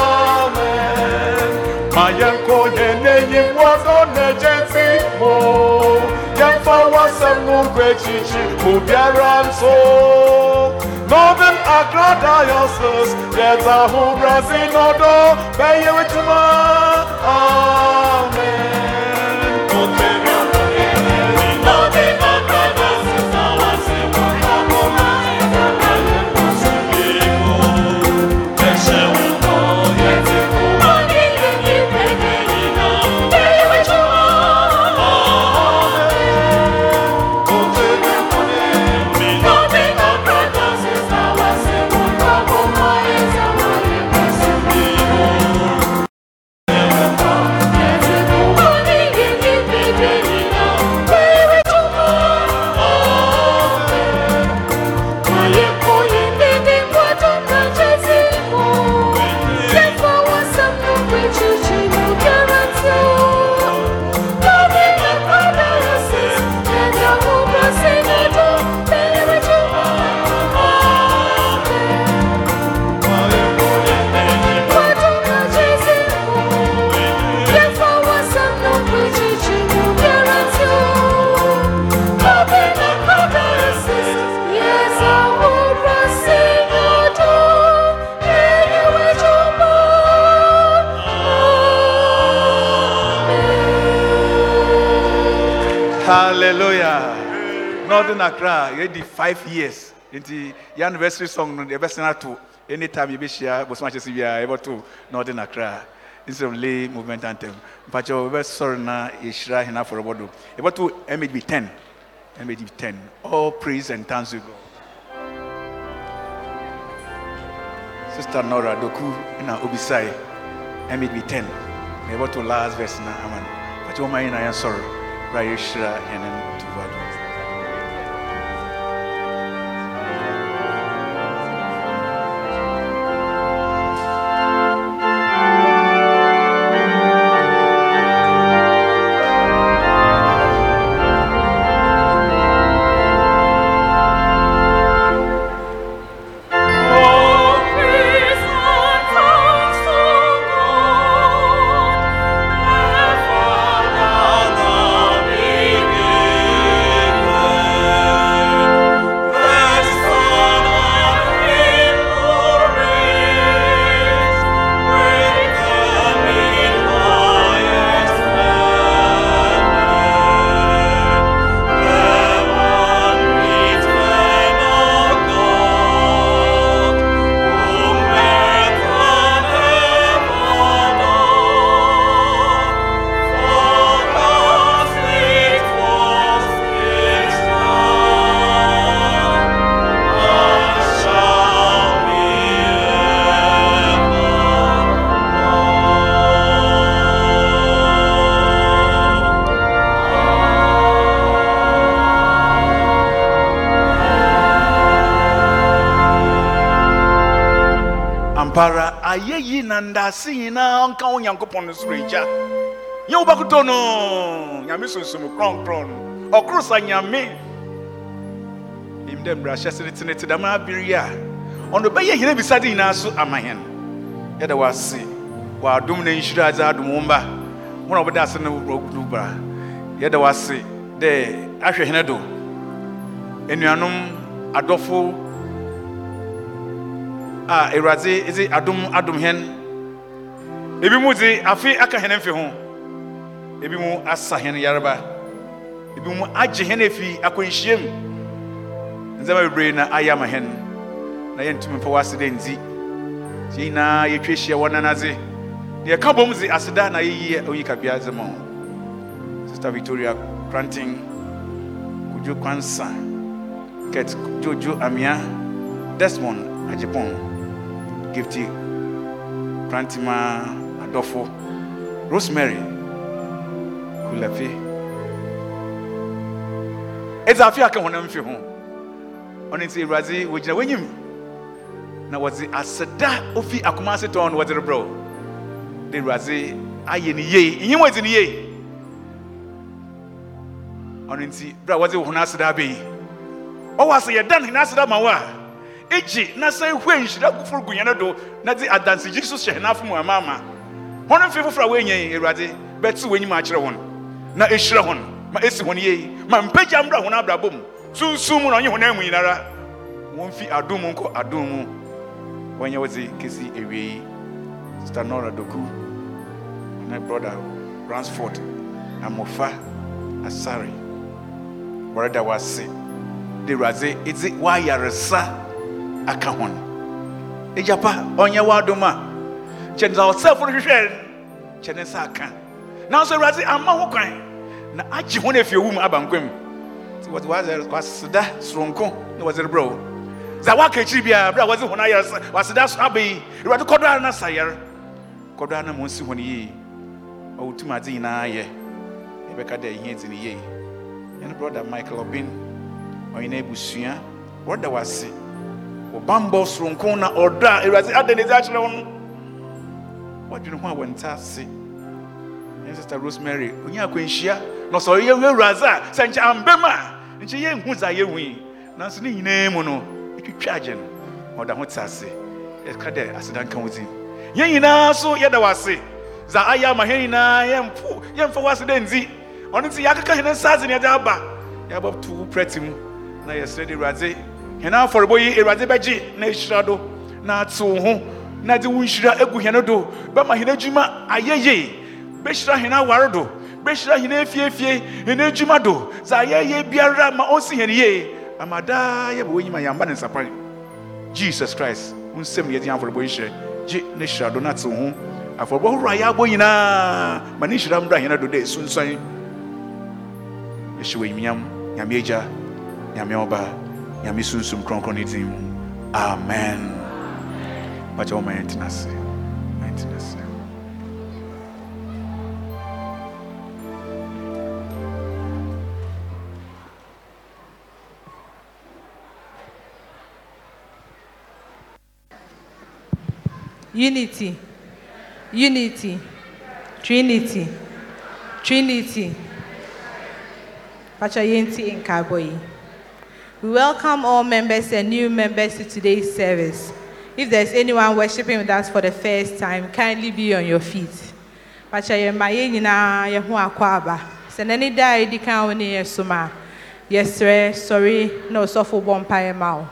n'enyim bɔdɔ mɛgye fi mɔ yɛmfa w'asɛm no northern accra diocese ahobrɛase n'ɔdɔ bɛyɛ w'adwuma amen. Northern Accra, yɛdi five years. Nti yɛ anniversary song no yɛbɛsena to anytime bosom akyɛ sɛ biara yɛbɛto Northern Accra instead of lay movement anthem. Mpakyɛ wɔbɛsɔre na yɛhyira hena afɔrebɔ do. Yɛbɛto MHB 10. MHB 10. All praise and thanks to God. Sister Nora Doku na Obisai MHB 10. Na yɛbɛto last verse na aman. Mpakyɛ wɔn ayɛ na yɛnsɔre. Bra yɛhyira hene ndaase nyinaa nka wo nyankopɔn no soro agya nyɛ wo bakotɔ no nyame sonsom krɔnkrɔn no ɔkoro sa nyame nim dɛ mmarahyɛ se ne tene te dama abere a ɔno bɛyɛ hene bisade nyinaa so ama hɛn yɛda wase wɔadom na nhyira adze adom wo mba wo na wɔbɛda ase no no bra yɛda wase dɛ ahwɛ hene do anuanom adɔfo a awurade dze adom adom hɛn ebi mu dze afe aka hɛn mfe ho. Ebi mu asa hɛn yareba ebi mu agye hɛn afi akwanhyia mu. Ndzɛmba bebree na ayɛ ama hɛn na yɛntumi mfa w'ase dɛ nti yɛn nyinaa yɛtwa ahyia wɔ nanadze. Deɛ ɛka bom dze aseda na yɛyi oyi kabea dze ma wo. Sister victoria cranting kudwo kwansa ket jojo amia desmond agyepɔn gifty krantima adɔfo rosemary kulafe ɛdze afe aka honam mfe ho ɔno nti awurade wɔgyina w'anyim na wɔdze aseda ofi akoma ase tɔn no wɔdze rebrɛ wo de awurade ayɛ ne yie nyim wɔdze ne yie ɔno nti berɛ a wɔdze wo ho no aseda abɛyi ɔwɔ ase yɛda ne hene ma wo a egye na sɛ ehwɛ nhyira foforo gu yɛn do na de adansegye so hyɛ n'afo mu ama ama wɔn mfe foforɔ a wɔanya yi awurade bɛte wɔn anim akyerɛ wɔn na ehyira wɔn ma esi wɔn yie ma mpagya mbra wɔn abrabɔ mu. Sunsun mu na ɔnye wɔn amu nyinara. Wɔn fi adum mu nkɔ adum mu. Wɔnyɛ wɔdze kesi ewie yi sister nora doku ne brother ransford amofa asare wɔreda wase. De awurade edze wayaresa aka hɔn. Egyapa ɔnyɛ w'adom a kyɛ nsa ɔsɛfo no hwehwɛ kyɛ ne nsa aka. Nanso awurade ama ho kwan. Na agye hɔn afi owu mu aba nkwam nti wɔde waseda soronko na wɔdze rebrɛ wo. Dza waka akyiri biara berɛ a wɔdze hɔn ayɛ sa- waseda so aba yi awurade kɔdɔ ara na sa yare. Kɔdɔ ara na ma ɔnsi hɔn yie. Ɔwo tum adze nyinaa yɛ. Yɛbɛka dɛ ɛhia dzi ne yie. Yɛne brɔda michael obin ɔyɛ abusua. Wɔda wase wɔbambɔ soronko na ɔdɔ a awurade ada ne dze akyerɛ wo no wɔdwene ho a wɔnta ase. Yɛn sister rosemary onye akwanhyia na ɔsɛ ɔyɛ awurade a sɛ nkyɛ ambɛm a nkyɛ yɛnhu dza yɛhu yi. Nanso ne nyinaa mu no ɛtwitwa agye no. Ɔda ho te ase. Yɛka dɛ aseda nka wo yɛn nyinaa so yɛda wo ase. Dza ayɛ ama hɛn nyinaa yɛmpo yɛmfa wo ase dɛ nti ɔno nti yɛakeka hene nsa adze ne yɛde aba. Yɛabɔto wo prɛte mu. Na yɛsrɛ de awurade hɛn afɔrebɔ yi awurade bɛgye na ɛhyira do na ate wo ho. Na de wo agu hɛn do bɛma hɛn adwuma ayɛ yie bɛhyira hɛn aware do bɛhyira hɛn afiefie hɛn adwuma do. Sɛ ayɛyɛ biara ma ɔnsi hɛn yie ama daa yɛbɛ wɔnyim a yɛamba ne nsapare. Jesus christ nsɛm ne yɛde afɔrebɔ yi hyɛ gye ne hyira do na wo ho afɔrebɔ horow a yɛabɔ nyinaa ma ne nhyira mmra hɛn do dɛ sunsuan yɛhyɛ wɔ anyimiam nyame agya nyame ɔba nyame sunsum kronkron ne din. Amen wakyɛ wɔma yɛntena ase Ma yɛntena Unity, unity, trinity, trinity. Pachayenti in Kaboyi. We welcome all members and new members to today's service. If there's anyone worshiping with us for the first time, kindly be on your feet. Pachayemaye nyina ye akwaba. Sɛ n'ani da a edi kan wo ne yɛ som a, yɛsrɛ sɔre na ɔsɔfo bɔ mpaeɛ ma wo.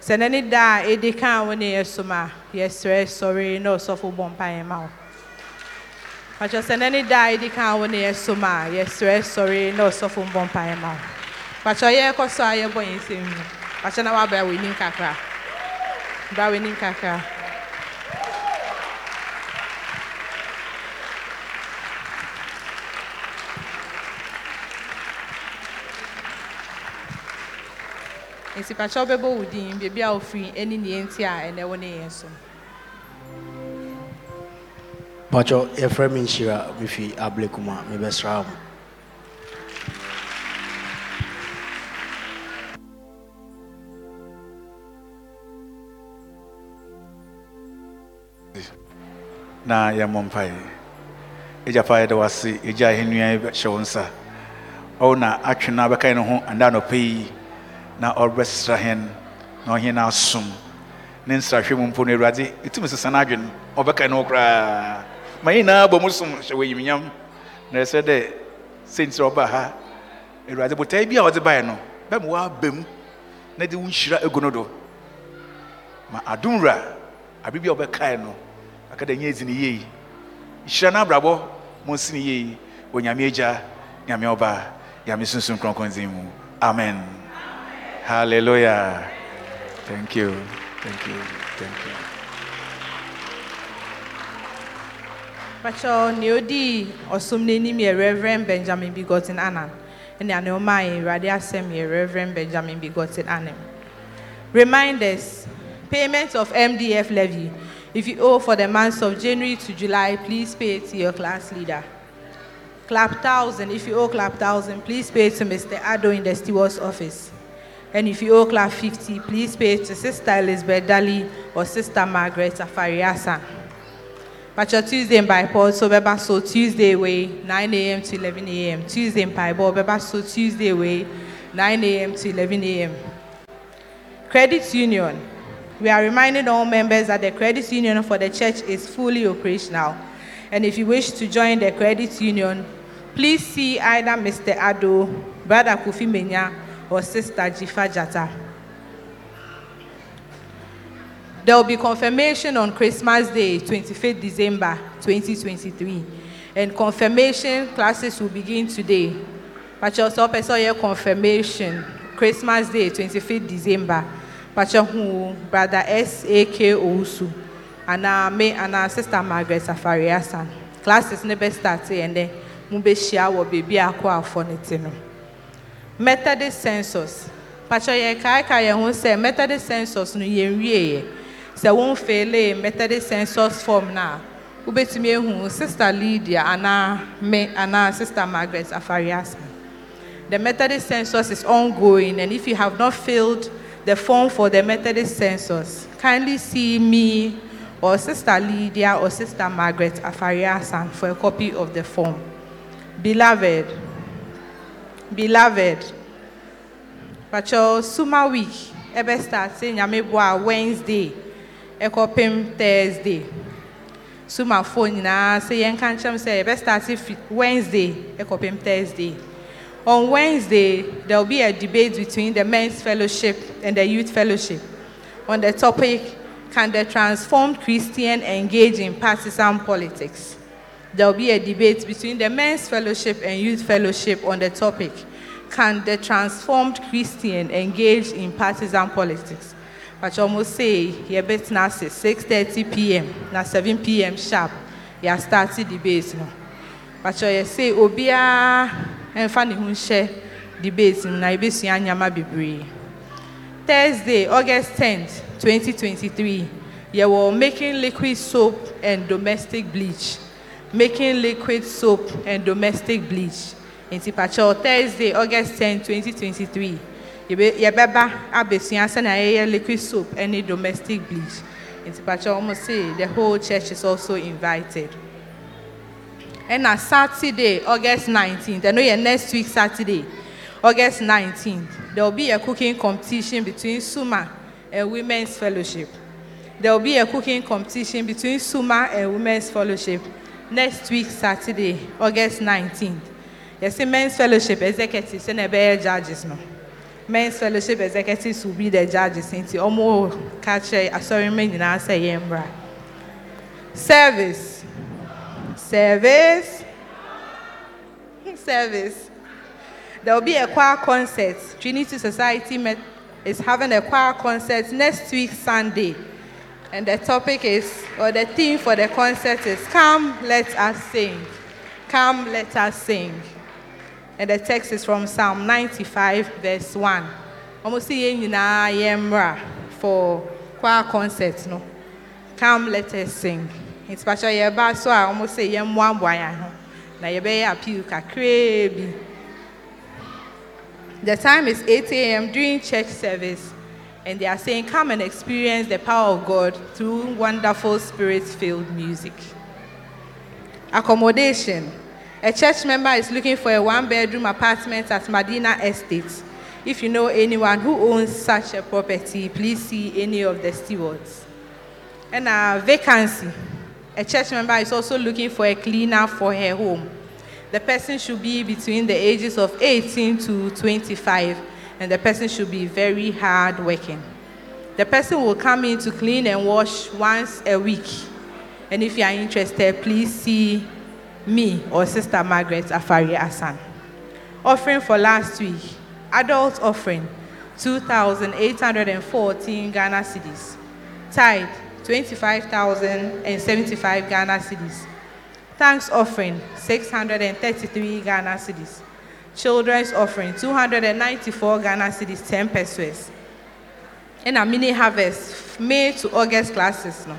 Sɛ n'ani da a edi kan wo ne yɛ som a, yɛsrɛ sɔre na ɔsɔfo bɔ mpaeɛ ma wo. Pacho sɛ n'ani da a edi kan wo ne yɛ som a, yɛsrɛ sɔre na ɔsɔfo bɔ mpaeɛ ma wo. Pacho yɛrekɔ so a yɛbɔ yɛn nsɛm mu. Pacho na w'anim kakra. Bra w'anim kakra. nti pakyɛ wobɛbɔ wo din baabi a wofiri ne neɛ nti a ɛnɛ wo ne yɛn so Pacho, yɛfrɛ me nhyira mefi ablekuma mebɛsra mo na yɛmmɔ mpae ɛgya pa yɛda wase ɛgya ahennua hyɛ wo nsa ɔwo na atwe no bɛkae no ho anda anɔpa yi na ɔrebɛsra hɛn na ɔhe no asom ne nsrahwɛ mu mpo no awurade ɛtumi sesa no adwene ɔbɛka ne wo koraa ma nyinaa bɔ mu som hyɛ wɔ yimnyam na ɛsɛ dɛ sɛntirɛ ɔbaa ha awurade botae bi a ɔde baeɛ no bɛma woaba mu. Na de wo nhyira agu no do. Ma adom wura abe bi a wɔbɛkae no. Aka dɛ nyɛ ɛdzi ne yie hyira no abrabɔ mo nsi ne yie onyame agya nyame ɔba nyame sunsum kronkron din mu amen. Hallelujah. Thank you. Thank you. Thank you. Pacho Neodi Osum Nenim yɛ Reverend Benjamin Anan. And I know my Radia Asem yɛ Reverend Benjamin Begotten Anan. Reminders payment of MDF levy. If you owe for the months of January to July, please pay it to your class leader. Clap thousand. If you owe clap thousand, please pay it to Mr. Ado in the steward's office. And if you owe clap 50, please pay it to Sister Elizabeth Daly or Sister Margaret Afariasa. But your Tuesday in Bible, so beba so Tuesday way, 9 a.m. to 11 a.m. Tuesday in Bible, beba so Tuesday way, 9 a.m. to 11 a.m. Credit Union. We are reminding all members that the credit union for the church is fully operational. And if you wish to join the credit union, please see either Mr. Ado, Brother Kofi Menya, or Sister Jifa Jata. There will be confirmation on Christmas Day, 25th December 2023. And confirmation classes will begin today. But so person here confirmation Christmas Day, 25th December. Pacho hu brother S.A.K. Owusu. Ana me ana sister Margaret Safari Hassan. Classes never start and then mube share wo baby akwa afọ ne ti no. Methodist census. Pacho ye kai kai ye ho say Methodist census no ye wie ye. Sɛ wɔmfeele Methodist census form no a, wobɛtumi ahu Sister Lydia anaa me anaa Sister Margaret Afariasa. The Methodist census is ongoing, and if you have not filled the form for the Methodist census, kindly see me or Sister Lydia or Sister Margaret Afariasa for a copy of the form. Beloved, beloved, Pacho Summer Week, ebe start nyame boa Wednesday, ɛkɔpem Thursday. Sumafoɔ nyinaa sɛ yɛnka nkyɛm sɛ yɛbɛ start Wednesday ɛkɔpem Thursday. On Wednesday, there will be a debate between the Men's Fellowship and the Youth Fellowship on the topic Can the Transformed Christian Engage in Partisan Politics? There will be a debate between the Men's Fellowship and Youth Fellowship on the topic Can the Transformed Christian Engage in Partisan Politics? But you almost say, you're better now, 6.30 p.m., now 7 p.m. sharp, you are starting debate. No? But you say, Obia, and funny who share debate, na ibesua nyama bebree. Thursday, August 10th, 2023, you were making liquid soap and domestic bleach. Making liquid soap and domestic bleach. Nti pacho Thursday, August 10, 2023, yɛbɛ- yɛbɛba abesua sɛnea yɛyɛ liquid soap ne domestic bleach. Nti pacho wɔn say the whole church is also invited. Ɛna saturday august 19th ɛno yɛ next week saturday august 19th there will be a cooking competition between suma and women's fellowship. There will be a cooking competition between suma and women's fellowship next week saturday august 19th yɛsɛ men's fellowship executives ɛna ɛbɛyɛ judges no? Men's fellowship executives will be the judges nti kyerɛ asɔrima nyinaa sɛ yɛn mbra service. Service. Service. There will be a choir concert. Trinity Society is having a choir concert next week, Sunday. And the topic is, or the theme for the concert is Come, Let Us Sing. Come, Let Us Sing. And the text is from Psalm 95, verse 1. Almost for choir concert no. Come, let us sing. Nti pakyɛ yɛba so a wɔn sɛ yɛmmoaboa yɛn ho na yɛbɛyɛ appeal. The time is 8 a.m. during church service, and they are saying, Come and experience the power of God through wonderful spirit filled music. Accommodation. A church member is looking for a one bedroom apartment at Madina Estate. If you know anyone who owns such a property, please see any of the stewards. And a vacancy. A church member is also looking for a cleaner for her home. The person should be between the ages of 18 to 25, and the person should be very hard working. The person will come in to clean and wash once a week. And if you are interested, please see me or Sister Margaret Afari Asan. Offering for last week, adult offering, 2,814 Ghana cedis. Tithe, 25,075 Ghana cedis. Thanks offering, 633 Ghana cedis. Children's offering, 294 Ghana cedis, 10 pesos. And a mini harvest, May to August classes, no.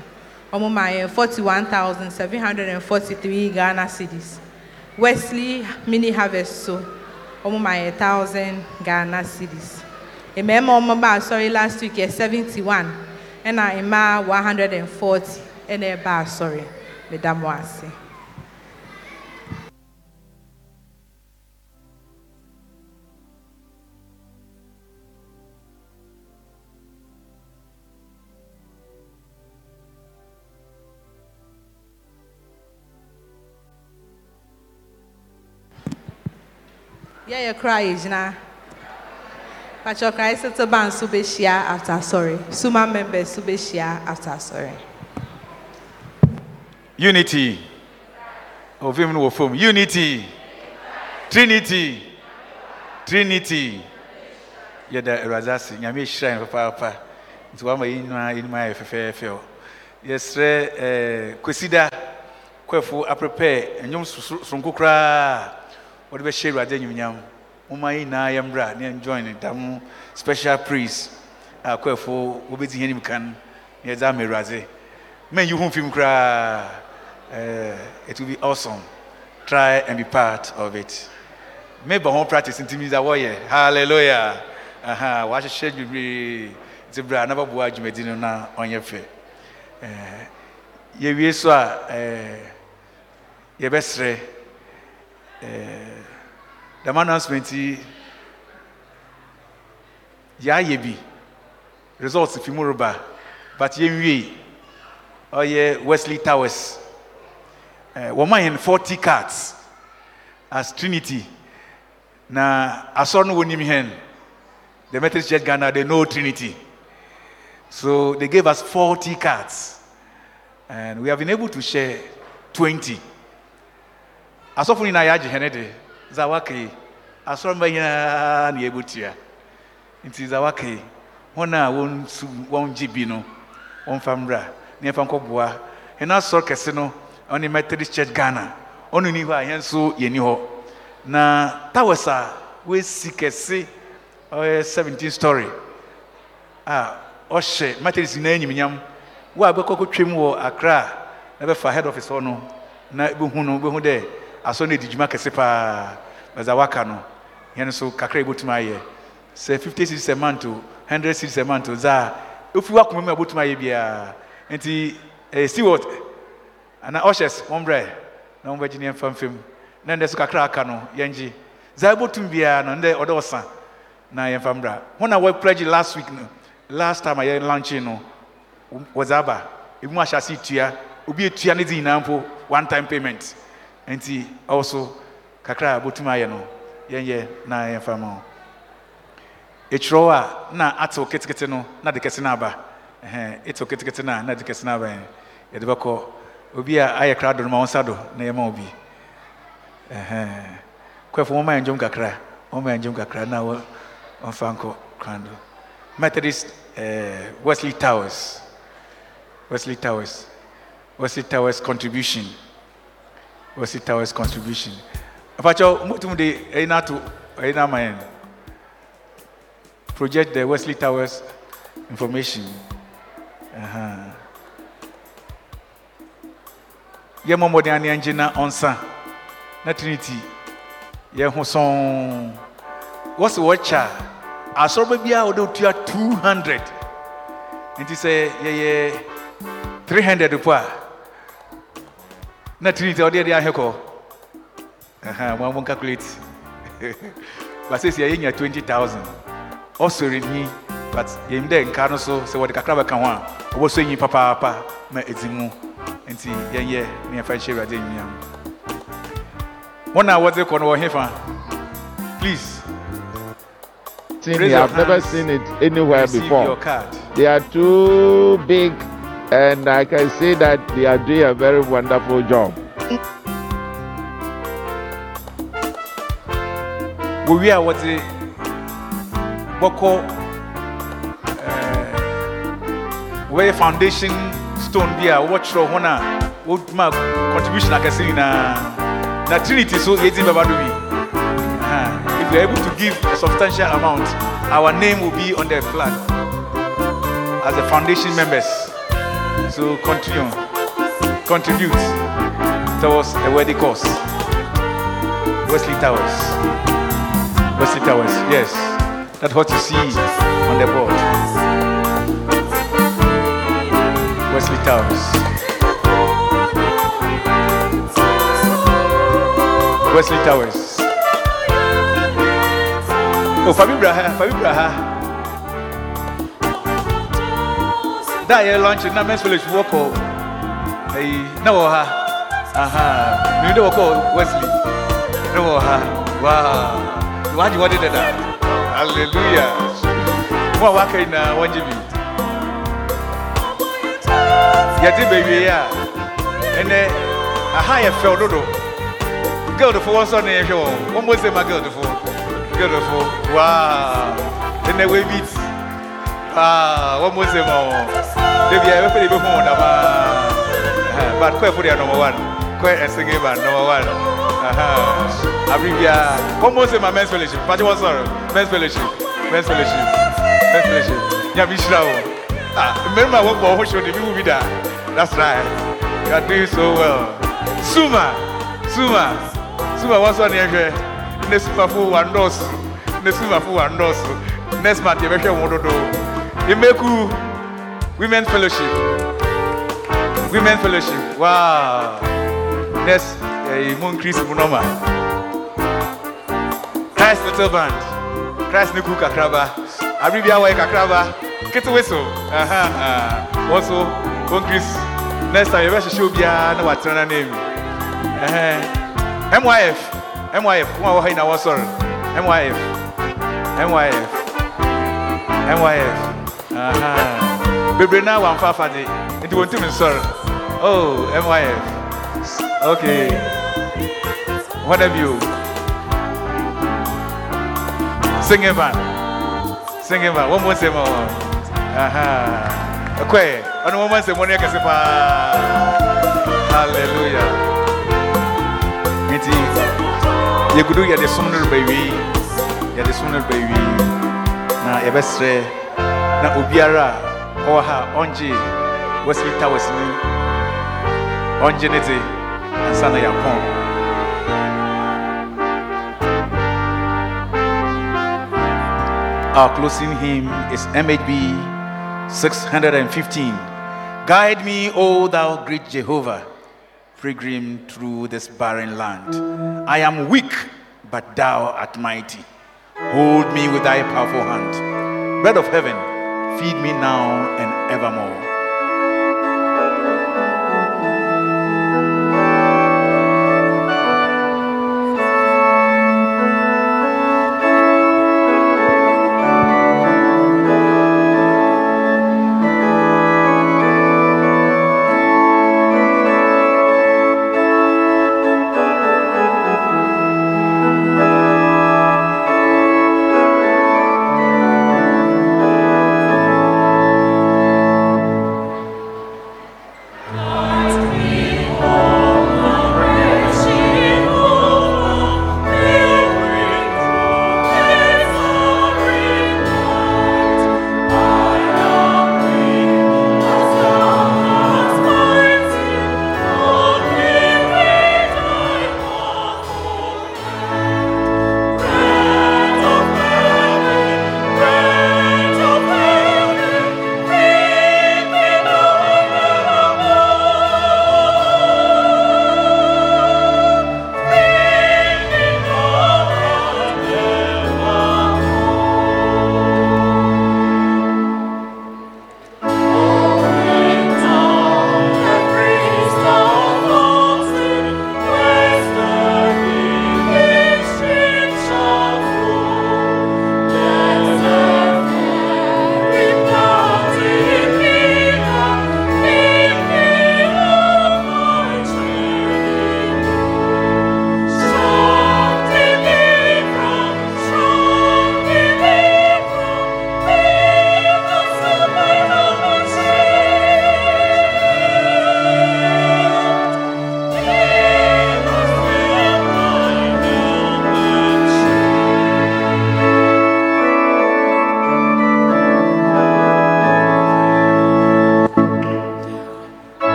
My 41,743 Ghana cedis. Wesley mini harvest, so omo my 1,000 Ghana cedis. Ba sorry last week is 71, and I ema 140, and a ba sorry, Madam Wasi. Yeah, you cry, Is to ban Subeshia after sorry. Suma members Subeshia after sorry. Unity. Of him no form. Unity. Trinity. Trinity. Yɛda awurade ase nyame hyira no papaapa nti wama yi nyinaa yɛnim ayɛ fɛfɛɛfɛ o yɛsrɛ eh, kwasida kwafo aprepare soso- soronko koraa wɔde bɛhyɛ awurade anyimnyam moma yi nyinaa yɛmmra ne yɛnjoin ne dam special praise a kwafo wobɛdi hɛ nim kan na yɛdze ama awurade manyi ho mfim koraa Eh, it will be awesome. Try and be part of it. Meba ho practice ntimi dza wɔyɛ hallelujah. Aha wahyehyɛ dwumee nti berɛ a na bɛboa dwumadi no na ɔnyɛ fɛ Eh, yɛwie so a eh, yɛbɛserɛ dɛm announcement yi yɛayɛ bi results fi mu reba but yɛnwie ɔyɛ oh, wesley towers. Uh, Wɔma yɛn 40 cards as trinity. Na asɔre no wɔnim hɛn the methodist church ghana they know trinity. So they gave us 40 cards. And we have been able to share 20 asɔfo nyinaa yɛagye hɛne de dza waka yi asɔre mba nyinaa na yɛbɛtua nti dza waka yi wɔn a wɔnsu wɔngye bi no wɔmfa mmra na yɛmfa nkɔboa hɛn asɔre kɛse no ɔne methodist church ghana. Ɔno ni hɔ a yɛn nso yɛni hɔ. Na towers a wɔasi kɛse ɔyɛ 17 story. A ɔhyɛ methodist nyinaa anyimnyam wo a bɛkɔ kɔtwam wɔ accra na bɛfa head office hɔ no na bɛhu no bɛhu dɛ asɔ no adi dwuma kɛse paa bɛdza waka no. Yɛn kakra ayɛ sɛ 50 cities a month o 100 cities a month o dza a ɛfi wakoma mu wobɛtumi ayɛ nti eh, steward ana ushers wɔn brɛ na wɔn bɛgye ne yɛmfa mfam na ndɛ so kakra aka no ɛbɛtum biara no ndɛ ɔdɛ na yɛmfa mbra wɔn a wɔ pledge last week no. Last time a yɛ launching no um, wɔdze aba ebi mu ahyɛ ase tua obi etua ne nyinaa mpo one time payment nti ɔwɔ so kakra a bɛtum ayɛ no yɛnyɛ na yɛmfa ma ekyerɛw a na atew ketekete no na de kɛse no aba. Ɛhɛn etew ketekete no a na de kɛse no aba yɛn. Yɛde bɛkɔ. Obi a ayɛ kra do no ma wɔn nsa do na yɛma obi. Ɛhɛn kɔfo wɔn ma yɛn dwom kakra. Wɔn ma yɛn dwom kakra na wɔ wɔmfa nkɔ kran do methodist ɛɛ wesley towers. Wesley towers. Wesley towers contribution wesley towers contribution. Afakyɛw motum de ɛyi n'ato ɛyi n'ama yɛn project the wesley towers information. Uh-huh. yɛmmɔ mmɔden ane angye na ɔnsa na trinity. Yɛho sɔn wɔse wɔkyɛ a asɔrɔba biara wɔde wotua 200 nti sɛ yɛyɛ 300 po a na trinity a wɔde yɛde ahɛ kɔ Aha, mo mo calculate. But sɛ sɛ yɛnya 20000 ɔsɔre ni but yɛnim dɛ nka no so sɛ wɔde kakra bɛka ho a wɔbɛsɔ nyi papaapa ma ɛdi mu. Nti yɛnyɛ ne yɛmfa nhyɛ awurade nnuam wɔn a wɔdze kɔ no wɔ hefa please. Seen Raise it. your I've never hands. seen it anywhere receive before. your card. They are too big, and I can say that they are doing a very wonderful job. wɔwie a wɔdze bɔkɔ wɔyɛ foundation stone bi a wɔkyerɛ ho a wɔma contribution akɛse nyinaa na trinity so yɛdin bɛba do bi if you are able to give a substantial amount our name will be on the flag as the foundation members so continue. Contribute towards the wedding cause. Wesley towers. Wesley towers yes. That's what you see on the board. Wesley towers. Wesley towers. Oh fabi braha fabi braha da yɛ lunch na men's village wɔkɔ ɛyi na wɔ ha. Aha. Mimi de wɔkɔ wesley. Na wɔ ha. Wow. Wagye wɔde dada hallelujah. Mo a waka yi na wɔngye bi yɛde bɛwie a ɛnɛ aha yɛ fɛw dodo. Gildfo wɔn sɔ ne yɛhwɛ wɔn wɔn mo se ma gildfo gildfo wow ɛnɛ wɔ beat ah wɔn mo se ma wɔn debi a yɛbɛpɛ de ebi hu wɔn dama but kɔɛ fo de yɛ number one. Kɔɛ ɛsɛnge ba number one. Abiri bia wɔn mo se ma men's fellowship. Pati wɔn sɔrɔ men's fellowship. Men's fellowship. Men's fellowship. Nyabi hyira wɔn ah mmarima a wɔbɔ ɔho hyɛ de bi wu bi da that's right. You are doing so well. Suma. Suma. Suma wɔn sɔ ne yɛhwɛ ne sumafo wa ndɔɔso ne sumafo wa ndɔɔso next month yɛbɛhwɛ wɔn dodo emeku women's fellowship. Women's fellowship. Wow. Next ɛyi mo increase mo normal christ little band. Christ ne ku kakraba. Abiri bi awɔ yɛ kakraba. Ketewa so aha wɔn so mo increase next time yɛbɛhyehyɛ obiara na watena na n'anim ɛhɛn myf myf wɔn a wɔ ha yi na wɔsɔre myf myf myf aha bebree naa wɔn afa afa de nti wɔn ntumi nsɔre oh myf okay. What have you? Singing band singing band wɔn mo nsɛm wɔ aha. Ɛkɔɛ ɔno wɔn mo nsɛm wɔn yɛ kɛse paa hallelujah. Nti yɛgudu yɛde som no reba wie yɛde som no reba wie na yɛbɛsrɛ na obiara ɔwɔ ha ɔngye wesley towers ni ɔngye ne dze ansa na Our closing hymn is MHB 615. Guide me, O thou great Jehovah, pilgrim through this barren land. I am weak, but thou art mighty. Hold me with thy powerful hand. Bread of heaven, feed me now and evermore.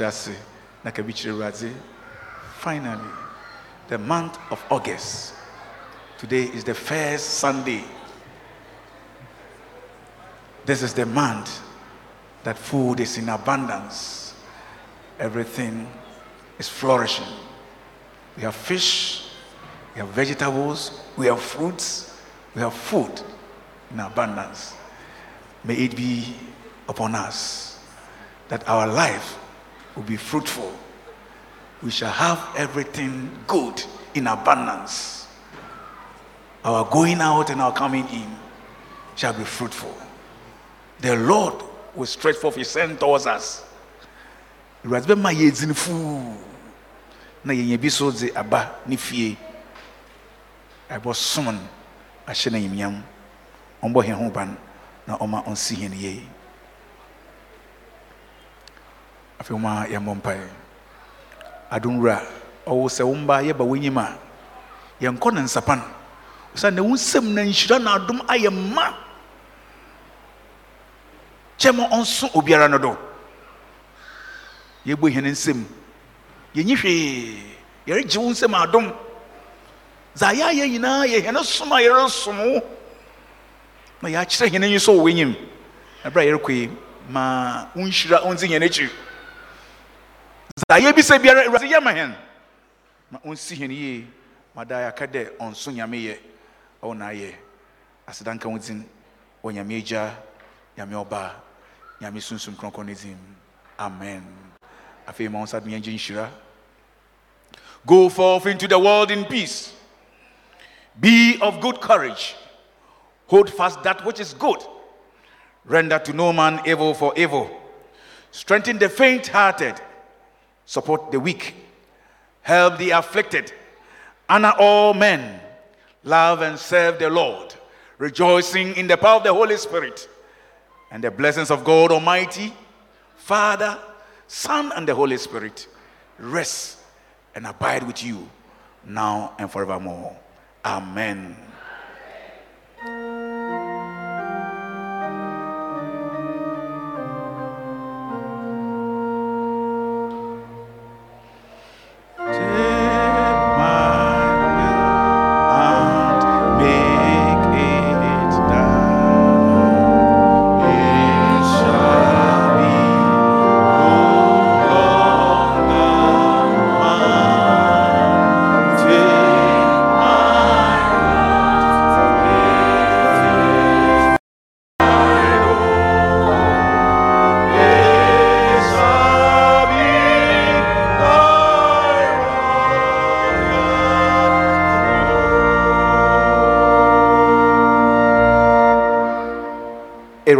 Ase na ka bi finally the month of august. Today is the first sunday. This is the month that food is in abundance. Everything is flourishing. We have fish we have vegetables we have fruits we have food in abundance. May it be upon us that our life will be fruitful. We shall have everything good in abundance. Our going out and our coming in shall be fruitful. The Lord will stretch forth his hand towards us. Awurade bɛma yɛ dzin fuu na yɛnya bi so aba ne fie ɛbɛsom no ahyɛ no anyimnyam ɔmbɔ hɛn ho ban na ɔma ɔnsi hɛn yie afei ma yɛmmɔ mpaeɛ adomwura ɔwo sɛ wo mba yɛba w'anyim a yɛnkɔ ne nsapan sɛ ne wo nsɛm na nhyira na adom ayɛ ma. Kyɛ ma ɔnso obiara no do. Yɛbɔ hɛn nsɛm yɛnyi hwee. Yɛregye wo nsɛm adom. Dza yɛayɛ nyinaa yɛ som a yɛresom wo. Na yɛakyerɛ hɛn yi so wɔ w'enyim ɛberɛ a yɛrekɔ yi ma wo nhyira ɔndzi hɛn akyi dza yɛbisa biara awurade yɛ ma hɛn ma ɔnsi hɛn yie. Ma da yɛaka dɛ ɔnso nyame yɛ ɔwo na ayɛ aseda nka wo din. Wɔ nyame agya nyame ɔba nyame sunsum kronkron ne din. Amen. Afei ma wo nsa de yɛngye nhyira go forth into the world in peace. Be of good courage. Hold fast that which is good. Render to no man evil for evil. Strengthen the faint hearted support the weak, help the afflicted, honor all men, love and serve the Lord, rejoicing in the power of the Holy Spirit and the blessings of God Almighty, Father, Son, and the Holy Spirit rest and abide with you now and forevermore. Amen.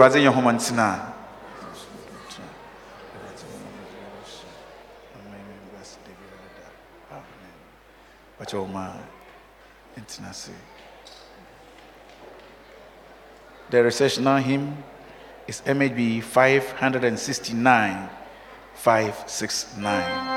Awurade yɛ homa ntena wakyɛ wo ma ntena the recessional hymn is MHB 569 569